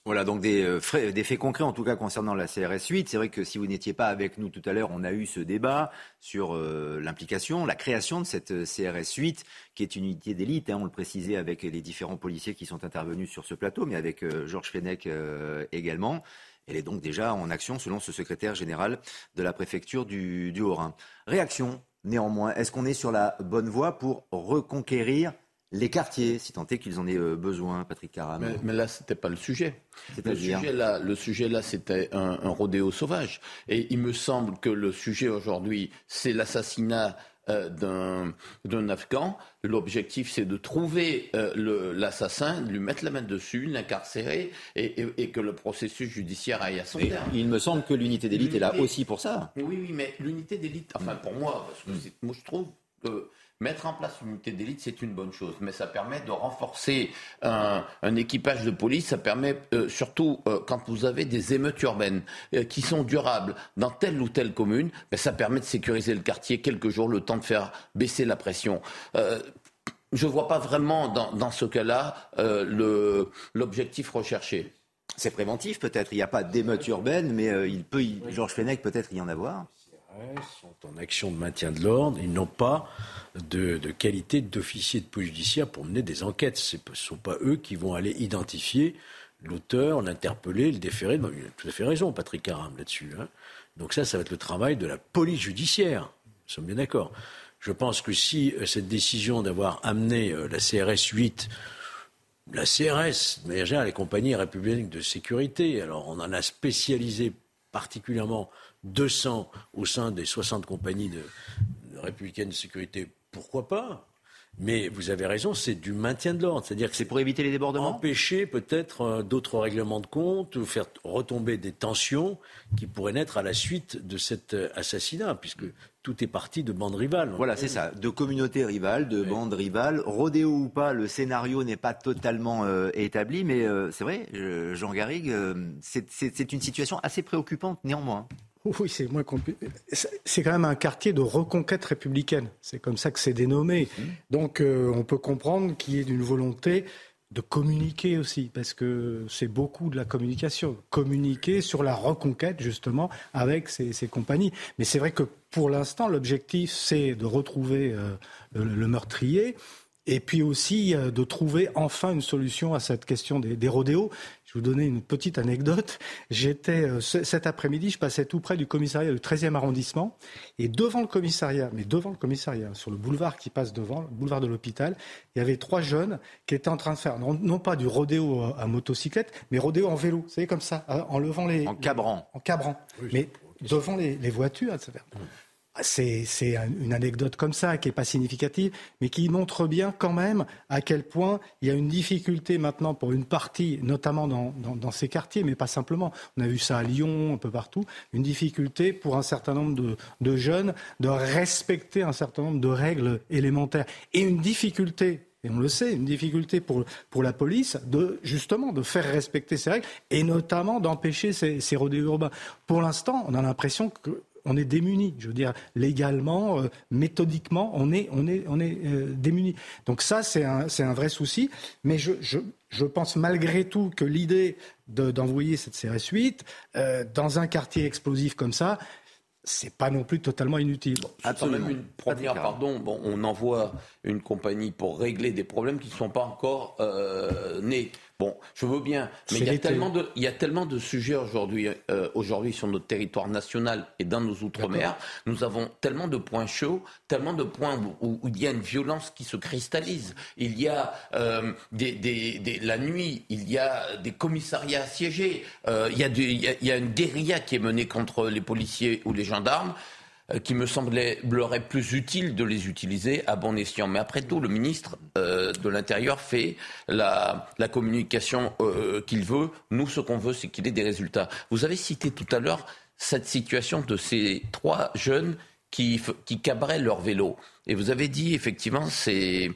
Voilà, donc des, euh, des, faits concrets en tout cas concernant la CRS 8. C'est vrai que si vous n'étiez pas avec nous tout à l'heure, on a eu ce débat sur euh, l'implication, la création de cette euh, CRS 8, qui est une unité d'élite, hein, on le précisait avec les différents policiers qui sont intervenus sur ce plateau, mais avec Georges Fenech également. Elle est donc déjà en action selon ce secrétaire général de la préfecture du, du Haut-Rhin. Réaction néanmoins, est-ce qu'on est sur la bonne voie pour reconquérir les quartiers, si tant est qu'ils en aient euh, besoin, Patrick Caram. Mais, là, ce n'était pas le sujet. Le sujet là, le sujet là, c'était un, rodéo sauvage. Et il me semble que le sujet aujourd'hui, c'est l'assassinat euh, d'un Afghan. L'objectif, c'est de trouver euh, l'assassin, de lui mettre la main dessus, l'incarcérer et, que le processus judiciaire aille à son terme. Il me semble que l'unité d'élite est là aussi pour ça. Oui, oui, mais l'unité d'élite, enfin pour moi, parce que moi je trouve que Mettre en place une unité d'élite, c'est une bonne chose, mais ça permet de renforcer un, équipage de police. Ça permet euh, surtout euh, quand vous avez des émeutes urbaines euh, qui sont durables dans telle ou telle commune, ben, ça permet de sécuriser le quartier quelques jours, le temps de faire baisser la pression. je ne vois pas vraiment dans, ce cas-là l'objectif recherché. C'est préventif peut-être. Il n'y a pas d'émeute urbaine, mais il peut, Georges Fenech peut-être y en avoir. Sont en action de maintien de l'ordre. Ils n'ont pas de, qualité d'officier de police judiciaire pour mener des enquêtes. Ce ne sont pas eux qui vont aller identifier l'auteur, l'interpeller, le déférer. il a tout à fait raison, Patrick Caram, là-dessus. Hein. Donc ça, ça va être le travail de la police judiciaire. Nous sommes bien d'accord. Je pense que si euh, cette décision d'avoir amené euh, la CRS 8 la CRS, mais les compagnies républicaines de sécurité, alors on en a spécialisé particulièrement 200 au sein des 60 compagnies de, républicaines de sécurité pourquoi pas? Mais vous avez raison, c'est du maintien de l'ordre. C'est-à-dire que c'est pour éviter les débordements? Empêcher peut-être euh, d'autres règlements de compte ou faire retomber des tensions qui pourraient naître à la suite de cet euh, assassinat, puisque tout est parti de bandes rivales. Voilà, c'est ça, de communautés rivales, de bandes rivales. Rodéo ou pas, le scénario n'est pas totalement euh, établi, mais c'est vrai, Jean Garrigue, c'est une situation assez préoccupante néanmoins. Oui, c'est moins compliqué. C'est quand même un quartier de reconquête républicaine. C'est comme ça que c'est dénommé. Mmh. Donc, euh, on peut comprendre qu'il y ait une volonté de communiquer aussi, parce que c'est beaucoup de la communication. Communiquer sur la reconquête, justement, avec ces, compagnies. Mais c'est vrai que pour l'instant, l'objectif, c'est de retrouver euh, le, meurtrier et puis aussi euh, de trouver enfin une solution à cette question des, des rodéos. Je vais vous donner une petite anecdote. J'étais euh, cet après-midi, je passais tout près du commissariat du 13e arrondissement et devant le commissariat, mais devant le commissariat, sur le boulevard qui passe devant, le boulevard de l'hôpital, il y avait trois jeunes qui étaient en train de faire non, pas du rodéo à, motocyclette, mais rodéo en vélo. Vous savez comme ça, en levant les en cabrant, en cabrant, mais devant les, les voitures, etc. C'est une anecdote comme ça qui n'est pas significative, mais qui montre bien quand même à quel point il y a une difficulté maintenant pour une partie, notamment dans, ces quartiers, mais pas simplement. On a vu ça à Lyon, un peu partout, une difficulté pour un certain nombre de, jeunes de respecter un certain nombre de règles élémentaires. Et une difficulté et on le sait, une difficulté pour, la police de justement de faire respecter ces règles et notamment d'empêcher ces, ces urbains. Pour l'instant, on a l'impression que on est démuni. Je veux dire, légalement, euh, méthodiquement, on est, on est, on est euh, démuni. Donc ça, c'est un, un, vrai souci. Mais je, je, je, pense malgré tout que l'idée d'envoyer cette CRS 8 euh, dans un quartier explosif comme ça, c'est pas non plus totalement inutile. Bon, même une première, pardon, bon, on envoie une compagnie pour régler des problèmes qui ne sont pas encore nés. Bon, je veux bien, mais il y, a tellement de, il y a tellement de sujets aujourd'hui euh, aujourd'hui sur notre territoire national et dans nos outre-mer. Nous avons tellement de points chauds, tellement de points où, il y a une violence qui se cristallise. Il y a euh, des, des, la nuit, il y a des commissariats assiégés, euh, il, y a il, il y a une guérilla qui est menée contre les policiers ou les gendarmes. Euh, qui me semblerait plus utile de les utiliser à bon escient. Mais après tout, le ministre euh, de l'Intérieur fait la, communication euh, qu'il veut. Nous, ce qu'on veut, c'est qu'il ait des résultats. Vous avez cité tout à l'heure cette situation de ces trois jeunes qui, qui cabraient leur vélo. Et vous avez dit, effectivement, c'est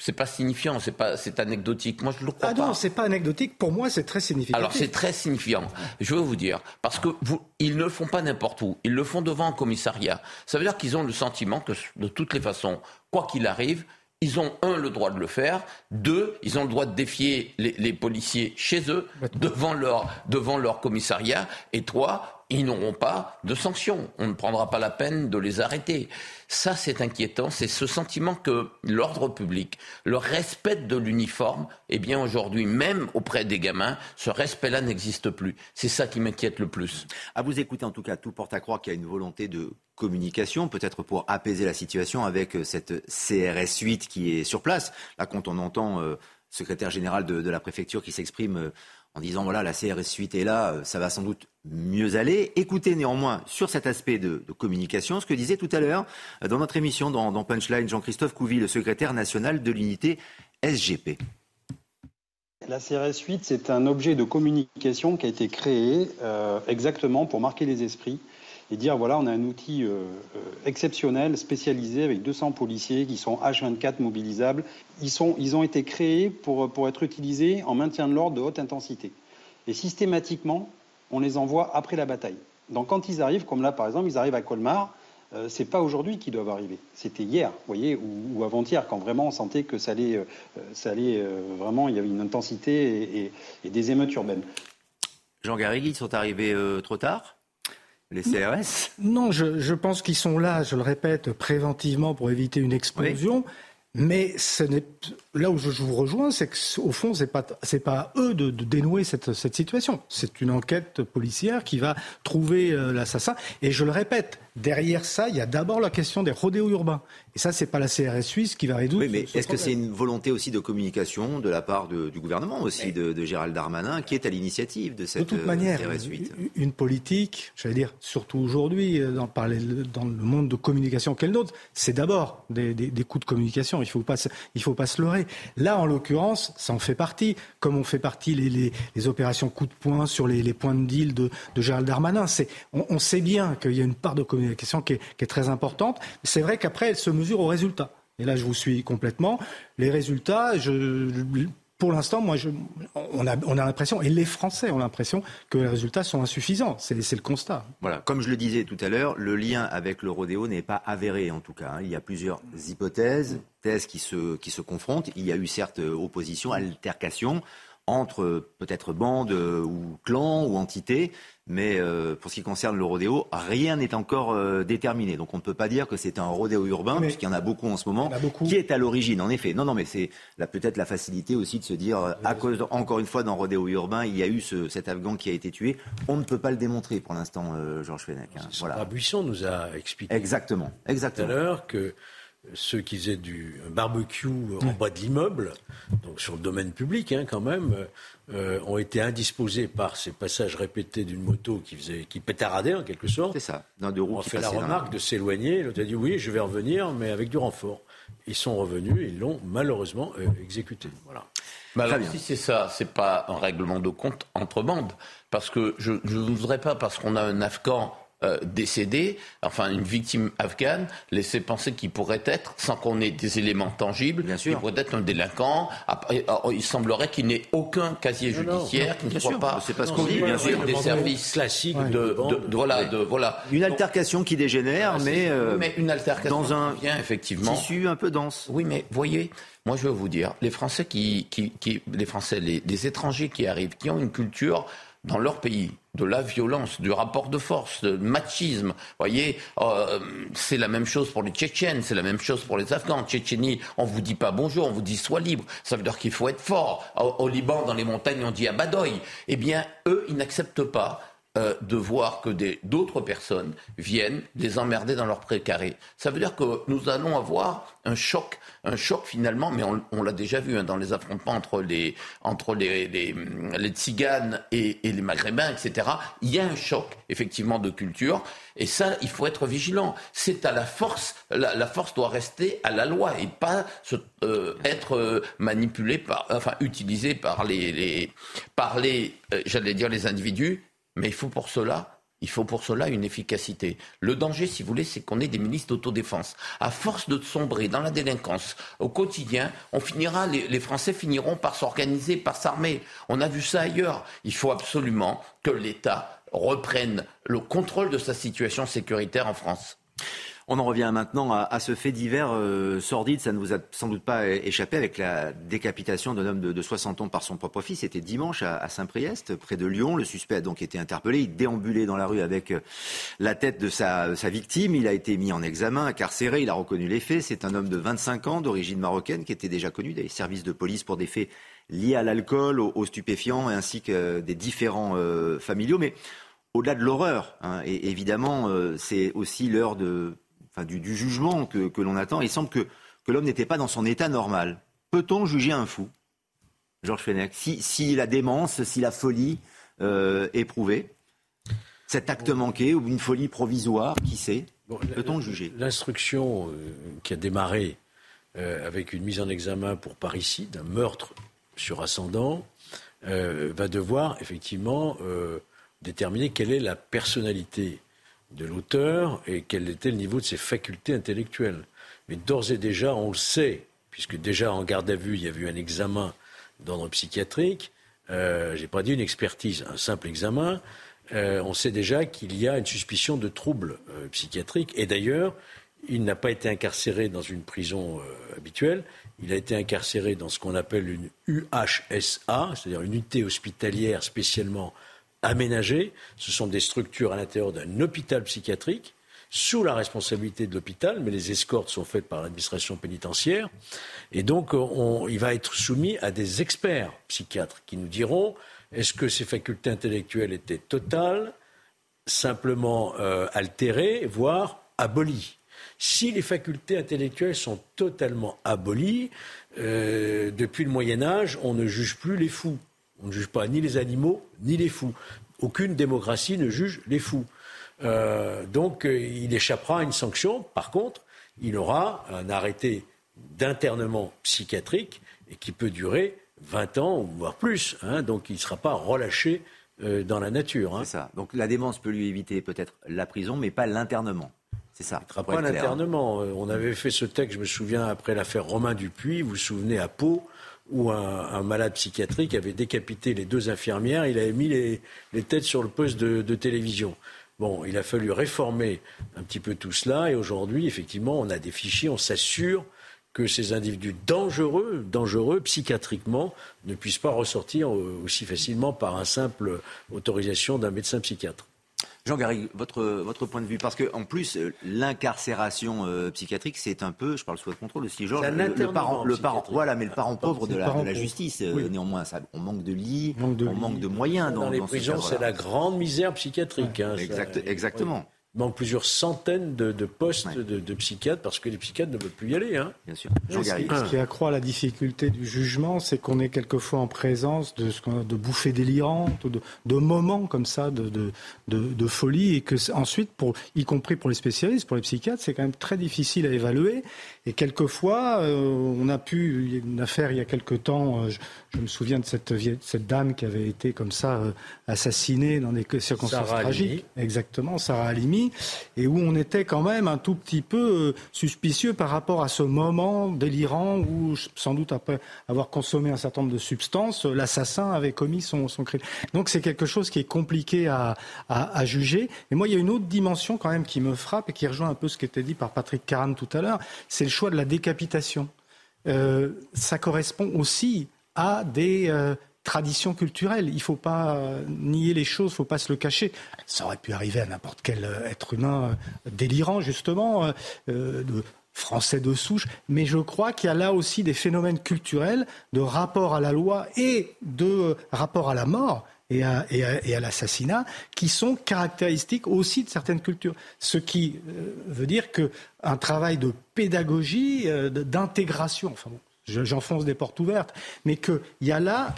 c'est pas signifiant, c'est pas, c'est anecdotique. Moi, je le crois ah pas. Ah non, c'est pas anecdotique. Pour moi, c'est très significatif. Alors, c'est très signifiant. Je veux vous dire, parce que vous, ils ne le font pas n'importe où. Ils le font devant un commissariat. Ça veut dire qu'ils ont le sentiment que, de toutes les façons, quoi qu'il arrive, ils ont, un, le droit de le faire, deux, ils ont le droit de défier les, les policiers chez eux, devant leur, devant leur commissariat, et trois, ils n'auront pas de sanctions. On ne prendra pas la peine de les arrêter. Ça, c'est inquiétant. C'est ce sentiment que l'ordre public, le respect de l'uniforme, eh bien, aujourd'hui, même auprès des gamins, ce respect-là n'existe plus. C'est ça qui m'inquiète le plus. À vous écouter, en tout cas, tout porte à croire qu'il y a une volonté de communication, peut-être pour apaiser la situation avec euh, cette CRS 8 qui est sur place. Là, quand on entend euh, secrétaire général de, la préfecture qui s'exprime euh, en disant voilà, la CRS 8 est là, euh, ça va sans doute mieux aller. Écoutez néanmoins sur cet aspect de, communication ce que disait tout à l'heure euh, dans notre émission dans, Punchline Jean-Christophe Couvi, le secrétaire national de l'unité SGP. La CRS 8, c'est un objet de communication qui a été créé euh, exactement pour marquer les esprits et dire voilà, on a un outil euh, euh, exceptionnel, spécialisé, avec 200 policiers qui sont H24 mobilisables. Ils, sont, ils ont été créés pour, pour être utilisés en maintien de l'ordre de haute intensité. Et systématiquement, on les envoie après la bataille. Donc quand ils arrivent, comme là par exemple, ils arrivent à Colmar, euh, c'est pas aujourd'hui qu'ils doivent arriver. C'était hier, vous voyez, ou, avant-hier, quand vraiment on sentait que ça allait, ça allait vraiment, il y avait une intensité et, des émeutes urbaines. Jean Garrigui, ils sont arrivés trop tard? Les CRS Non, je, pense qu'ils sont là, je le répète, préventivement pour éviter une explosion. Mais ce n'est là où je, vous rejoins, c'est qu'au fond, c'est pas c'est pas eux de, dénouer cette, cette situation. C'est une enquête policière qui va trouver euh, l'assassin. Et je le répète, derrière ça, il y a d'abord la question des rodéos urbains. Et ça, c'est pas la CRS suisse qui va résoudre. Oui, mais est-ce que c'est une volonté aussi de communication de la part du gouvernement aussi, de, Gérald Darmanin, qui est à l'initiative de cette de toute manière, CRS 8 Une politique, j'allais dire, surtout aujourd'hui, euh, dans, dans le monde de communication qu'elle nôtre, c'est d'abord des, des, coups de communication. Il faut pas, il faut pas se leurrer. Là, en l'occurrence, ça en fait partie, comme on fait partie les, opérations coup de poing sur les, points de deal de, de Gérald Darmanin. On, on, sait bien qu'il y a une part de communication qui est, qui est très importante. C'est vrai qu'après, elle se mesure aux résultats. Et là, je vous suis complètement. Les résultats, je, pour l'instant, moi, on a, on a l'impression, et les Français ont l'impression que les résultats sont insuffisants. C'est le constat. Comme je le disais tout à l'heure, le lien avec le rodéo n'est pas avéré, en tout cas. Hein. Il y a plusieurs hypothèses, thèses qui se, qui se confrontent. Il y a eu certes opposition, altercation entre peut-être bandes ou clans ou entités. Mais pour ce qui concerne le rodéo, rien n'est encore déterminé. Donc on ne peut pas dire que c'est un rodéo urbain, puisqu'il y en a beaucoup en ce moment, qui est à l'origine, en effet. Non, non, mais c'est peut-être la facilité aussi de se dire, à cause, encore une fois, dans rodéo urbain, il y a eu ce, cet Afghan qui a été tué. On ne peut pas le démontrer pour l'instant, Georges Fenech. Hein. Voilà. Buisson nous a expliqué exactement, exactement. tout à l'heure que ceux qui faisaient du barbecue en bas de l'immeuble, donc sur le domaine public hein, quand même, euh, ont été indisposés par ces passages répétés d'une moto qui, faisait, qui pétaradait en quelque sorte. C'est ça, d'un deux roues. On fait la remarque de s'éloigner. L'autre a dit oui, je vais revenir, mais avec du renfort. Ils sont revenus et ils l'ont malheureusement euh, exécuté. Voilà. Mais alors, si c'est ça, c'est pas un règlement de compte entre bandes. Parce que je ne voudrais pas, parce qu'on a un Afghan euh, décédé, enfin une victime afghane, laisser penser qu'il pourrait être, sans qu'on ait des éléments tangibles, Bien sûr. il pourrait être un délinquant. Oh, il semblerait qu'il n'ait aucun casier judiciaire, qu'il ne soit pas, c'est pas ce qu'on dit, bien sûr, des services classiques de, voilà, de, voilà. Une altercation qui dégénère, mais, euh, mais une altercation dans un bien effectivement tissu un peu dense. Oui, mais voyez, moi je veux vous dire, les Français qui, qui, qui les Français, les, les étrangers qui arrivent, qui ont une culture dans leur pays de la violence, du rapport de force, du machisme. Voyez, euh, c'est la même chose pour les Tchétchènes, c'est la même chose pour les Afghans. En Tchétchénie, on vous dit pas bonjour, on vous dit sois libre. Ça veut dire qu'il faut être fort. Au, Liban, dans les montagnes, on dit abadoy. Eh bien, eux, ils n'acceptent pas euh, de voir que d'autres personnes viennent les emmerder dans leur précaré. Ça veut dire que nous allons avoir un choc, un choc finalement, mais on, l'a déjà vu hein, dans les affrontements entre les, entre les, les, les tziganes et, et, les maghrébins, etc. Il y a un choc effectivement de culture, et ça, il faut être vigilant. C'est à la force, la, la, force doit rester à la loi et pas se, euh, être euh, manipulée par, enfin utilisée par les, les par les, j'allais dire les individus mais il faut pour cela il faut pour cela une efficacité. Le danger, si vous voulez, c'est qu'on ait des ministres d'autodéfense. À force de sombrer dans la délinquance au quotidien, les Français finiront par s'organiser, par s'armer. On a vu ça ailleurs. Il faut absolument que l'État reprenne le contrôle de sa situation sécuritaire en France. On en revient maintenant à, ce fait divers euh, sordide. Ça ne vous a sans doute pas échappé avec la décapitation d'un homme de, 60 ans par son propre fils. C'était dimanche à, Saint-Priest, près de Lyon. Le suspect a donc été interpellé. Il déambulait dans la rue avec euh, la tête de sa, victime. Il a été mis en examen, incarcéré. Il a reconnu les faits. C'est un homme de 25 ans, d'origine marocaine, qui était déjà connu des services de police pour des faits liés à l'alcool, aux, stupéfiants, ainsi que des différents euh, familiaux. Mais au-delà de l'horreur, hein, évidemment, c'est aussi l'heure de du, jugement que, l'on attend. Il semble que, l'homme n'était pas dans son état normal. Peut-on juger un fou, Georges Fenech, si, la démence, si la folie euh, est prouvée Cet acte manqué ou une folie provisoire, qui sait? Peut-on le juger? L'instruction euh, qui a démarré euh, avec une mise en examen pour parricide, un meurtre sur ascendant, va devoir effectivement déterminer quelle est la personnalité de l'auteur et quel était le niveau de ses facultés intellectuelles. Mais d'ores et déjà, on le sait, puisque déjà en garde à vue, il y a eu un examen d'ordre psychiatrique, euh, j'ai pas dit une expertise, un simple examen, euh, on sait déjà qu'il y a une suspicion de troubles euh, psychiatriques. Et d'ailleurs, il n'a pas été incarcéré dans une prison euh, habituelle, il a été incarcéré dans ce qu'on appelle une UHSA, c'est-à-dire une unité hospitalière spécialement aménagées. Ce sont des structures à l'intérieur d'un hôpital psychiatrique sous la responsabilité de l'hôpital, mais les escortes sont faites par l'administration pénitentiaire. Et donc, il va être soumis à des experts psychiatres qui nous diront est-ce que ses facultés intellectuelles étaient totales, simplement euh, altérées, voire abolies? Si les facultés intellectuelles sont totalement abolies, euh, depuis le Moyen Âge, on ne juge plus les fous. On ne juge pas ni les animaux, ni les fous. Aucune démocratie ne juge les fous. Euh, donc euh, il échappera à une sanction. Par contre, il aura un arrêté d'internement psychiatrique et qui peut durer 20 ans, voire plus. Hein. donc il ne sera pas relâché euh, dans la nature. Hein. C'est ça. Donc la démence peut lui éviter peut-être la prison, mais pas l'internement. C'est ça. Il ne sera pas l'internement. On avait fait ce texte, je me souviens, après l'affaire Romain Dupuis, vous vous souvenez, à Pau, où un, malade psychiatrique avait décapité les deux infirmières, il avait mis les, têtes sur le poste de, télévision. Bon, il a fallu réformer un petit peu tout cela et aujourd'hui, effectivement, on a des fichiers, on s'assure que ces individus dangereux, dangereux psychiatriquement, ne puissent pas ressortir aussi facilement par un simple autorisation d'un médecin psychiatre. Jean Garry, votre, votre point de vue, parce qu'en plus, euh, l'incarcération euh, psychiatrique, c'est un peu, je parle sous votre contrôle aussi, Georges, le, parent, le parent, voilà, mais le parent pauvre de la, justice, euh, néanmoins, ça, on manque de lits, on manque de moyens. Dans, les prisons, c'est la grande misère psychiatrique. Hein, exactement. Il manque plusieurs centaines de, postes de, psychiatres parce que les psychiatres ne veulent plus y aller. Hein. Bien sûr. ce, qui, accroît la difficulté du jugement, c'est qu'on est quelquefois en présence de, ce de bouffées délirantes, de, de moments comme ça de, de, folie, et que ensuite, pour, y compris pour les spécialistes, pour les psychiatres, c'est quand même très difficile à évaluer. Et quelquefois, euh, on a pu, il y a une affaire il y a quelque temps, euh, je, me souviens de cette, cette dame qui avait été comme ça euh, assassinée dans des circonstances tragiques. Exactement, Sarah Halimi, et où on était quand même un tout petit peu suspicieux par rapport à ce moment délirant où, sans doute après avoir consommé un certain nombre de substances, l'assassin avait commis son, son crime. Donc c'est quelque chose qui est compliqué à, à, à, juger. Et moi, il y a une autre dimension quand même qui me frappe et qui rejoint un peu ce qui était dit par Patrick Caram tout à l'heure, c'est le choix de la décapitation. Euh, ça correspond aussi à des euh, traditions culturelles. Il ne faut pas euh, nier les choses, il ne faut pas se le cacher. Ça aurait pu arriver à n'importe quel être humain délirant, justement, de français de souche, mais je crois qu'il y a là aussi des phénomènes culturels de rapport à la loi et de rapport à la mort et à, l'assassinat, qui sont caractéristiques aussi de certaines cultures. Ce qui euh, veut dire qu'un travail de pédagogie, euh, d'intégration, enfin j'enfonce des portes ouvertes, mais qu'il y a là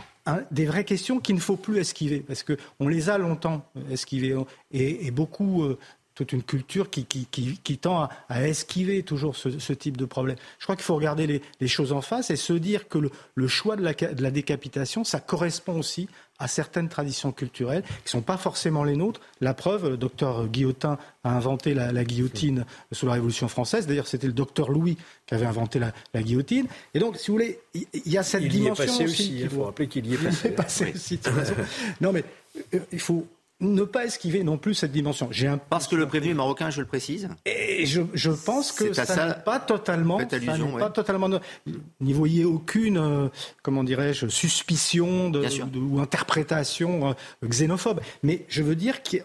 des vraies questions qu'il ne faut plus esquiver, parce qu'on les a longtemps esquivées, et, beaucoup euh, toute une culture qui, tend à, esquiver toujours ce, type de problème. Je crois qu'il faut regarder les, choses en face et se dire que le, choix de la, décapitation, ça correspond aussi à certaines traditions culturelles qui ne sont pas forcément les nôtres. La preuve, le docteur Guillotin a inventé la, la guillotine sous la Révolution française. D'ailleurs, c'était le docteur Louis qui avait inventé la, la, guillotine. Et donc, si vous voulez, il y, a cette dimension y est passé aussi. Il faut rappeler qu'il y est (laughs) passé. aussi non, mais euh, il faut ne pas esquiver non plus cette dimension. Un... Parce que le prévenu marocain, je le précise. Et je, je pense que ça, n'est pas totalement, allusion, pas totalement. N'y voyez aucune, euh, comment dirais-je, suspicion de, ou interprétation euh, xénophobe. Mais je veux dire qu'il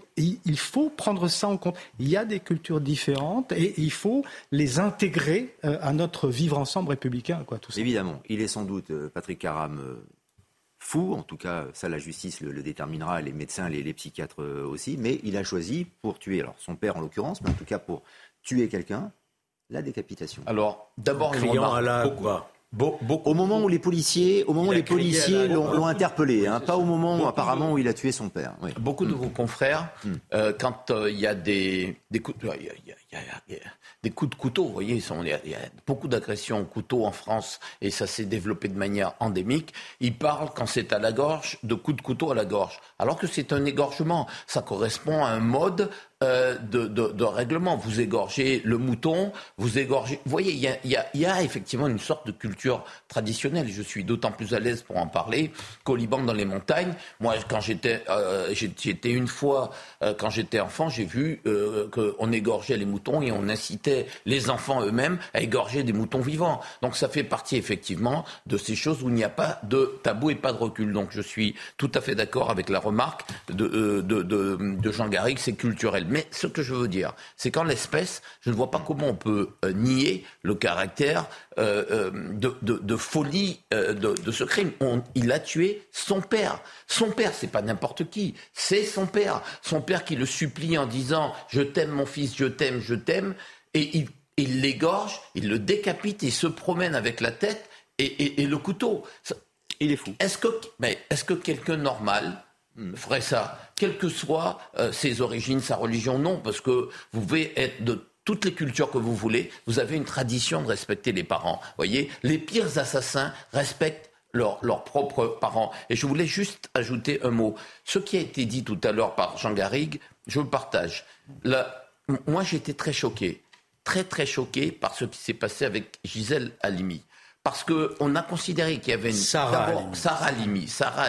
faut prendre ça en compte. Il y a des cultures différentes et il faut les intégrer euh, à notre vivre ensemble républicain, quoi. Tout ça. Évidemment, il est sans doute Patrick Caram fou, en tout cas ça la justice le, déterminera, les médecins, les, psychiatres euh, aussi, mais il a choisi pour tuer, alors son père en l'occurrence, mais en tout cas pour tuer quelqu'un, la décapitation. Alors d'abord remarque, à la... Au moment où les policiers, au moment où les policiers l'ont interpellé, hein, pas au moment apparemment où il a tué son père. Beaucoup de vos confrères, hmm. euh, quand euh, il y a des, des coups, il y, des coups de couteau, vous voyez, il y, a beaucoup d'agressions au couteau en France et ça s'est développé de manière endémique. Ils parlent quand c'est à la gorge de coups de couteau à la gorge, alors que c'est un égorgement. Ça correspond à un mode euh, de, règlement. Vous égorgez le mouton, vous égorgez. Vous voyez, il y a, y, a, effectivement une sorte de culture traditionnelle. Je suis d'autant plus à l'aise pour en parler qu'au Liban, dans les montagnes. Moi, quand j'étais, euh, j'étais une fois, euh, quand j'étais enfant, j'ai vu qu'on égorgeait les moutons et on incitait les enfants eux-mêmes à égorger des moutons vivants. Donc ça fait partie effectivement de ces choses où il n'y a pas de tabou et pas de recul. Donc je suis tout à fait d'accord avec la remarque de Jean Garrigue, c'est culturel. Mais ce que je veux dire, c'est qu'en l'espèce, je ne vois pas comment on peut euh, nier le caractère euh, euh, de, de, de, folie de, de, ce crime. On, il a tué son père. Son père, c'est pas n'importe qui, c'est son père. Son père qui le supplie en disant Je t'aime, mon fils, je t'aime, je t'aime. Et il, il l'égorge, il le décapite, il se promène avec la tête et, et, et le couteau. Il est fou. Est-ce que, mais est-ce que quelqu'un normal ferait ça, quelles que soient euh, ses origines, sa religion, non, parce que vous pouvez être de toutes les cultures que vous voulez, vous avez une tradition de respecter les parents. Voyez, les pires assassins respectent leurs propres parents. Et je voulais juste ajouter un mot. Ce qui a été dit tout à l'heure par Jean Garrigue, je le partage. moi, j'étais très choqué, très très choqué par ce qui s'est passé avec Gisèle Halimi parce qu'on a considéré qu'il y avait une... Sarah Sarah Limi. Sarah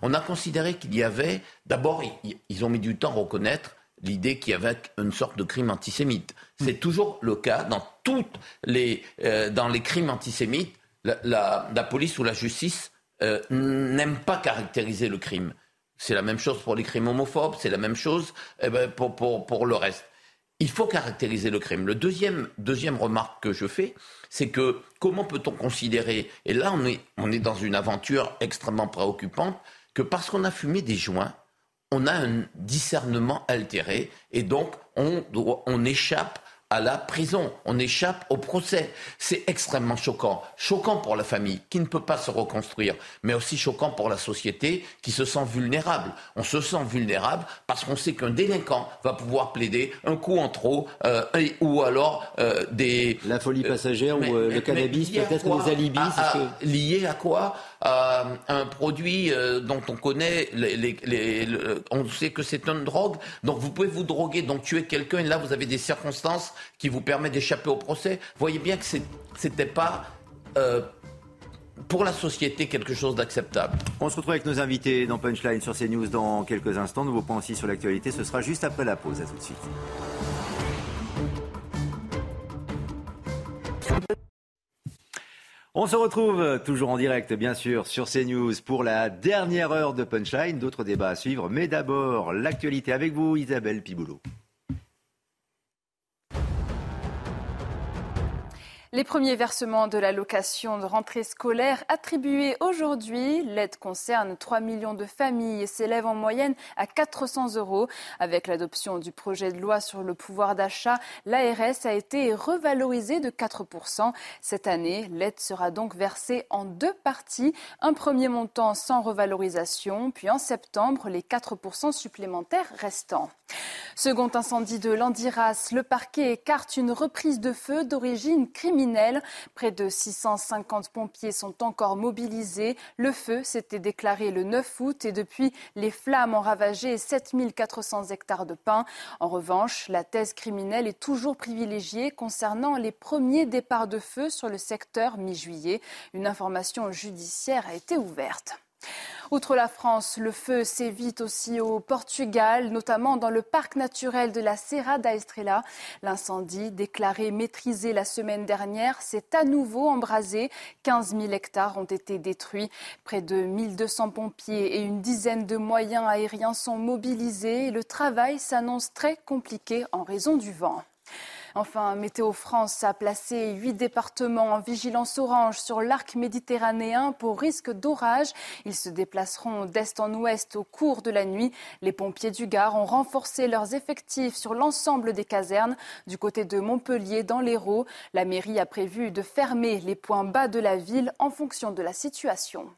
On a considéré qu'il y avait... D'abord, ils ont mis du temps à reconnaître l'idée qu'il y avait une sorte de crime antisémite. C'est toujours le cas dans toutes les, euh, dans les crimes antisémites. La, police ou la justice euh, n'aime pas caractériser le crime. C'est la même chose pour les crimes homophobes, c'est la même chose eh ben, pour, pour, pour, le reste. Il faut caractériser le crime. Le deuxième, deuxième remarque que je fais, c'est que comment peut-on considérer, et là on est, on est dans une aventure extrêmement préoccupante, que parce qu'on a fumé des joints, on a un discernement altéré et donc on, on échappe à la prison, on échappe au procès. C'est extrêmement choquant. Choquant pour la famille qui ne peut pas se reconstruire, mais aussi choquant pour la société qui se sent vulnérable. On se sent vulnérable parce qu'on sait qu'un délinquant va pouvoir plaider un coup en trop euh, ou alors euh, des... La folie passagère ou euh, le cannabis, peut-être des alibis. Lié à quoi? Un produit dont on connaît, on sait que c'est une drogue, donc vous pouvez vous droguer, donc tuer quelqu'un, et là vous avez des circonstances qui vous permet d'échapper au procès. Voyez bien que ce n'était pas euh, pour la société quelque chose d'acceptable. On se retrouve avec nos invités dans Punchline sur CNews dans quelques instants. Nouveau point aussi sur l'actualité, ce sera juste après la pause. À tout de suite. On se retrouve toujours en direct, bien sûr, sur CNews pour la dernière heure de Punchline. D'autres débats à suivre, mais d'abord l'actualité avec vous, Isabelle Piboulot. Les premiers versements de l'allocation de rentrée scolaire attribués aujourd'hui, l'aide concerne 3 millions de familles et s'élève en moyenne à 400 euros. Avec l'adoption du projet de loi sur le pouvoir d'achat, l'ARS a été revalorisée de 4%. Cette année, l'aide sera donc versée en deux parties. Un premier montant sans revalorisation, puis en septembre, les 4% supplémentaires restants. Second incendie de Landiras, le parquet écarte une reprise de feu d'origine criminelle. Près de 650 pompiers sont encore mobilisés. Le feu s'était déclaré le 9 août et depuis, les flammes ont ravagé 7400 hectares de pins. En revanche, la thèse criminelle est toujours privilégiée concernant les premiers départs de feu sur le secteur mi-juillet. Une information judiciaire a été ouverte. Outre la France, le feu sévit aussi au Portugal, notamment dans le parc naturel de la Serra da Estrela. L'incendie, déclaré maîtrisé la semaine dernière, s'est à nouveau embrasé. 15 000 hectares ont été détruits. Près de 1200 pompiers et une dizaine de moyens aériens sont mobilisés. Le travail s'annonce très compliqué en raison du vent. Enfin, Météo France a placé huit départements en vigilance orange sur l'arc méditerranéen pour risque d'orage. Ils se déplaceront d'est en ouest au cours de la nuit. Les pompiers du Gard ont renforcé leurs effectifs sur l'ensemble des casernes. Du côté de Montpellier, dans l'Hérault, la mairie a prévu de fermer les points bas de la ville en fonction de la situation.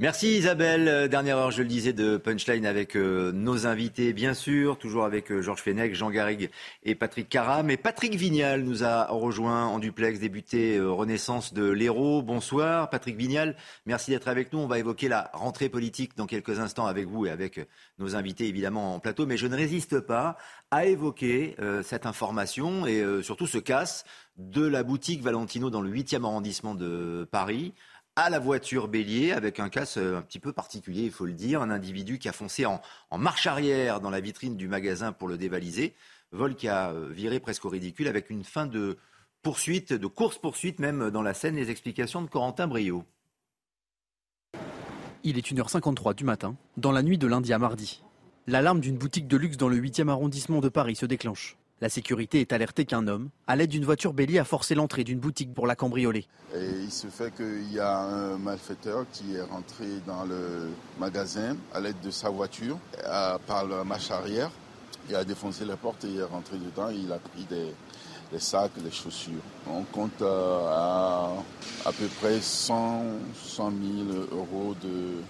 Merci Isabelle. Euh, dernière heure, je le disais, de Punchline avec euh, nos invités, bien sûr, toujours avec euh, Georges Fenech, Jean Garrigue et Patrick Caram. Et Patrick Vignal nous a rejoint en duplex, débuté Renaissance de l'Hérault. Bonsoir Patrick Vignal, merci d'être avec nous. On va évoquer la rentrée politique dans quelques instants avec vous et avec nos invités évidemment en plateau. Mais je ne résiste pas à évoquer cette information et surtout ce casse de la boutique Valentino dans le 8e arrondissement de Paris à la voiture bélier avec un casse euh, un petit peu particulier, il faut le dire. Un individu qui a foncé en, marche arrière dans la vitrine du magasin pour le dévaliser. Vol qui a euh, viré presque au ridicule avec une fin de poursuite, de course-poursuite même dans la scène. Les explications de Corentin Brio. Il est 1h53 du matin, dans la nuit de lundi à mardi. L'alarme d'une boutique de luxe dans le 8e arrondissement de Paris se déclenche. La sécurité est alertée qu'un homme, à l'aide d'une voiture bélier, a forcé l'entrée d'une boutique pour la cambrioler. Et il se fait qu'il y a un malfaiteur qui est rentré dans le magasin à l'aide de sa voiture, par la marche arrière. Il a défoncé la porte et il est rentré dedans. Et il a pris des, sacs, des chaussures. On compte euh, à à peu près 100, 100 000 euros de,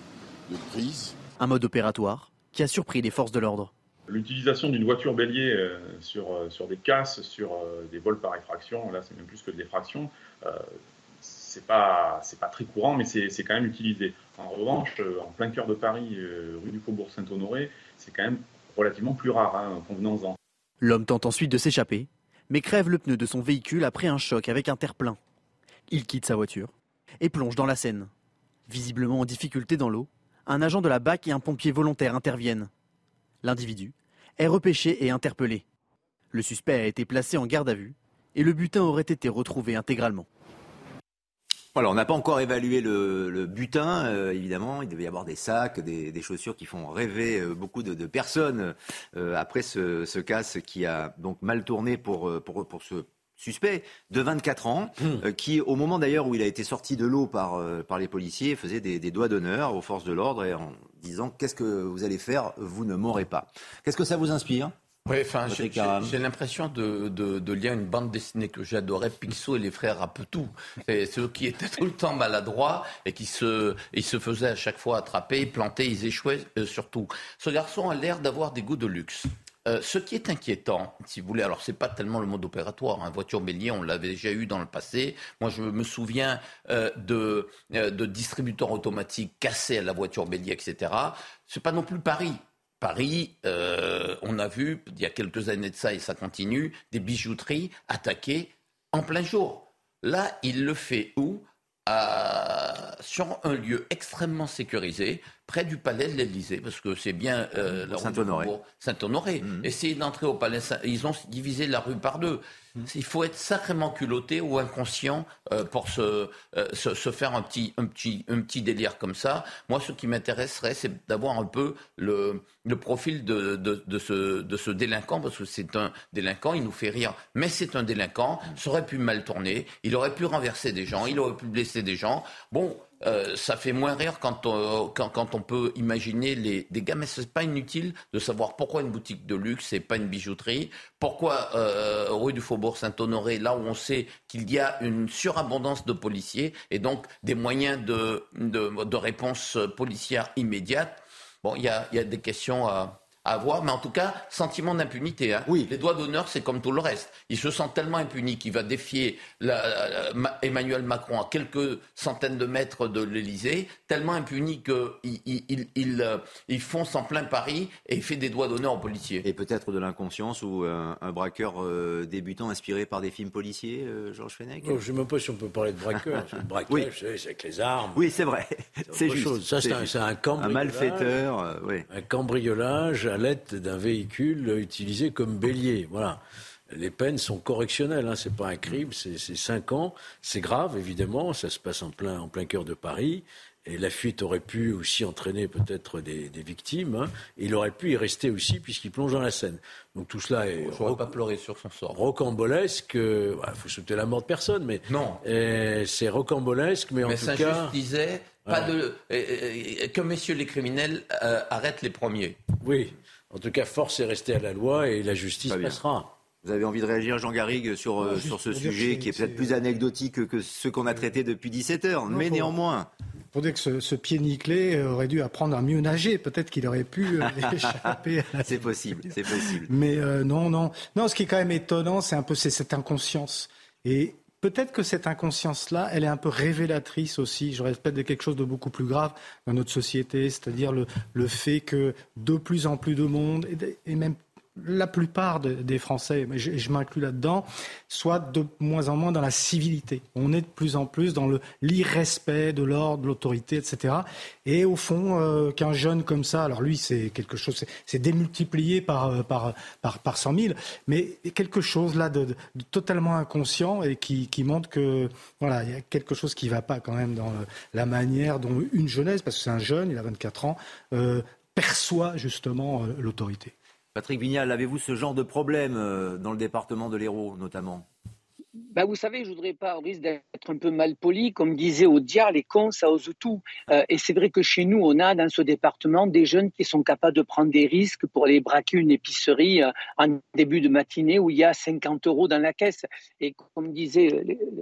de prise. Un mode opératoire qui a surpris les forces de l'ordre. L'utilisation d'une voiture bélier euh, sur, euh, sur des casses, sur euh, des vols par effraction, là c'est même plus que de l'effraction, c'est pas, pas très courant, mais c'est, quand même utilisé. En revanche, en plein cœur de Paris, rue du Faubourg Saint-Honoré, c'est quand même relativement plus rare, hein, convenons-en. L'homme tente ensuite de s'échapper, mais crève le pneu de son véhicule après un choc avec un terre-plein. Il quitte sa voiture et plonge dans la Seine. Visiblement en difficulté dans l'eau, un agent de la BAC et un pompier volontaire interviennent. L'individu est repêché et interpellé. Le suspect a été placé en garde à vue et le butin aurait été retrouvé intégralement. Voilà, on n'a pas encore évalué le, butin, euh, évidemment. Il devait y avoir des sacs, des, chaussures qui font rêver euh, beaucoup de, personnes euh, après ce, ce casse qui a donc mal tourné pour, pour, pour ce suspect de 24 ans, hmm. qui, au moment d'ailleurs où il a été sorti de l'eau par, par les policiers, faisait des, des doigts d'honneur aux forces de l'ordre et en disant Qu'est-ce que vous allez faire Vous ne m'aurez pas. Qu'est-ce que ça vous inspire oui, enfin, j'ai l'impression de, de, lire une bande dessinée que j'adorais, Picsou et les frères Rapetou. C'est ceux qui étaient tout le temps maladroits et qui se, ils se faisaient à chaque fois attraper, planter, ils échouaient euh, surtout. Ce garçon a l'air d'avoir des goûts de luxe. Euh, ce qui est inquiétant, si vous voulez, alors c'est pas tellement le mode opératoire. Hein, voiture bélier, on l'avait déjà eu dans le passé. Moi, je me souviens euh, de, de distributeurs automatiques cassés à la voiture bélier, etc. C'est pas non plus Paris. Paris, euh, on a vu, il y a quelques années de ça, et ça continue, des bijouteries attaquées en plein jour. Là, il le fait où? Sur un lieu extrêmement sécurisé, près du palais de l'Élysée, parce que c'est bien euh, Saint-Honoré. Saint-Honoré. Mmh. Essayez d'entrer au palais, ils ont divisé la rue par deux. Il faut être sacrément culotté ou inconscient euh, pour se, euh, se, se, faire un petit, un, petit, un petit délire comme ça. Moi, ce qui m'intéresserait, c'est d'avoir un peu le, le profil de, de, de, ce, de ce délinquant, parce que c'est un délinquant, il nous fait rire, mais c'est un délinquant, ça aurait pu mal tourner, il aurait pu renverser des gens, il aurait pu blesser des gens. Bon, euh, ça fait moins rire quand on, quand, quand on peut imaginer les dégâts, mais c'est pas inutile de savoir pourquoi une boutique de luxe et pas une bijouterie, pourquoi euh, rue du Faubourg Saint-Honoré, là où on sait qu'il y a une surabondance de policiers et donc des moyens de, de, de réponse policière immédiate. Bon, il y a, y a des questions à, à avoir, mais en tout cas, sentiment d'impunité. Hein. Oui. Les doigts d'honneur, c'est comme tout le reste. Il se sent tellement impuni qu'il va défier Emmanuel Macron à quelques centaines de mètres de l'Elysée, tellement impuni qu'il il, il, euh, il, fonce en plein Paris et il fait des doigts d'honneur aux policiers. Et peut-être de l'inconscience ou un, braqueur euh, débutant inspiré par des films policiers, euh, Georges Fenech? Oh, Je ne sais même pas si on peut parler de braqueur. (laughs) braqueur, c'est avec les armes. Oui, c'est vrai. C'est (laughs) juste. Ça, c'est un, un, cambriolage. Un malfaiteur, oui. Un cambriolage l'aide d'un véhicule utilisé comme bélier. Voilà. Les peines sont correctionnelles, hein, c'est pas un crime, c'est cinq ans, c'est grave évidemment, ça se passe en plein, en plein cœur de Paris, et la fuite aurait pu aussi entraîner peut-être des, victimes. Hein. il aurait pu y rester aussi puisqu'il plonge dans la Seine. Donc tout cela est. On ne pas pleurer sur son sort. Rocambolesque. Il faut souhaiter la mort de personne, mais non. c'est rocambolesque, mais, en tout cas. disait pas de, que messieurs les criminels euh, arrêtent les premiers. Oui. En tout cas, force est restée à la loi et la justice passera. Vous avez envie de réagir, Jean Garrigue, sur, euh, sur ce sujet qui est peut-être plus anecdotique que ceux qu'on a traités depuis 17 heures, mais néanmoins. Pour dire que ce, pied nickelé aurait dû apprendre à mieux nager, peut-être qu'il aurait pu euh, (laughs) échapper. C'est possible, c'est possible. Mais euh, non, non. Non, ce qui est quand même étonnant, c'est un peu cette inconscience. Et peut-être que cette inconscience-là, elle est un peu révélatrice aussi, je répète, de quelque chose de beaucoup plus grave dans notre société, c'est-à-dire le, le, fait que de plus en plus de monde, et même la plupart des Français, mais je, m'inclus là-dedans, soit de moins en moins dans la civilité. On est de plus en plus dans l'irrespect de l'ordre, de l'autorité, etc. Et au fond, euh, qu'un jeune comme ça, alors lui, c'est quelque chose, c'est démultiplié par, euh, par, par, par 100 000, mais quelque chose là de, totalement inconscient et qui, montre que voilà, il y a quelque chose qui ne va pas quand même dans la manière dont une jeunesse, parce que c'est un jeune, il a 24 ans, euh, perçoit justement l'autorité. Patrick Vignal, avez-vous ce genre de problème euh, dans le département de l'Hérault notamment? Bah, vous savez, je voudrais pas, au risque d'être un peu mal poli, comme disait Audiard, les cons, ça ose tout. Euh, et c'est vrai que chez nous, on a dans ce département des jeunes qui sont capables de prendre des risques pour aller braquer une épicerie euh, en début de matinée où il y a 50 euros dans la caisse. Et comme disait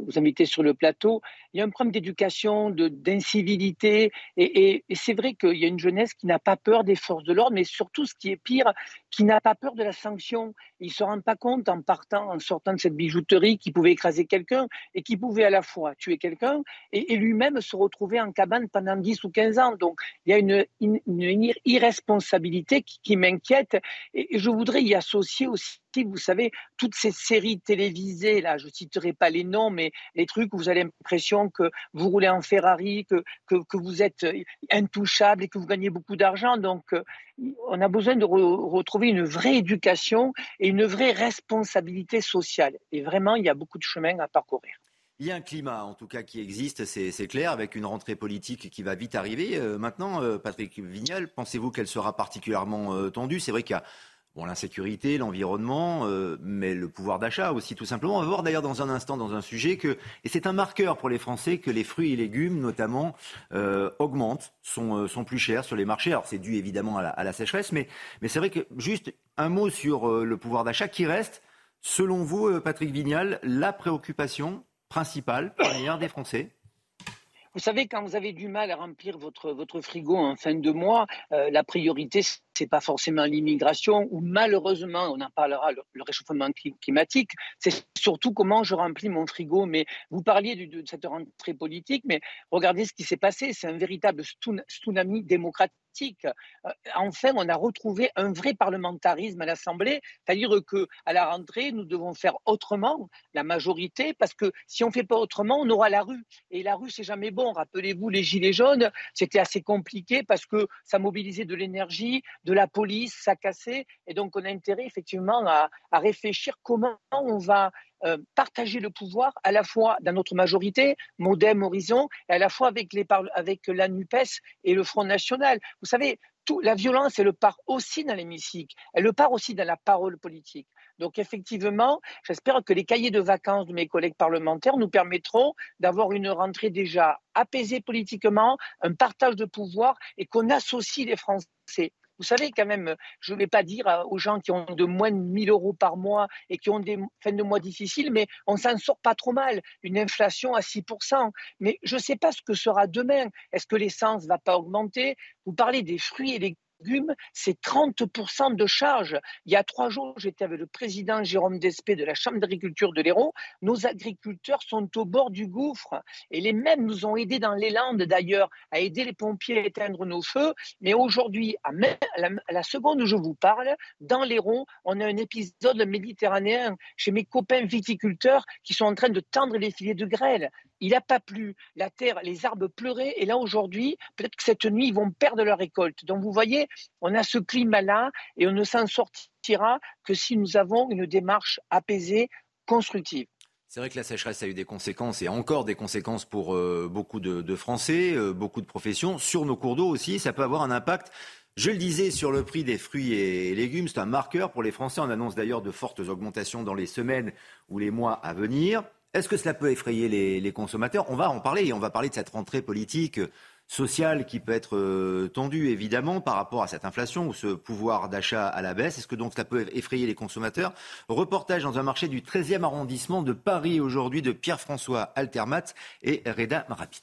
vous invitez sur le plateau, il y a un problème d'éducation, d'incivilité. Et, c'est vrai qu'il y a une jeunesse qui n'a pas peur des forces de l'ordre, mais surtout, ce qui est pire, qui n'a pas peur de la sanction. Il ne se rend pas compte en partant, en sortant de cette bijouterie, qu'il pouvait écraser quelqu'un et qui pouvait à la fois tuer quelqu'un et, lui-même se retrouver en cabane pendant 10 ou 15 ans. Donc il y a une, une, irresponsabilité qui, m'inquiète et, je voudrais y associer aussi vous savez, toutes ces séries télévisées, là, je ne citerai pas les noms, mais les trucs où vous avez l'impression que vous roulez en Ferrari, que, que, vous êtes intouchable et que vous gagnez beaucoup d'argent. Donc, euh, on a besoin de retrouver une vraie éducation et une vraie responsabilité sociale. Et vraiment, il y a beaucoup de chemin à parcourir. Il y a un climat, en tout cas, qui existe, c'est clair, avec une rentrée politique qui va vite arriver. Euh, maintenant, euh, Patrick Vignal, pensez-vous qu'elle sera particulièrement euh, tendue? C'est vrai qu'il y a l'insécurité, l'environnement, mais le pouvoir d'achat aussi, tout simplement. On va voir d'ailleurs dans un instant, dans un sujet, que, et c'est un marqueur pour les Français, que les fruits et légumes, notamment, augmentent, sont, plus chers sur les marchés. Alors, c'est dû évidemment à la, sécheresse, mais c'est vrai que juste un mot sur le pouvoir d'achat qui reste, selon vous, Patrick Vignal, la préoccupation principale, première des Français vous savez, quand vous avez du mal à remplir votre, votre frigo en fin de mois, euh, la priorité, ce n'est pas forcément l'immigration, ou malheureusement, on en parlera, le, réchauffement climatique, c'est surtout comment je remplis mon frigo. Mais vous parliez de, de cette rentrée politique, mais regardez ce qui s'est passé, c'est un véritable tsunami démocratique euh, enfin, on a retrouvé un vrai parlementarisme à l'Assemblée, c'est-à-dire que à la rentrée, nous devons faire autrement, la majorité, parce que si on ne fait pas autrement, on aura la rue. Et la rue, c'est jamais bon. Rappelez-vous, les gilets jaunes, c'était assez compliqué parce que ça mobilisait de l'énergie, de la police, ça cassait. Et donc, on a intérêt effectivement à, à réfléchir comment on va euh, partager le pouvoir à la fois dans notre majorité, Modem, Horizon, et à la fois avec, les, avec la NUPES et le Front National. Vous savez, tout, la violence, elle part aussi dans l'hémicycle, elle le part aussi dans la parole politique. Donc effectivement, j'espère que les cahiers de vacances de mes collègues parlementaires nous permettront d'avoir une rentrée déjà apaisée politiquement, un partage de pouvoir et qu'on associe les Français. Vous savez, quand même, je ne vais pas dire aux gens qui ont de moins de 1000 euros par mois et qui ont des fins de mois difficiles, mais on s'en sort pas trop mal. Une inflation à 6%. Mais je ne sais pas ce que sera demain. Est-ce que l'essence ne va pas augmenter? Vous parlez des fruits et des c'est 30% de charge. Il y a trois jours, j'étais avec le président Jérôme Despé de la Chambre d'agriculture de l'Hérault. Nos agriculteurs sont au bord du gouffre. Et les mêmes nous ont aidés dans les Landes, d'ailleurs, à aider les pompiers à éteindre nos feux. Mais aujourd'hui, à la, seconde où je vous parle, dans l'Hérault, on a un épisode méditerranéen chez mes copains viticulteurs qui sont en train de tendre les filets de grêle. Il n'a pas plu, la terre, les arbres pleuraient, et là aujourd'hui, peut-être que cette nuit, ils vont perdre leur récolte. Donc vous voyez, on a ce climat-là et on ne s'en sortira que si nous avons une démarche apaisée, constructive. C'est vrai que la sécheresse a eu des conséquences et encore des conséquences pour euh, beaucoup de, Français, euh, beaucoup de professions, sur nos cours d'eau aussi. Ça peut avoir un impact je le disais sur le prix des fruits et légumes, c'est un marqueur pour les Français. On annonce d'ailleurs de fortes augmentations dans les semaines ou les mois à venir. Est-ce que cela peut effrayer les, consommateurs? On va en parler et on va parler de cette rentrée politique sociale qui peut être euh, tendue évidemment par rapport à cette inflation ou ce pouvoir d'achat à la baisse. Est-ce que donc cela peut effrayer les consommateurs? Reportage dans un marché du 13e arrondissement de Paris aujourd'hui de Pierre-François Altermat et Reda Marabit.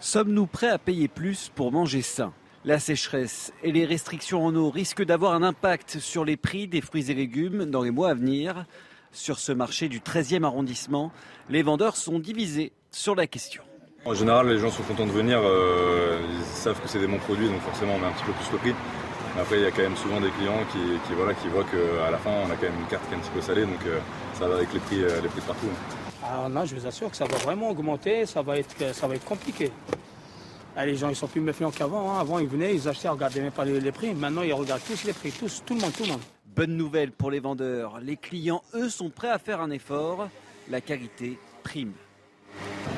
Sommes-nous prêts à payer plus pour manger sain? La sécheresse et les restrictions en eau risquent d'avoir un impact sur les prix des fruits et légumes dans les mois à venir. Sur ce marché du 13e arrondissement, les vendeurs sont divisés sur la question. En général, les gens sont contents de venir, euh, ils savent que c'est des bons produits, donc forcément on met un petit peu plus le prix. Mais après, il y a quand même souvent des clients qui, voilà, qui voient qu'à la fin, on a quand même une carte qui est un petit peu salée, donc euh, ça va avec les prix, euh, les prix de partout. Alors ah, je vous assure que ça va vraiment augmenter, ça va être, ça va être compliqué. Ah, les gens ils sont plus méfiants qu'avant. Hein. Avant ils venaient, ils achetaient, ils regardaient même pas les, prix. Maintenant ils regardent tous les prix, tous, tout le monde, tout le monde. Bonne nouvelle pour les vendeurs. Les clients, eux, sont prêts à faire un effort. La qualité prime.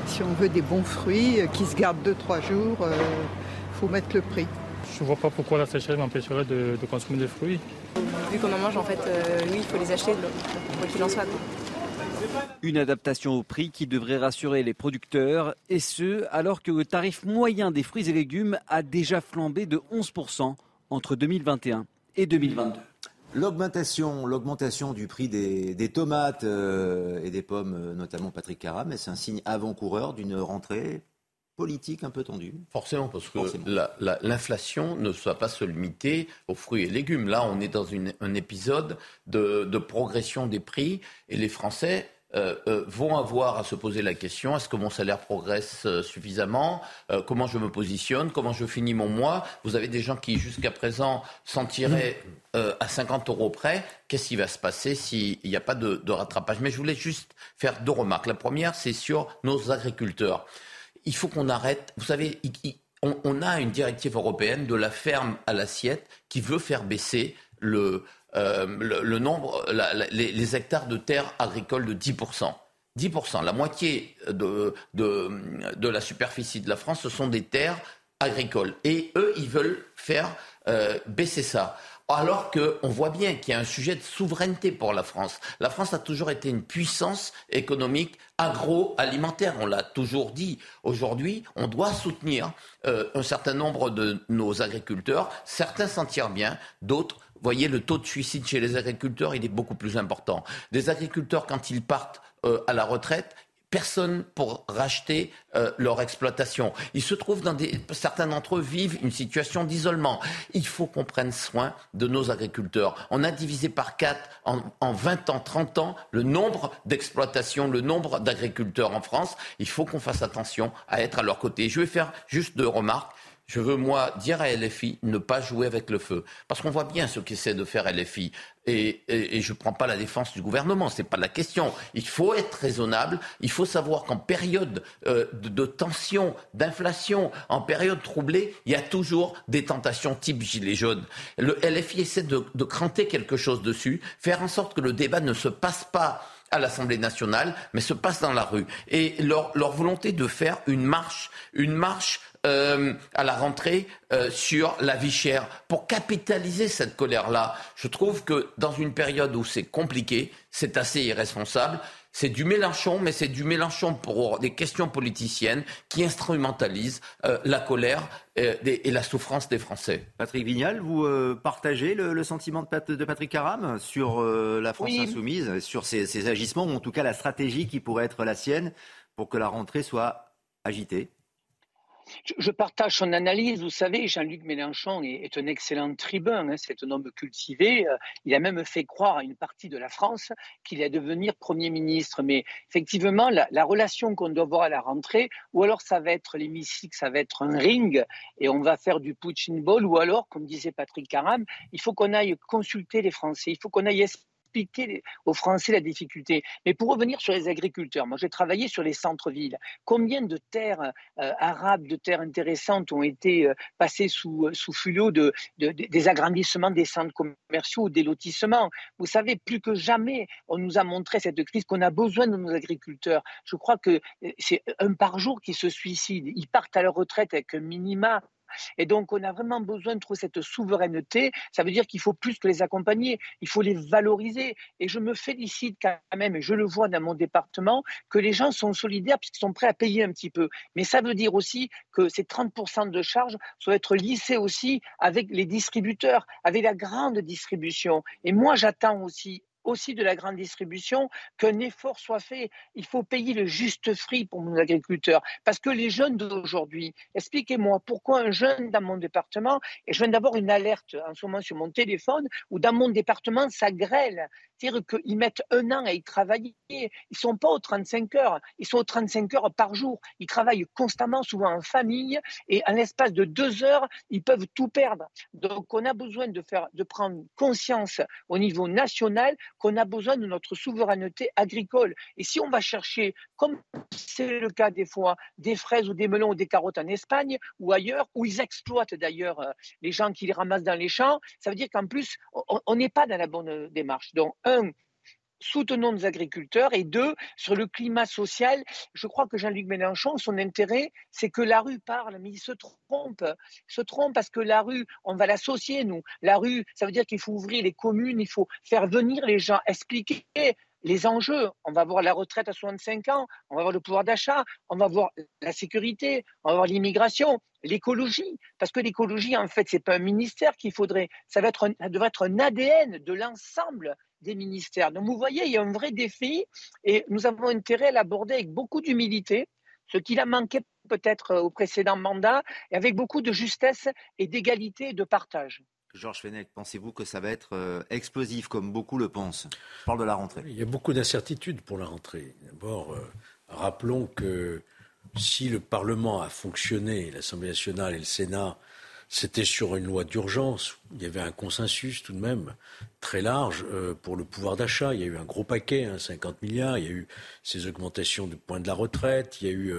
Si on veut des bons fruits euh, qui se gardent 2-3 jours, il euh, faut mettre le prix. Je ne vois pas pourquoi la sécheresse m'empêcherait de, consommer des fruits. Vu qu'on en mange, en fait, euh, oui, il faut les acheter, quoi qu'il en soit. Une adaptation au prix qui devrait rassurer les producteurs, et ce, alors que le tarif moyen des fruits et légumes a déjà flambé de 11% entre 2021 et 2022. L'augmentation, l'augmentation du prix des, tomates euh, et des pommes, euh, notamment Patrick Caram, c'est un signe avant-coureur d'une rentrée politique un peu tendue Forcément, parce que l'inflation ne soit pas se limiter aux fruits et légumes. Là, on est dans un épisode de, progression des prix et les Français euh, euh, vont avoir à se poser la question est-ce que mon salaire progresse euh, suffisamment Comment je me positionne Comment je finis mon mois? Vous avez des gens qui, jusqu'à présent, s'en tiraient à 50 euros près. Qu'est-ce qui va se passer s'il n'y a pas de, de rattrapage? Mais je voulais juste faire deux remarques. La première, c'est sur nos agriculteurs il faut qu'on arrête. Vous savez, on, a une directive européenne de la ferme à l'assiette qui veut faire baisser le, euh, le, nombre, les, hectares de terres agricoles de 10%. 10%, la moitié de, de, la superficie de la France, ce sont des terres agricoles. Et eux, ils veulent faire euh, baisser ça alors qu'on voit bien qu'il y a un sujet de souveraineté pour la France. La France a toujours été une puissance économique agroalimentaire, on l'a toujours dit. Aujourd'hui, on doit soutenir euh, un certain nombre de nos agriculteurs. Certains s'en tirent bien, d'autres voyez, le taux de suicide chez les agriculteurs, il est beaucoup plus important. Des agriculteurs, quand ils partent euh, à la retraite, personne pour racheter euh, leur exploitation. Il se trouve dans des certains d'entre eux vivent une situation d'isolement. Il faut qu'on prenne soin de nos agriculteurs. On a divisé par quatre en, en 20 ans, 30 ans le nombre d'exploitations, le nombre d'agriculteurs en France. Il faut qu'on fasse attention à être à leur côté. Je vais faire juste deux remarques je veux, moi, dire à LFI ne pas jouer avec le feu. Parce qu'on voit bien ce qu'essaie de faire LFI. Et, je ne prends pas la défense du gouvernement, ce n'est pas la question. Il faut être raisonnable. Il faut savoir qu'en période euh, de, tension, d'inflation, en période troublée, il y a toujours des tentations type gilet jaune. Le LFI essaie de, de cranter quelque chose dessus, faire en sorte que le débat ne se passe pas à l'Assemblée nationale, mais se passe dans la rue. Et leur, leur volonté de faire une marche, une marche euh, à la rentrée euh, sur la vie chère pour capitaliser cette colère-là. Je trouve que dans une période où c'est compliqué, c'est assez irresponsable. C'est du Mélenchon, mais c'est du Mélenchon pour des questions politiciennes qui instrumentalisent euh, la colère et la souffrance des Français. Patrick Vignal, vous partagez le, sentiment de, Patrick Caram sur la France insoumise, sur ses agissements, ou en tout cas la stratégie qui pourrait être la sienne pour que la rentrée soit agitée? Je, partage son analyse. Vous savez, Jean-Luc Mélenchon est, un excellent tribun. Hein, c'est un homme cultivé. Euh, il a même fait croire à une partie de la France qu'il allait devenir Premier ministre. Mais effectivement, la, relation qu'on doit voir à la rentrée, ou alors ça va être l'hémicycle, ça va être un ring et on va faire du punching ball, ou alors, comme disait Patrick Caram, il faut qu'on aille consulter les Français. Il faut qu'on aille expliquer aux Français la difficulté. Mais pour revenir sur les agriculteurs, moi j'ai travaillé sur les centres-villes. Combien de terres euh, arabes, de terres intéressantes ont été euh, passées sous, euh, sous de, des agrandissements des centres commerciaux ou des lotissements? Vous savez, plus que jamais, on nous a montré cette crise qu'on a besoin de nos agriculteurs. Je crois que c'est un par jour qui se suicide. Ils partent à leur retraite avec un minima et donc, on a vraiment besoin de trouver cette souveraineté. Ça veut dire qu'il faut plus que les accompagner, il faut les valoriser. Et je me félicite quand même, et je le vois dans mon département, que les gens sont solidaires puisqu'ils sont prêts à payer un petit peu. Mais ça veut dire aussi que ces 30% de charges doivent être lissés aussi avec les distributeurs, avec la grande distribution. Et moi, j'attends aussi aussi de la grande distribution qu'un effort soit fait. Il faut payer le juste prix pour nos agriculteurs. Parce que les jeunes d'aujourd'hui, expliquez-moi pourquoi un jeune dans mon département, et je viens d'avoir une alerte en ce moment sur mon téléphone, où dans mon département, ça grêle. C'est-à-dire qu'ils mettent un an à y travailler. Ils ne sont pas aux 35 heures, ils sont aux 35 heures par jour. Ils travaillent constamment, souvent en famille, et en l'espace de deux heures, ils peuvent tout perdre. Donc on a besoin de, faire, de prendre conscience au niveau national qu'on a besoin de notre souveraineté agricole. Et si on va chercher, comme c'est le cas des fois, des fraises ou des melons ou des carottes en Espagne ou ailleurs, où ils exploitent d'ailleurs euh, les gens qui les ramassent dans les champs, ça veut dire qu'en plus, on n'est pas dans la bonne euh, démarche. Donc, un, soutenons nos agriculteurs et deux, sur le climat social, je crois que Jean-Luc Mélenchon, son intérêt, c'est que la rue parle, mais il se trompe. Il se trompe parce que la rue, on va l'associer, nous. La rue, ça veut dire qu'il faut ouvrir les communes, il faut faire venir les gens, expliquer les enjeux. On va voir la retraite à 65 ans, on va voir le pouvoir d'achat, on va voir la sécurité, on va voir l'immigration, l'écologie. Parce que l'écologie, en fait, c'est pas un ministère qu'il faudrait, ça, va être devrait être un ADN de l'ensemble des ministères. Donc vous voyez, il y a un vrai défi et nous avons intérêt à l'aborder avec beaucoup d'humilité ce qu'il a manqué peut-être au précédent mandat, et avec beaucoup de justesse et d'égalité et de partage. Georges Fenech, pensez-vous que ça va être euh, explosif comme beaucoup le pensent? Je parle de la rentrée. Il y a beaucoup d'incertitudes pour la rentrée. D'abord, euh, rappelons que si le Parlement a fonctionné, l'Assemblée nationale et le Sénat, c'était sur une loi d'urgence. Il y avait un consensus tout de même très large euh, pour le pouvoir d'achat. Il y a eu un gros paquet, 50 hein, milliards. Il y a eu ces augmentations du point de la retraite. Il y a eu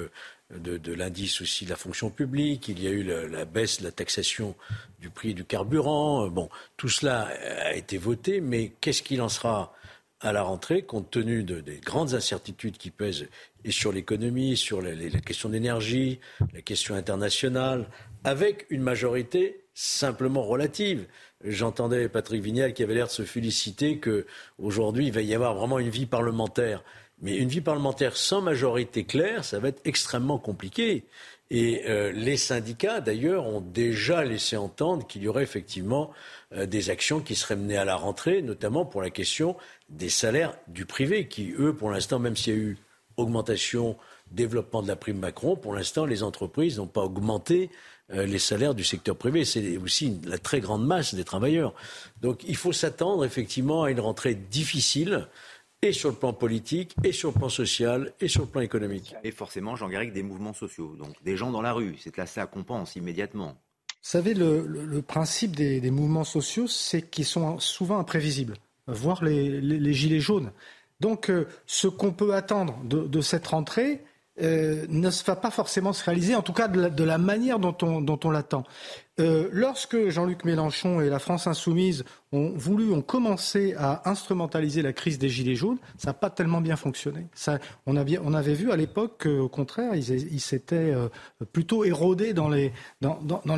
de, l'indice aussi de la fonction publique, il y a eu la, baisse de la taxation du prix du carburant. Bon, tout cela a été voté, mais qu'est-ce qu'il en sera à la rentrée, compte tenu des grandes incertitudes qui pèsent et sur l'économie, sur la, question d'énergie, la question internationale, avec une majorité simplement relative. J'entendais Patrick Vignal qui avait l'air de se féliciter qu'aujourd'hui, il va y avoir vraiment une vie parlementaire. Mais une vie parlementaire sans majorité claire, ça va être extrêmement compliqué. Et euh, les syndicats, d'ailleurs, ont déjà laissé entendre qu'il y aurait effectivement euh, des actions qui seraient menées à la rentrée, notamment pour la question des salaires du privé, qui, eux, pour l'instant, même s'il y a eu augmentation, développement de la prime Macron, pour l'instant, les entreprises n'ont pas augmenté euh, les salaires du secteur privé. C'est aussi la très grande masse des travailleurs. Donc il faut s'attendre effectivement à une rentrée difficile et sur le plan politique, et sur le plan social, et sur le plan économique. Et forcément, Jean Garrigue, des mouvements sociaux, donc des gens dans la rue, c'est là ça compense immédiatement. Vous savez, le, principe des, mouvements sociaux, c'est qu'ils sont souvent imprévisibles, voire les, gilets jaunes. Donc, euh, ce qu'on peut attendre de, cette rentrée, euh, ne va pas forcément se réaliser, en tout cas de la, manière dont on l'attend. Euh, lorsque Jean-Luc Mélenchon et la France insoumise ont voulu, ont commencé à instrumentaliser la crise des Gilets jaunes, ça n'a pas tellement bien fonctionné. on, avait vu à l'époque qu'au contraire, ils, s'étaient euh, plutôt érodés dans les,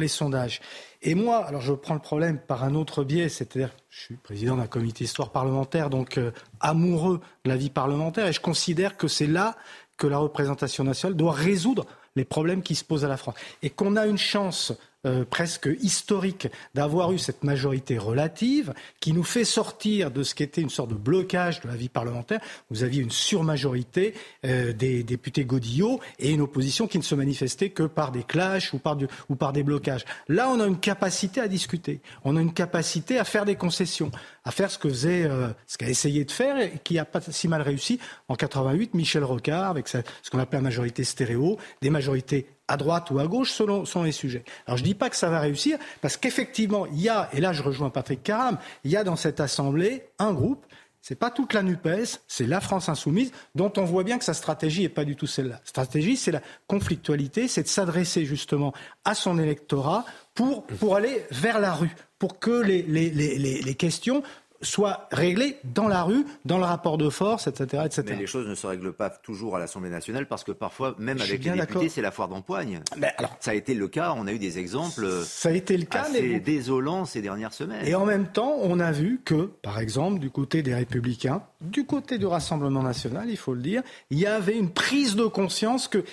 sondages. Et moi, alors je prends le problème par un autre biais, c'est-à-dire je suis président d'un comité histoire parlementaire, donc amoureux de la vie parlementaire, et je considère que c'est là que la représentation nationale doit résoudre les problèmes qui se posent à la France. Et qu'on a une chance euh, presque historique d'avoir eu cette majorité relative qui nous fait sortir de ce qui était une sorte de blocage de la vie parlementaire. Vous aviez une surmajorité euh, des députés Godillot et une opposition qui ne se manifestait que par des clashs ou par, des blocages. Là, on a une capacité à discuter. On a une capacité à faire des concessions, à faire ce que euh, ce qu'a essayé de faire et qui n'a pas si mal réussi en 88 Michel Rocard avec ce qu'on appelle la majorité stéréo, des majorités à droite ou à gauche selon, les sujets. Alors je ne dis pas que ça va réussir, parce qu'effectivement, il y a, et là je rejoins Patrick Caram, il y a dans cette Assemblée un groupe, c'est pas toute la NUPES, c'est la France insoumise, dont on voit bien que sa stratégie n'est pas du tout celle-là. Stratégie, c'est la conflictualité, c'est de s'adresser justement à son électorat pour, aller vers la rue, pour que les questions soit réglé dans la rue, dans le rapport de force, etc. etc. Mais les choses ne se règlent pas toujours à l'Assemblée nationale parce que parfois, même avec les députés, c'est la foire d'empoigne. alors, ça a été le cas, on a eu des exemples ça a été le cas, assez désolants ces dernières semaines. Et en même temps, on a vu que, par exemple, du côté des Républicains, du côté du Rassemblement national, il faut le dire, il y avait une prise de conscience que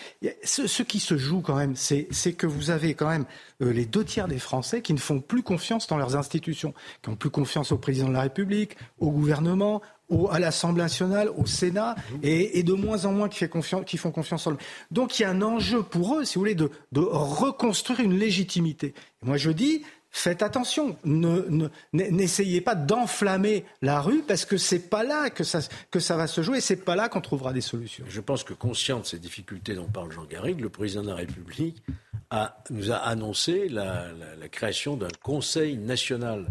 ce, qui se joue quand même, c'est que vous avez quand même euh, les deux tiers des Français qui ne font plus confiance dans leurs institutions, qui n'ont plus confiance au président de la République, au gouvernement, à l'Assemblée nationale, au Sénat, et, de moins en moins qui, fait confiance, qui font confiance en eux. Donc il y a un enjeu pour eux, si vous voulez, de, de reconstruire une légitimité. Et moi je dis, faites attention, n'essayez pas d'enflammer la rue parce que c'est pas là que ça, que ça va se jouer, c'est pas là qu'on trouvera des solutions. Je pense que conscient de ces difficultés dont parle Jean Garrigue, le président de la République nous a annoncé la, création d'un Conseil national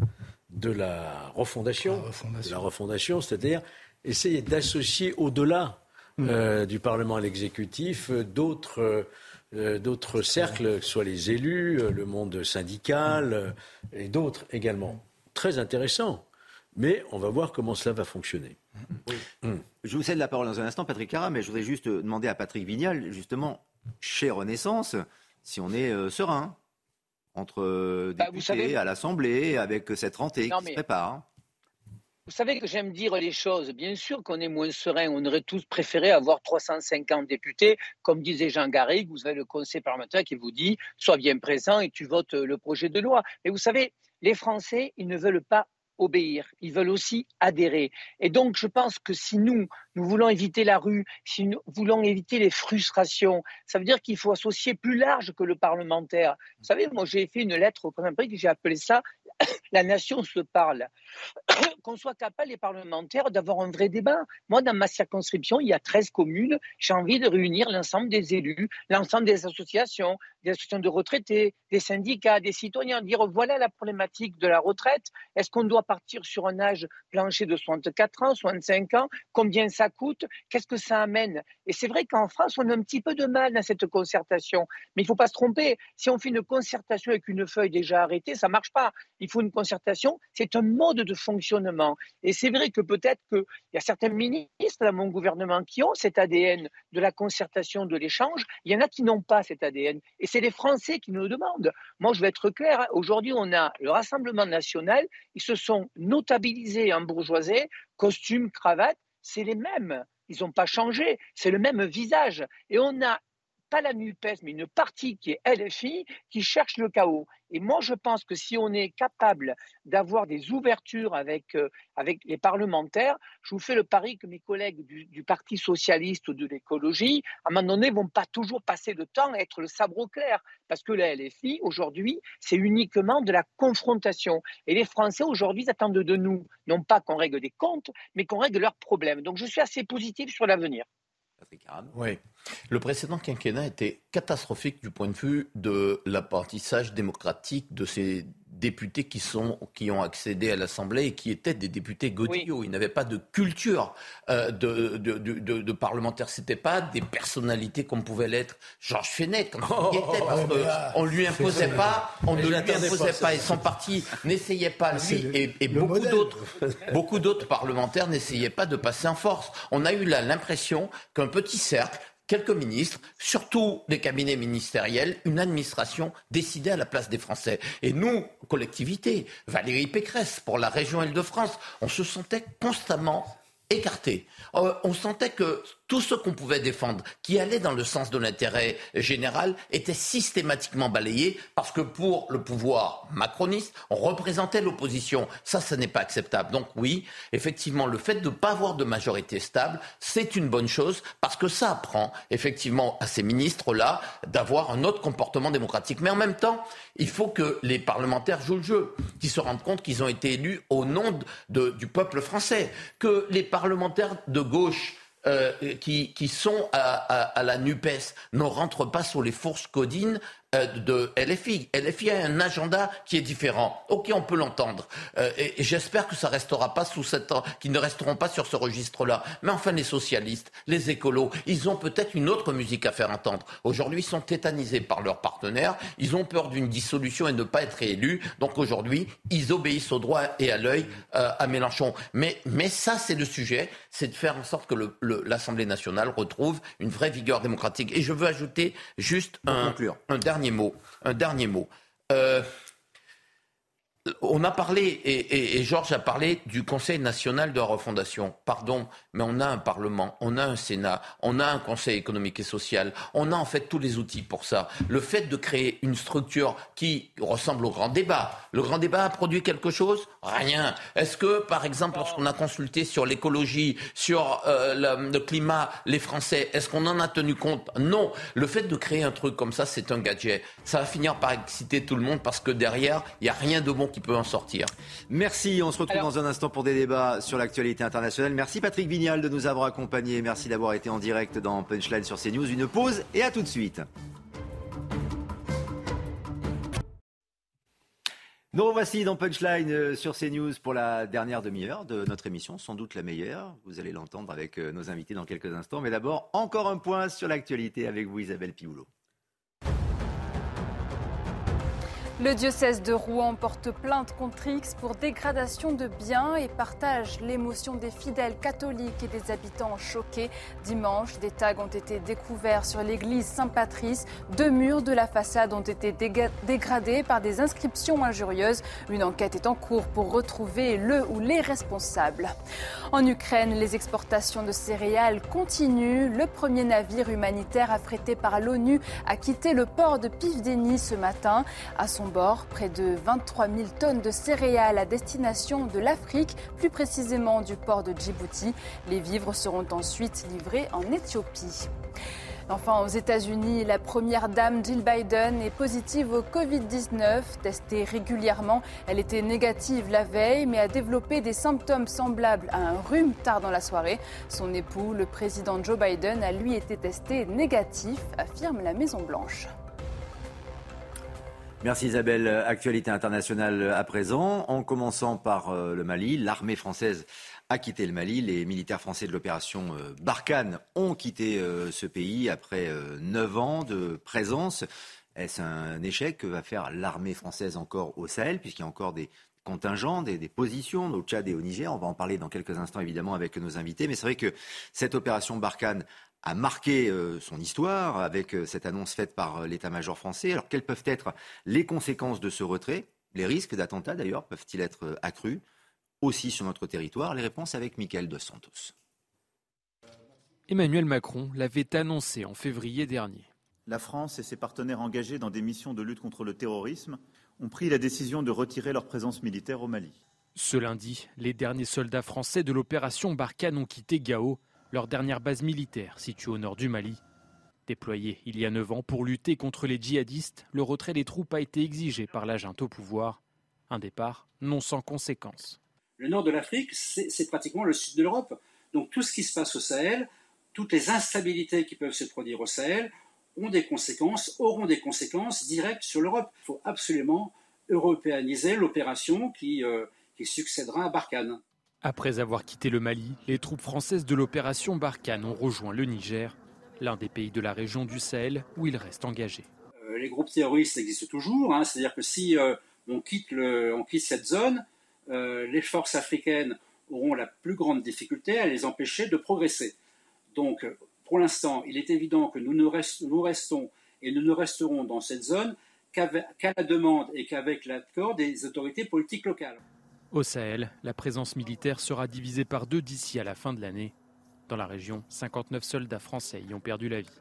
de la refondation, de la refondation, c'est-à-dire essayer d'associer au-delà mmh. euh, du Parlement à l'exécutif euh, d'autres euh, d'autres cercles, soit les élus, le monde syndical et d'autres également. Très intéressant. Mais on va voir comment cela va fonctionner. Mmh. Je vous cède la parole dans un instant, Patrick Cara, mais je voudrais juste demander à Patrick Vignal, justement, chez Renaissance, si on est euh, serein entre euh, bah, députés à l'Assemblée avec cette rentrée qui se prépare. Vous savez que j'aime dire les choses. Bien sûr qu'on est moins serein. On aurait tous préféré avoir 350 députés. Comme disait Jean Garrigue, vous avez le conseil parlementaire qui vous dit sois bien présent et tu votes le projet de loi. Mais vous savez, les Français, ils ne veulent pas obéir, ils veulent aussi adhérer. Et donc, je pense que si nous, nous voulons éviter la rue, si nous voulons éviter les frustrations, ça veut dire qu'il faut associer plus large que le parlementaire. Vous savez, moi, j'ai fait une lettre au président que j'ai appelé ça (coughs) la nation se parle, (coughs) qu'on soit capable, les parlementaires, d'avoir un vrai débat. Moi, dans ma circonscription, il y a 13 communes. J'ai envie de réunir l'ensemble des élus, l'ensemble des associations, des associations de retraités, des syndicats, des citoyens, dire voilà la problématique de la retraite. Est-ce qu'on doit partir sur un âge plancher de 64 ans, 65 ans? Combien ça coûte? Qu'est-ce que ça amène? Et c'est vrai qu'en France, on a un petit peu de mal dans cette concertation. Mais il ne faut pas se tromper. Si on fait une concertation avec une feuille déjà arrêtée, ça ne marche pas. Faut une concertation. C'est un mode de fonctionnement. Et c'est vrai que peut-être qu'il y a certains ministres dans mon gouvernement qui ont cet ADN de la concertation, de l'échange. Il y en a qui n'ont pas cet ADN. Et c'est les Français qui nous le demandent. Moi, je vais être clair. Aujourd'hui, on a le Rassemblement national. Ils se sont notabilisés en bourgeoisie, costume, cravate. C'est les mêmes. Ils n'ont pas changé. C'est le même visage. Et on a pas la NUPES, mais une partie qui est LFI, qui cherche le chaos. Et moi, je pense que si on est capable d'avoir des ouvertures avec, euh, avec les parlementaires, je vous fais le pari que mes collègues du, Parti socialiste ou de l'écologie, à un moment donné, vont pas toujours passer le temps à être le sabre au clair. Parce que la LFI, aujourd'hui, c'est uniquement de la confrontation. Et les Français, aujourd'hui, attendent de nous, non pas qu'on règle des comptes, mais qu'on règle leurs problèmes. Donc, je suis assez positif sur l'avenir. Oui. Le précédent quinquennat était catastrophique du point de vue de l'apprentissage démocratique de ces députés qui, sont, qui ont accédé à l'Assemblée et qui étaient des députés godillots. Ils n'avaient pas de culture euh, de, de, de, de, parlementaire. Ce n'étaient pas des personnalités comme pouvait l'être Georges Fenech quand il était, parce qu'on ne lui imposait pas, on ne lui imposait pas, et son parti n'essayait pas, lui et, et beaucoup d'autres, beaucoup d'autres parlementaires n'essayaient pas de passer en force. On a eu l'impression qu'un petit cercle quelques ministres, surtout des cabinets ministériels, une administration décidée à la place des Français. Et nous, collectivité, Valérie Pécresse, pour la région Île-de-France, on se sentait constamment écartés. Euh, on sentait que tout ce qu'on pouvait défendre, qui allait dans le sens de l'intérêt général, était systématiquement balayé parce que pour le pouvoir macroniste, on représentait l'opposition. Ça, ce n'est pas acceptable. Donc oui, effectivement, le fait de ne pas avoir de majorité stable, c'est une bonne chose parce que ça apprend effectivement à ces ministres-là d'avoir un autre comportement démocratique. Mais en même temps, il faut que les parlementaires jouent le jeu, qu'ils se rendent compte qu'ils ont été élus au nom du peuple français, que les parlementaires de gauche euh, qui, sont à, la NUPES. Ne rentrent pas sur les fourches codines de LFI. LFI a un agenda qui est différent. Ok, on peut l'entendre. Euh, et, j'espère que ça restera pas sous cette, qu'ils ne resteront pas sur ce registre-là. Mais enfin, les socialistes, les écolos, ils ont peut-être une autre musique à faire entendre. Aujourd'hui, ils sont tétanisés par leurs partenaires. Ils ont peur d'une dissolution et de ne pas être élus. Donc aujourd'hui, ils obéissent au droit et à l'œil euh, à Mélenchon. Mais, mais ça, c'est le sujet, c'est de faire en sorte que l'Assemblée nationale retrouve une vraie vigueur démocratique. Et je veux ajouter juste un, un dernier Un dernier mot. Euh, on a parlé, et, Georges a parlé du Conseil national de la refondation. Pardon, mais on a un Parlement, on a un Sénat, on a un Conseil économique et social, on a en fait tous les outils pour ça. Le fait de créer une structure qui ressemble au grand débat, le grand débat a produit quelque chose? Rien. Est-ce que, par exemple, lorsqu'on a consulté sur l'écologie, sur euh, le, climat, les Français, est-ce qu'on en a tenu compte? Non. Le fait de créer un truc comme ça, c'est un gadget. Ça va finir par exciter tout le monde parce que derrière, il n'y a rien de bon qui peut en sortir. Merci. On se retrouve dans un instant pour des débats sur l'actualité internationale. Merci Patrick Vignal de nous avoir accompagnés. Merci d'avoir été en direct dans Punchline sur CNews. Une pause et à tout de suite. Nous voici dans Punchline euh, sur CNews pour la dernière demi-heure de notre émission, sans doute la meilleure. Vous allez l'entendre avec euh, nos invités dans quelques instants. Mais d'abord, encore un point sur l'actualité avec vous, Isabelle Pioulot. Le diocèse de Rouen porte plainte contre X pour dégradation de biens et partage l'émotion des fidèles catholiques et des habitants choqués. Dimanche, des tags ont été découverts sur l'église Saint-Patrice. Deux murs de la façade ont été dégradés par des inscriptions injurieuses. Une enquête est en cours pour retrouver le ou les responsables. En Ukraine, les exportations de céréales continuent. Le premier navire humanitaire affrété par l'ONU a quitté le port de Pivdeni ce matin. À son bord. Près de 23 000 tonnes de céréales à destination de l'Afrique, plus précisément du port de Djibouti. Les vivres seront ensuite livrés en Éthiopie. Enfin, aux États-Unis, la première dame Jill Biden est positive au Covid-19. Testée régulièrement, elle était négative la veille, mais a développé des symptômes semblables à un rhume tard dans la soirée. Son époux, le président Joe Biden, a lui été testé négatif, affirme la Maison-Blanche. Merci Isabelle. Actualité internationale à présent, en commençant par euh, le Mali. L'armée française a quitté le Mali. Les militaires français de l'opération euh, Barkhane ont quitté euh, ce pays après neuf ans de présence. Est-ce un échec que va faire l'armée française encore au Sahel, puisqu'il y a encore des contingents, des, positions au Tchad et au Niger? On va en parler dans quelques instants évidemment avec nos invités. Mais c'est vrai que cette opération Barkhane a marqué son histoire avec cette annonce faite par l'état-major français. Alors quelles peuvent être les conséquences de ce retrait? Les risques d'attentats d'ailleurs peuvent-ils être accrus aussi sur notre territoire? Les réponses avec Mickaël Dos Santos. Emmanuel Macron l'avait annoncé en février dernier. La France et ses partenaires engagés dans des missions de lutte contre le terrorisme ont pris la décision de retirer leur présence militaire au Mali. Ce lundi, les derniers soldats français de l'opération Barkhane ont quitté Gao, leur dernière base militaire située au nord du Mali. Déployé il y a neuf ans pour lutter contre les djihadistes, le retrait des troupes a été exigé par la au pouvoir. Un départ non sans conséquences. Le nord de l'Afrique, c'est pratiquement le sud de l'Europe. Donc tout ce qui se passe au Sahel, toutes les instabilités qui peuvent se produire au Sahel ont des conséquences, auront des conséquences directes sur l'Europe. Il faut absolument européaniser l'opération qui, euh, qui succédera à Barkhane. Après avoir quitté le Mali, les troupes françaises de l'opération Barkhane ont rejoint le Niger, l'un des pays de la région du Sahel où ils restent engagés. Euh, les groupes terroristes existent toujours, hein. c'est-à-dire que si euh, on, quitte cette zone, euh, les forces africaines auront la plus grande difficulté à les empêcher de progresser. Donc, pour l'instant, il est évident que nous, nous restons et nous ne resterons dans cette zone qu'à la demande et qu'avec l'accord des autorités politiques locales. Au Sahel, la présence militaire sera divisée par deux d'ici à la fin de l'année. Dans la région, 59 soldats français y ont perdu la vie.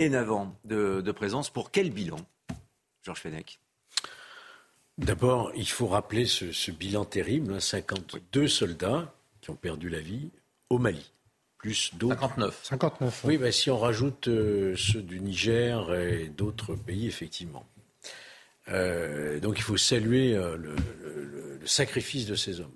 Et navant de, de présence, pour quel bilan Georges Fenech? D'abord, il faut rappeler ce, bilan terrible 52 hein, soldats qui ont perdu la vie au Mali, plus d'autres. 59. 59. Oui, ben, si on rajoute euh, ceux du Niger et d'autres pays, effectivement. Euh, donc il faut saluer euh, le, sacrifice de ces hommes.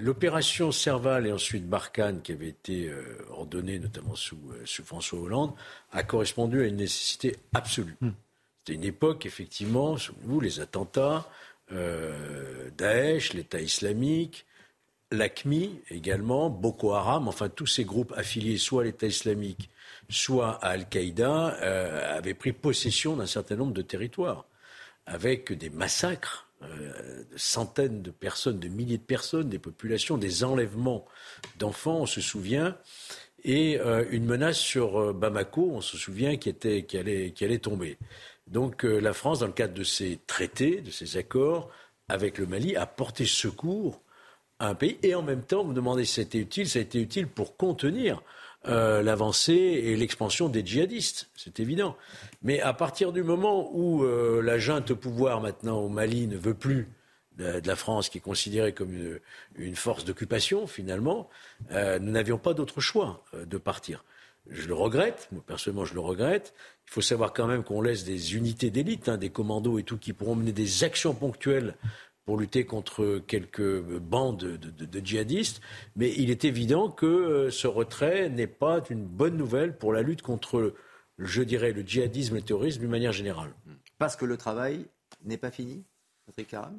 L'opération Serval et ensuite Barkhane, qui avait été ordonnée notamment sous, François Hollande, a correspondu à une nécessité absolue. Hmm. C'était une époque, effectivement, souvenez-vous, les attentats, euh, Daesh, l'État islamique, l'ACMI également, Boko Haram, enfin tous ces groupes affiliés soit à l'État islamique, soit à Al-Qaïda, euh, avaient pris possession d'un certain nombre de territoires, avec des massacres euh, de centaines de personnes, de milliers de personnes, des populations, des enlèvements d'enfants, on se souvient, et une menace sur Bamako, on se souvient, qui, était, qui, allait, qui allait tomber. Donc euh, la France, dans le cadre de ces traités, de ces accords avec le Mali, a porté secours à un pays. Et en même temps, vous me demandez si c'était utile, ça a été utile pour contenir euh, l'avancée et l'expansion des djihadistes, c'est évident. Mais à partir du moment où euh, la junte au pouvoir maintenant au Mali ne veut plus de, la France, qui est considérée comme une, force d'occupation finalement, nous n'avions pas d'autre choix de partir. Je le regrette, moi personnellement je le regrette. Il faut savoir quand même qu'on laisse des unités d'élite, hein, des commandos et tout, qui pourront mener des actions ponctuelles pour lutter contre quelques bandes de, djihadistes. Mais il est évident que euh, ce retrait n'est pas une bonne nouvelle pour la lutte contre, je dirais, le djihadisme et le terrorisme d'une manière générale. Parce que le travail n'est pas fini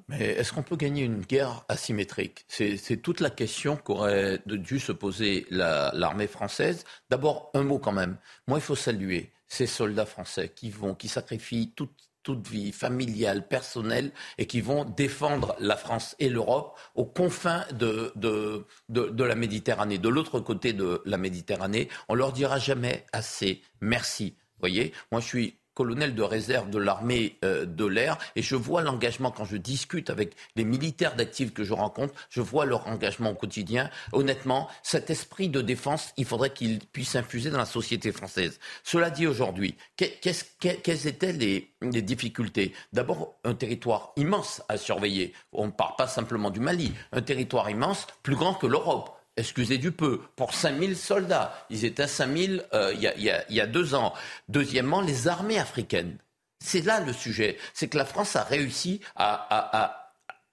mais est-ce qu'on peut gagner une guerre asymétrique? C'est toute la question qu'aurait dû se poser l'armée française. D'abord, un mot quand même. Moi, il faut saluer ces soldats français qui vont, qui sacrifient toute, toute vie familiale, personnelle, et qui vont défendre la France et l'Europe aux confins de, de, de, la Méditerranée. De l'autre côté de la Méditerranée, on leur dira jamais assez merci. Voyez, moi je suis colonel de réserve de l'armée euh, de l'air et je vois l'engagement quand je discute avec les militaires d'actifs que je rencontre, je vois leur engagement au quotidien. Honnêtement, cet esprit de défense, il faudrait qu'il puisse infuser dans la société française. Cela dit aujourd'hui, quelles étaient les, les difficultés? D'abord, un territoire immense à surveiller. On ne parle pas simplement du Mali, un territoire immense, plus grand que l'Europe excusez du peu, pour 5000 soldats. Ils étaient 5000 euh, il, y a, deux ans. Deuxièmement, les armées africaines. C'est là le sujet. C'est que la France a réussi à,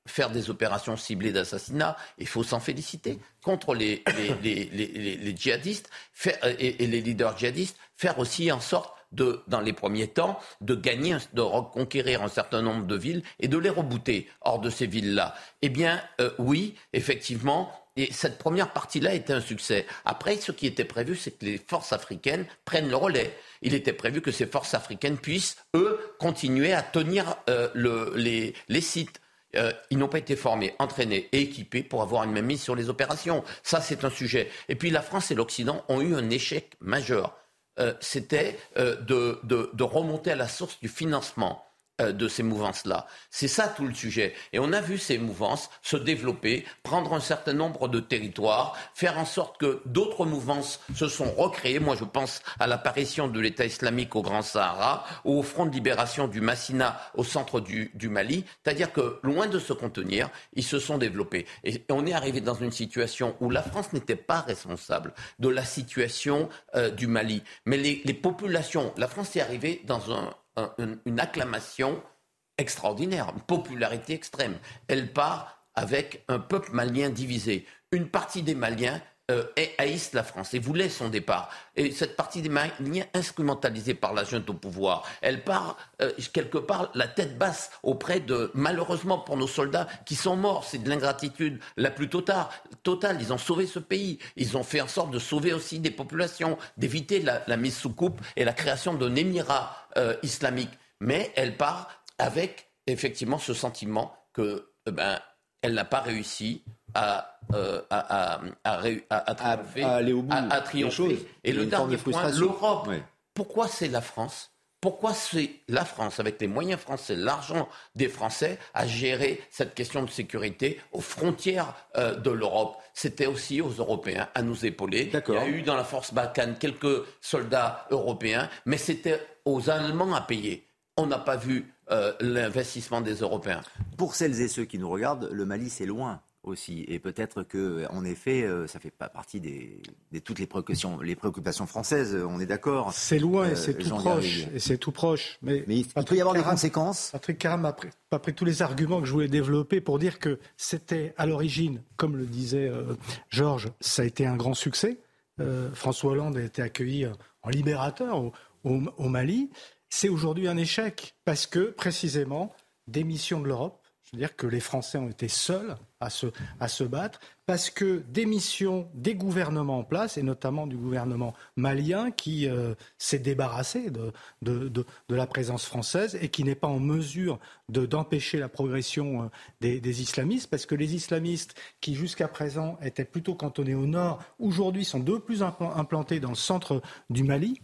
faire des opérations ciblées d'assassinat, il faut s'en féliciter, contre les, djihadistes et, les leaders djihadistes, faire aussi en sorte dans les premiers temps, de gagner, de reconquérir un certain nombre de villes et de les rebooter hors de ces villes-là. Eh bien, euh, oui, effectivement, et cette première partie-là était un succès. Après, ce qui était prévu, c'est que les forces africaines prennent le relais. Il était prévu que ces forces africaines puissent, eux, continuer à tenir euh, le, les, les, sites. Euh, ils n'ont pas été formés, entraînés et équipés pour avoir une même mise sur les opérations. Ça, c'est un sujet. Et puis la France et l'Occident ont eu un échec majeur. Euh, C'était euh, de, de, de remonter à la source du financement. Euh, de ces mouvances-là. C'est ça tout le sujet. Et on a vu ces mouvances se développer, prendre un certain nombre de territoires, faire en sorte que d'autres mouvances se sont recréées. Moi, je pense à l'apparition de l'État islamique au Grand Sahara ou au Front de libération du Massina au centre du, Mali. C'est-à-dire que, loin de se contenir, ils se sont développés. Et on est arrivé dans une situation où la France n'était pas responsable de la situation euh, du Mali. Mais les, les populations, la France est arrivée dans un, une acclamation extraordinaire, une popularité extrême. Elle part avec un peuple malien divisé. Une partie des Maliens euh, haïssent la France et voulaient son départ. Et cette partie des Maliens, instrumentalisée par la junte au pouvoir, elle part euh, quelque part la tête basse auprès de, malheureusement pour nos soldats qui sont morts, c'est de l'ingratitude la plus totale, totale. Ils ont sauvé ce pays. Ils ont fait en sorte de sauver aussi des populations, d'éviter la, mise sous coupe et la création d'un émirat euh, islamique. Mais elle part avec effectivement ce sentiment que euh, ben, elle n'a pas réussi à, euh, à, à, à, triompher, à, aller au bout à, triompher. Et le dernier point, l'Europe. Pourquoi c'est la France? Pourquoi c'est la France, avec les moyens français, l'argent des Français, à gérer cette question de sécurité aux frontières euh, de l'Europe? C'était aussi aux Européens à nous épauler. Il y a eu dans la force Balkane quelques soldats européens, mais c'était aux Allemands à payer. On n'a pas vu euh, l'investissement des Européens. Pour celles et ceux qui nous regardent, le Mali, c'est loin aussi. Et peut-être que, en effet, euh, ça fait pas partie des, de toutes les préoccupations, les préoccupations françaises. On est d'accord. C'est loin et c'est tout proche. Et c'est tout proche. Mais, il peut y avoir des conséquences. Patrick Caram a pris, tous les arguments que je voulais développer pour dire que c'était à l'origine, comme le disait euh, Georges, ça a été un grand succès. François Hollande a été accueilli en libérateur au, Mali, c'est aujourd'hui un échec parce que précisément, démission de l'Europe, c'est-à-dire que les Français ont été seuls à se, battre, parce que démission des gouvernements en place, et notamment du gouvernement malien, qui euh, s'est débarrassé de, la présence française et qui n'est pas en mesure d'empêcher la progression euh, des, des, islamistes, parce que les islamistes, qui jusqu'à présent étaient plutôt cantonnés au nord, aujourd'hui sont de plus implantés dans le centre du Mali.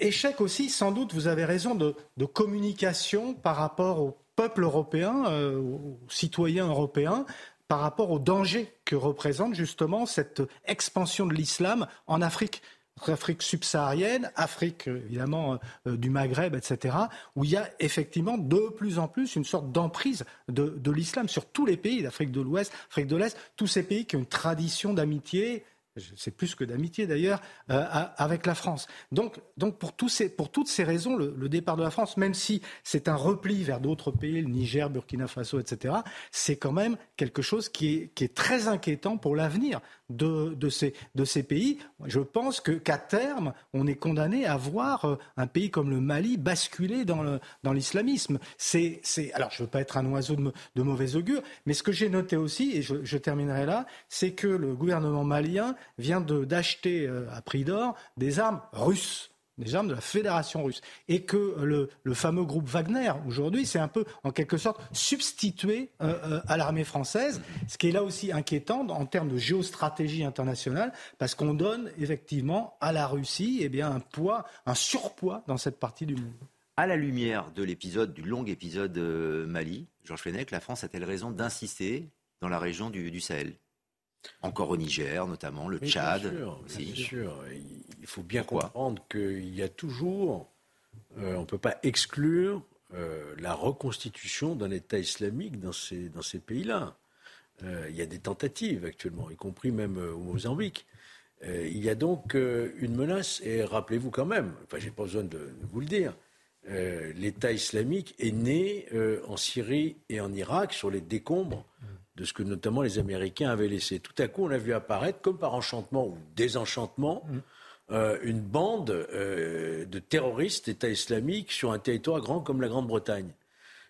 Échec aussi, sans doute, vous avez raison, de, communication par rapport peuple européen, euh, aux citoyens européens, par rapport au danger que représente justement cette expansion de l'islam en Afrique. Afrique subsaharienne, Afrique évidemment euh, du Maghreb, etc., où il y a effectivement de plus en plus une sorte d'emprise de, de l'islam sur tous les pays d'Afrique de l'Ouest, Afrique de l'Est, tous ces pays qui ont une tradition d'amitié c'est plus que d'amitié d'ailleurs, euh, avec la France. Donc, donc pour, toutes ces raisons, le, départ de la France, même si c'est un repli vers d'autres pays, le Niger, Burkina Faso, etc., c'est quand même quelque chose qui est, très inquiétant pour l'avenir de, ces, pays. Je pense que, qu'à terme, on est condamné à voir euh, un pays comme le Mali basculer dans, l'islamisme. C'est, alors, je ne veux pas être un oiseau de, mauvais augure, mais ce que j'ai noté aussi, et je terminerai là, c'est que le gouvernement malien vient d'acheter euh, à prix d'or des armes russes des armes de la Fédération russe. Et que le, fameux groupe Wagner, aujourd'hui, c'est un peu, en quelque sorte, substitué euh, euh, à l'armée française, ce qui est là aussi inquiétant en termes de géostratégie internationale, parce qu'on donne effectivement à la Russie eh un poids, un surpoids dans cette partie du monde. À la lumière de l'épisode, du long épisode Mali, Georges Fenech, la France a-t-elle raison d'insister dans la région du, Sahel? Encore au Niger, notamment, le Tchad. Bien sûr, Il faut bien comprendre qu'il y a toujours, euh, on ne peut pas exclure euh, la reconstitution d'un État islamique dans ces, dans ces pays-là. il y a des tentatives actuellement, y compris même au Mozambique. il y a donc une menace, et rappelez-vous quand même, enfin, j'ai pas besoin de vous le dire, euh, l'État islamique est né euh, en Syrie et en Irak sur les décombres de ce que notamment les Américains avaient laissé. Tout à coup, on a vu apparaître, comme par enchantement ou désenchantement, euh, une bande de terroristes État islamique sur un territoire grand comme la Grande-Bretagne.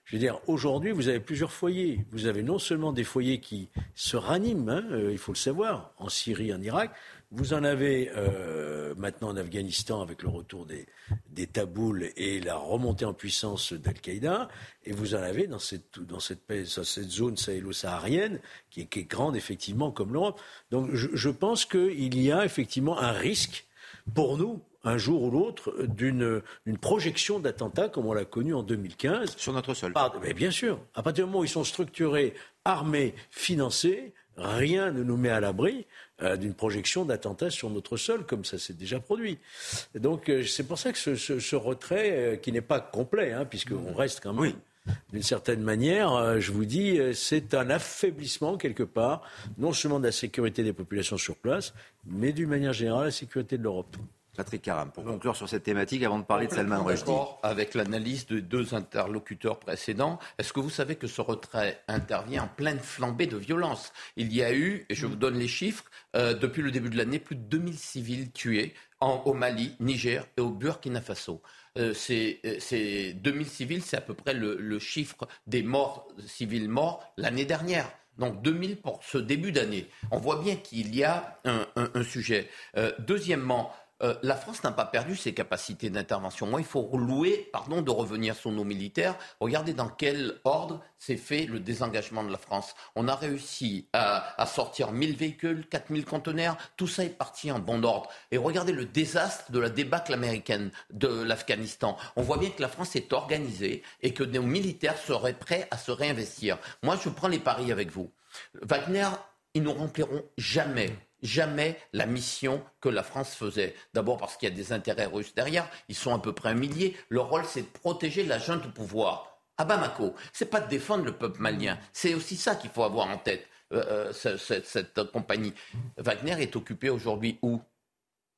Je veux dire, aujourd'hui, vous avez plusieurs foyers. Vous avez non seulement des foyers qui se raniment, hein, il faut le savoir, en Syrie, en Irak, vous en avez euh, maintenant en Afghanistan avec le retour des, des taboules et la remontée en puissance d'Al-Qaïda, et vous en avez dans cette, dans cette, cette zone sahélo-saharienne qui est, qui est, grande effectivement comme l'Europe. Donc je, je pense qu'il y a effectivement un risque pour nous, un jour ou l'autre, d'une projection d'attentats comme on l'a connu en 2015. Sur notre sol. mais bien sûr. À partir du moment où ils sont structurés, armés, financés, rien ne nous met à l'abri euh, d'une projection d'attentats sur notre sol, comme ça s'est déjà produit. donc euh, c'est pour ça que ce, retrait, euh, qui n'est pas complet, hein, puisqu'on reste quand même... D'une certaine manière, je vous dis, c'est un affaiblissement quelque part, non seulement de la sécurité des populations sur place, mais d'une manière générale, la sécurité de l'Europe. Patrick Caram, pour conclure sur cette thématique, avant de parler de Salman Rushdie. Avec l'analyse de deux interlocuteurs précédents, est-ce que vous savez que ce retrait intervient en pleine flambée de violence? Il y a eu, et je vous donne les chiffres, euh, depuis le début de l'année, plus de 2000 civils tués en, au Mali, Niger et au Burkina Faso. Euh, ces, 2000 euh, civils, c'est à peu près le, chiffre des morts civils morts l'année dernière. Donc 2000 pour ce début d'année. On voit bien qu'il y a un, un sujet. deuxièmement, euh, la France n'a pas perdu ses capacités d'intervention. Moi, il faut louer, pardon, de revenir sur nos militaires. Regardez dans quel ordre s'est fait le désengagement de la France. On a réussi à, sortir 1000 véhicules, 4000 conteneurs. Tout ça est parti en bon ordre. Et regardez le désastre de la débâcle américaine de l'Afghanistan. On voit bien que la France est organisée et que nos militaires seraient prêts à se réinvestir. Moi, je prends les paris avec vous. Wagner, ils ne rempliront jamais jamais la mission que la France faisait. D'abord parce qu'il y a des intérêts russes derrière, ils sont à peu près un millier. Leur rôle, c'est de protéger la junte au pouvoir. À Bamako, c'est pas de défendre le peuple malien, c'est aussi ça qu'il faut avoir en tête. Euh, euh, cette, compagnie. Wagner est occupé aujourd'hui où?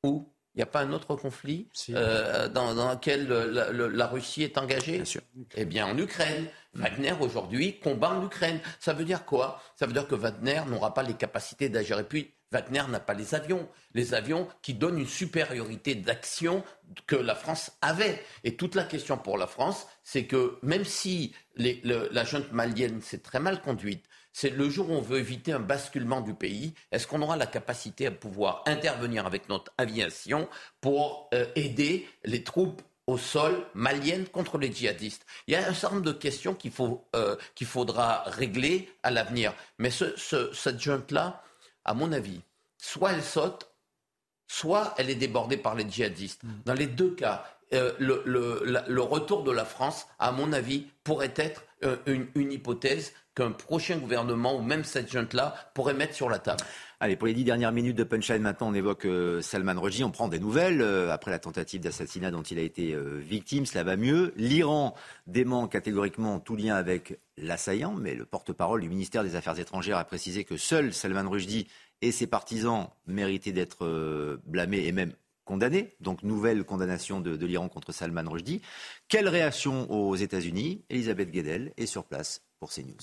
Où? Il n'y a pas un autre conflit euh, dans, lequel la, Russie est engagée? Bien sûr. Eh bien, en Ukraine. Wagner, aujourd'hui, combat en Ukraine. Ça veut dire quoi? Ça veut dire que Wagner n'aura pas les capacités d'agir. Et puis, Wagner n'a pas les avions. Les avions qui donnent une supériorité d'action que la France avait. Et toute la question pour la France, c'est que même si la junte malienne s'est très mal conduite, c'est le jour où on veut éviter un basculement du pays, est-ce qu'on aura la capacité à pouvoir intervenir avec notre aviation pour euh, aider les troupes au sol maliennes contre les djihadistes? Il y a un certain nombre de questions qu'il euh, qu'il faudra régler à l'avenir. Mais cette junte-là, à mon avis, soit elle saute, soit elle est débordée par les djihadistes. Mm. Dans les deux cas, euh, le, retour de la France, à mon avis, pourrait être euh, une, hypothèse qu'un prochain gouvernement ou même cette junte-là pourrait mettre sur la table. Allez, pour les dix dernières minutes de Punchline, maintenant, on évoque euh, Salman Rushdie. On prend des nouvelles après la tentative d'assassinat dont il a été victime. Cela va mieux. L'Iran dément catégoriquement tout lien avec l'assaillant, mais le porte-parole du ministère des Affaires étrangères a précisé que seul Salman Rushdie et ses partisans méritaient d'être euh, blâmés et même condamnés. Donc nouvelle condamnation de, l'Iran contre Salman Rushdie. Quelle réaction aux États-Unis? Elisabeth Guedel est sur place pour CNews.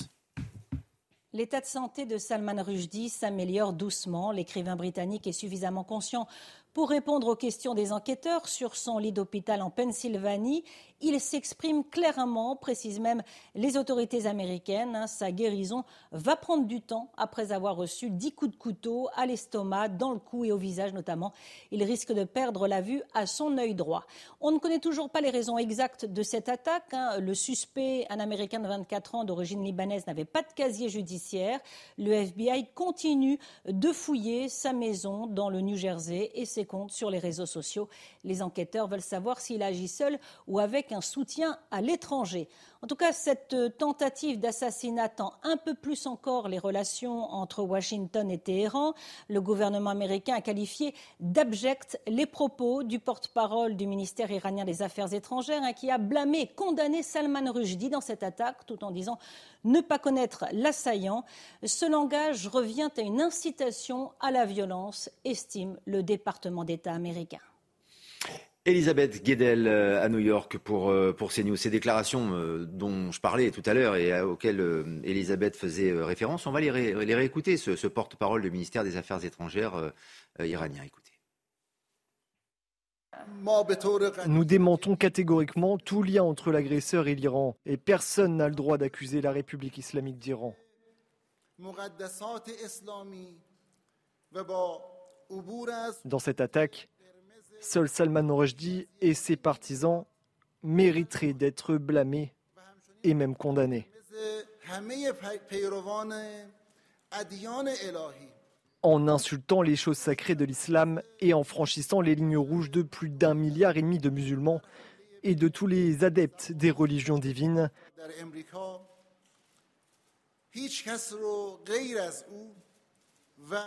L'état de santé de Salman Rushdie s'améliore doucement. L'écrivain britannique est suffisamment conscient Pour répondre aux questions des enquêteurs sur son lit d'hôpital en Pennsylvanie, il s'exprime clairement, précisent même les autorités américaines. Hein. sa guérison va prendre du temps après avoir reçu dix coups de couteau à l'estomac, dans le cou et au visage notamment. Il risque de perdre la vue à son œil droit. On ne connaît toujours pas les raisons exactes de cette attaque. Hein. Le suspect, un Américain de 24 ans d'origine libanaise, n'avait pas de casier judiciaire. Le FBI continue de fouiller sa maison dans le New Jersey et ses comptes sur les réseaux sociaux. Les enquêteurs veulent savoir s'il agit seul ou avec un soutien à l'étranger. En tout cas, cette tentative d'assassinat tend un peu plus encore les relations entre Washington et Téhéran. Le gouvernement américain a qualifié d'abject les propos du porte-parole du ministère iranien des Affaires étrangères hein, qui a blâmé, condamné Salman Rushdie dans cette attaque tout en disant ne pas connaître l'assaillant. Ce langage revient à une incitation à la violence, estime le département d'État américain. Elisabeth Guedel euh, à New York pour, euh, pour. Ces déclarations euh, dont je parlais tout à l'heure et auxquelles Elisabeth faisait référence, on va les, les réécouter, ce, porte-parole du ministère des Affaires étrangères iranien. Écoutez. Nous démentons catégoriquement tout lien entre l'agresseur et l'Iran et personne n'a le droit d'accuser la République islamique d'Iran. Dans cette attaque, Seul Salman Rushdie et ses partisans mériteraient d'être blâmés et même condamnés. En insultant les choses sacrées de l'islam et en franchissant les lignes rouges de plus d'un milliard et demi de musulmans et de tous les adeptes des religions divines,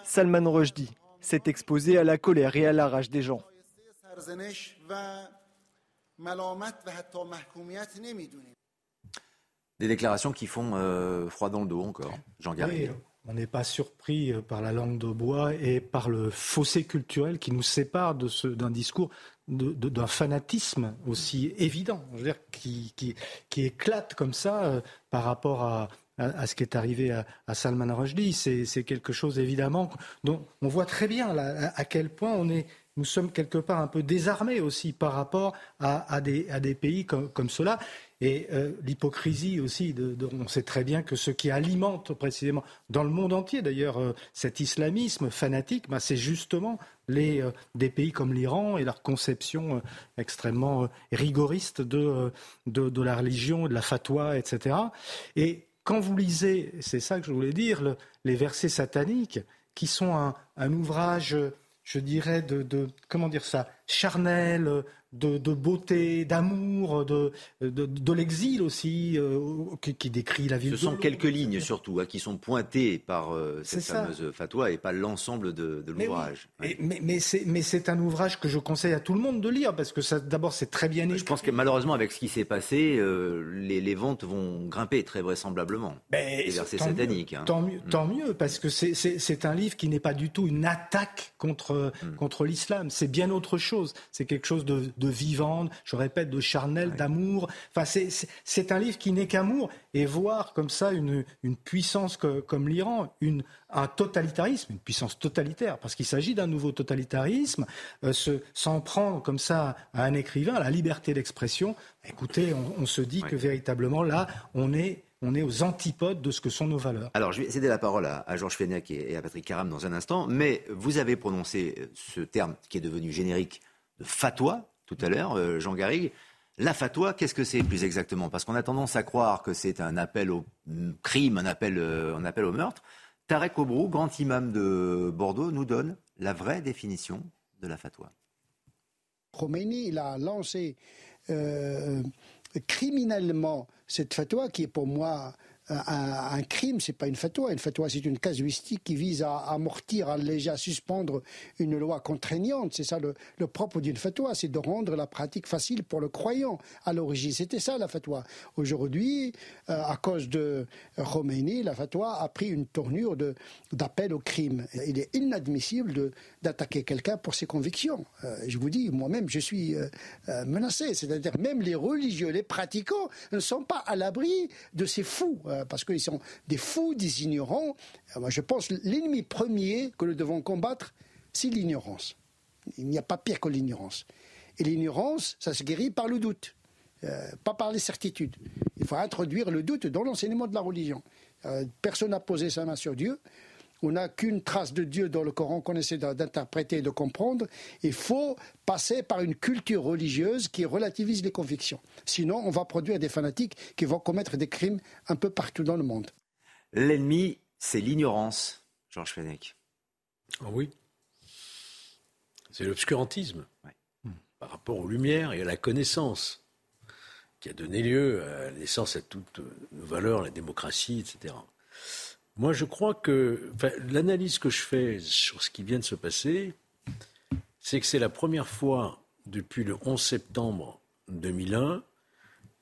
Salman Rushdie s'est exposé à la colère et à la rage des gens. Des déclarations qui font euh, froid dans le dos encore, Jean Garry. on n'est pas surpris euh, par la langue de bois et par le fossé culturel qui nous sépare d'un discours, d'un fanatisme aussi évident, je veux dire, qui, qui, éclate comme ça euh, par rapport à, à, ce qui est arrivé à, Salman Rushdie. C'est quelque chose évidemment dont on voit très bien à quel point on est nous sommes quelque part un peu désarmés aussi par rapport à, des, pays comme, cela. Et euh, l'hypocrisie aussi, on sait très bien que ce qui alimente précisément, dans le monde entier d'ailleurs, euh, cet islamisme fanatique, bah, c'est justement les, euh, des pays comme l'Iran et leur conception extrêmement rigoriste de, la religion, de la fatwa, etc. Et quand vous lisez, c'est ça que je voulais dire, les versets sataniques, qui sont un ouvrage je dirais, de, comment dire ça, charnel, de, beauté, d'amour, de, de, l'exil aussi, euh, qui, décrit la vie. Ce sont quelques lignes surtout hein, qui sont pointées par euh, cette fameuse fatwa et pas l'ensemble de, l'ouvrage. Mais, mais, c'est un ouvrage que je conseille à tout le monde de lire parce que d'abord c'est très bien écrit. Je pense que malheureusement avec ce qui s'est passé, euh, les, ventes vont grimper très vraisemblablement. Mais c'est satanique. Hein. Tant, mieux, mm. tant mieux parce que c'est un livre qui n'est pas du tout une attaque contre, mm. contre l'islam. C'est bien autre chose. C'est quelque chose de de vivante, je répète, de charnel, d'amour. Enfin, c'est un livre qui n'est qu'amour. Et voir comme ça une, une puissance comme l'Iran, un totalitarisme, une puissance totalitaire, parce qu'il s'agit d'un nouveau totalitarisme, euh, s'en prendre comme ça à un écrivain, à la liberté d'expression, écoutez, on, se dit que véritablement là, on est on est aux antipodes de ce que sont nos valeurs. Alors, je vais céder la parole à, Georges Fenech et, à Patrick Caram dans un instant, mais vous avez prononcé ce terme qui est devenu générique de fatwa, tout à l'heure, euh, Jean Garrigue. La fatwa, qu'est-ce que c'est plus exactement? Parce qu'on a tendance à croire que c'est un appel au crime, un appel, euh, un appel au meurtre. Tarek Obrou, grand imam de Bordeaux, nous donne la vraie définition de la fatwa. Khomeini, il a lancé euh, criminellement cette fatwa qui est pour moi un, un crime, c'est pas une fatwa. Une fatwa, c'est une casuistique qui vise à amortir, à alléger, à suspendre une loi contraignante. C'est ça le, propre d'une fatwa, c'est de rendre la pratique facile pour le croyant. À l'origine, c'était ça la fatwa. Aujourd'hui, euh, à cause de Khomeini, la fatwa a pris une tournure d'appel au crime. Il est inadmissible d'attaquer quelqu'un pour ses convictions. Euh, je vous dis, moi-même, je suis euh, menacé. C'est-à-dire, même les religieux, les pratiquants ne sont pas à l'abri de ces fous. Euh, parce qu'ils sont des fous, des ignorants. Euh, moi, je pense l'ennemi premier que nous devons combattre, c'est l'ignorance. Il n'y a pas pire que l'ignorance. Et l'ignorance, ça se guérit par le doute, euh, pas par les certitudes. Il faut introduire le doute dans l'enseignement de la religion. Personne n'a posé sa main sur Dieu. On n'a qu'une trace de Dieu dans le Coran qu'on essaie d'interpréter et de comprendre. Il faut passer par une culture religieuse qui relativise les convictions. Sinon, on va produire des fanatiques qui vont commettre des crimes un peu partout dans le monde. L'ennemi, c'est l'ignorance, Georges Fenech. Ah oui. C'est l'obscurantisme par rapport aux lumières et à la connaissance qui a donné lieu à la naissance à toutes nos valeurs, la démocratie, etc. Moi, je crois que l'analyse que je fais sur ce qui vient de se passer, c'est que c'est la première fois depuis le 11 septembre 2001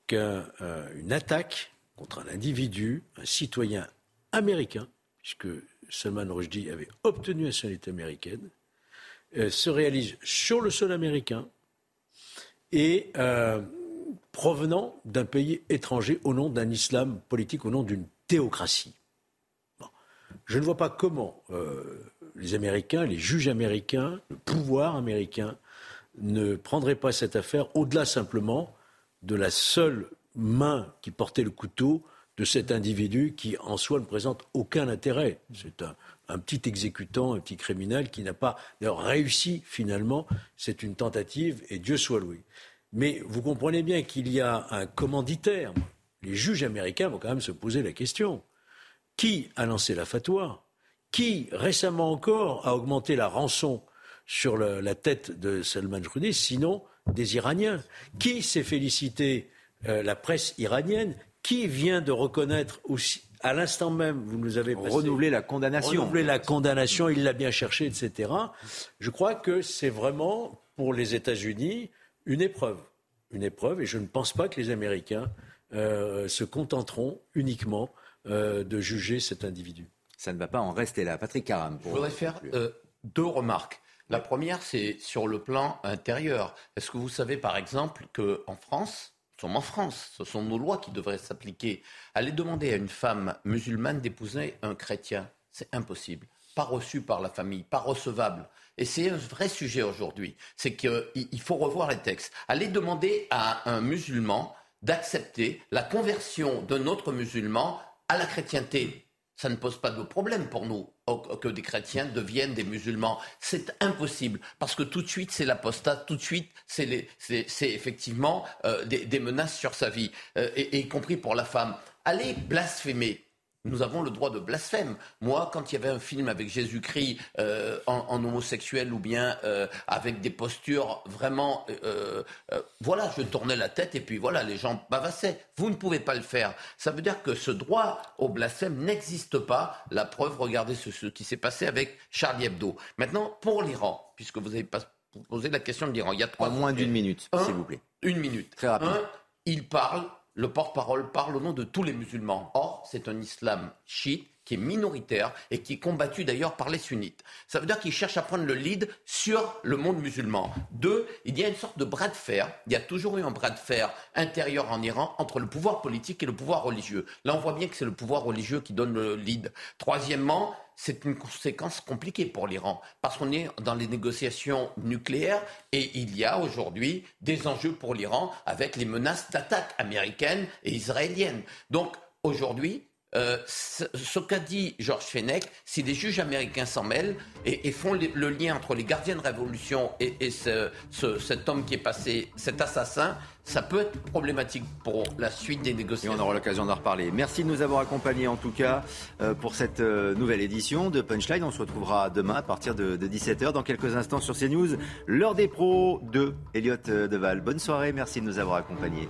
qu'une euh, attaque contre un individu, un citoyen américain, puisque Salman Rushdie avait obtenu la nationalité américaine, euh, se réalise sur le sol américain et euh, provenant d'un pays étranger au nom d'un islam politique, au nom d'une théocratie. Je ne vois pas comment euh, les Américains, les juges américains, le pouvoir américain ne prendraient pas cette affaire au-delà simplement de la seule main qui portait le couteau de cet individu qui en soi ne présente aucun intérêt. C'est un, petit exécutant, un petit criminel qui n'a pas réussi finalement. C'est une tentative et Dieu soit loué. Mais vous comprenez bien qu'il y a un commanditaire. Les juges américains vont quand même se poser la question. Qui a lancé la fatwa? Qui, récemment encore, a augmenté la rançon sur la tête de Salman Rushdie, sinon des Iraniens? Qui s'est félicité euh, la presse iranienne? Qui vient de reconnaître aussi à l'instant même, vous nous avez renouvelé la condamnation. Renouvelé la condamnation, il l'a bien cherché, etc. Je crois que c'est vraiment pour les États-Unis une épreuve, une épreuve, et je ne pense pas que les Américains euh, se contenteront uniquement euh, de juger cet individu. Ça ne va pas en rester là. Patrick Caram. Je voudrais faire euh, deux remarques. La première, c'est sur le plan intérieur. Est-ce que vous savez, par exemple, qu'en France, nous sommes en France, ce sont nos lois qui devraient s'appliquer. Aller demander à une femme musulmane d'épouser un chrétien, c'est impossible. Pas reçu par la famille, pas recevable. Et c'est un vrai sujet aujourd'hui. C'est qu'il faut revoir les textes. Aller demander à un musulman d'accepter la conversion d'un autre musulman à la chrétienté, ça ne pose pas de problème pour nous que des chrétiens deviennent des musulmans. C'est impossible parce que tout de suite c'est l'apostat, tout de suite c'est effectivement euh, des, menaces sur sa vie, euh, et, y compris pour la femme. Allez blasphémer, nous avons le droit de blasphème. Moi, quand il y avait un film avec Jésus-Christ euh, en, homosexuel ou bien euh, avec des postures vraiment, euh, voilà, je tournais la tête et puis voilà, les gens bavassaient. Vous ne pouvez pas le faire. Ça veut dire que ce droit au blasphème n'existe pas. La preuve, regardez ce, qui s'est passé avec Charlie Hebdo. Maintenant, pour l'Iran, puisque vous avez posé la question de l'Iran, il y a trois. En moins d'une minute, s'il vous plaît. Une minute. Très rapide. il parle le porte-parole parle au nom de tous les musulmans. Or, c'est un islam chiite qui est minoritaire et qui est combattu d'ailleurs par les sunnites. Ça veut dire qu'il cherche à prendre le lead sur le monde musulman. Deux, il y a une sorte de bras de fer. Il y a toujours eu un bras de fer intérieur en Iran entre le pouvoir politique et le pouvoir religieux. Là, on voit bien que c'est le pouvoir religieux qui donne le lead. Troisièmement, c'est une conséquence compliquée pour l'Iran, parce qu'on est dans les négociations nucléaires et il y a aujourd'hui des enjeux pour l'Iran avec les menaces d'attaque américaines et israéliennes. Donc aujourd'hui, euh, ce, qu'a dit Georges Fenech, si des juges américains s'en mêlent et, font le lien entre les gardiens de révolution et, cet homme qui est passé, cet assassin, ça peut être problématique pour la suite des négociations. Et on aura l'occasion d'en reparler. Merci de nous avoir accompagnés en tout cas euh, pour cette euh, nouvelle édition de Punchline. On se retrouvera demain à partir de, de 17h dans quelques instants sur CNews. L'heure des pros de Elliot Deval. Bonne soirée, merci de nous avoir accompagnés.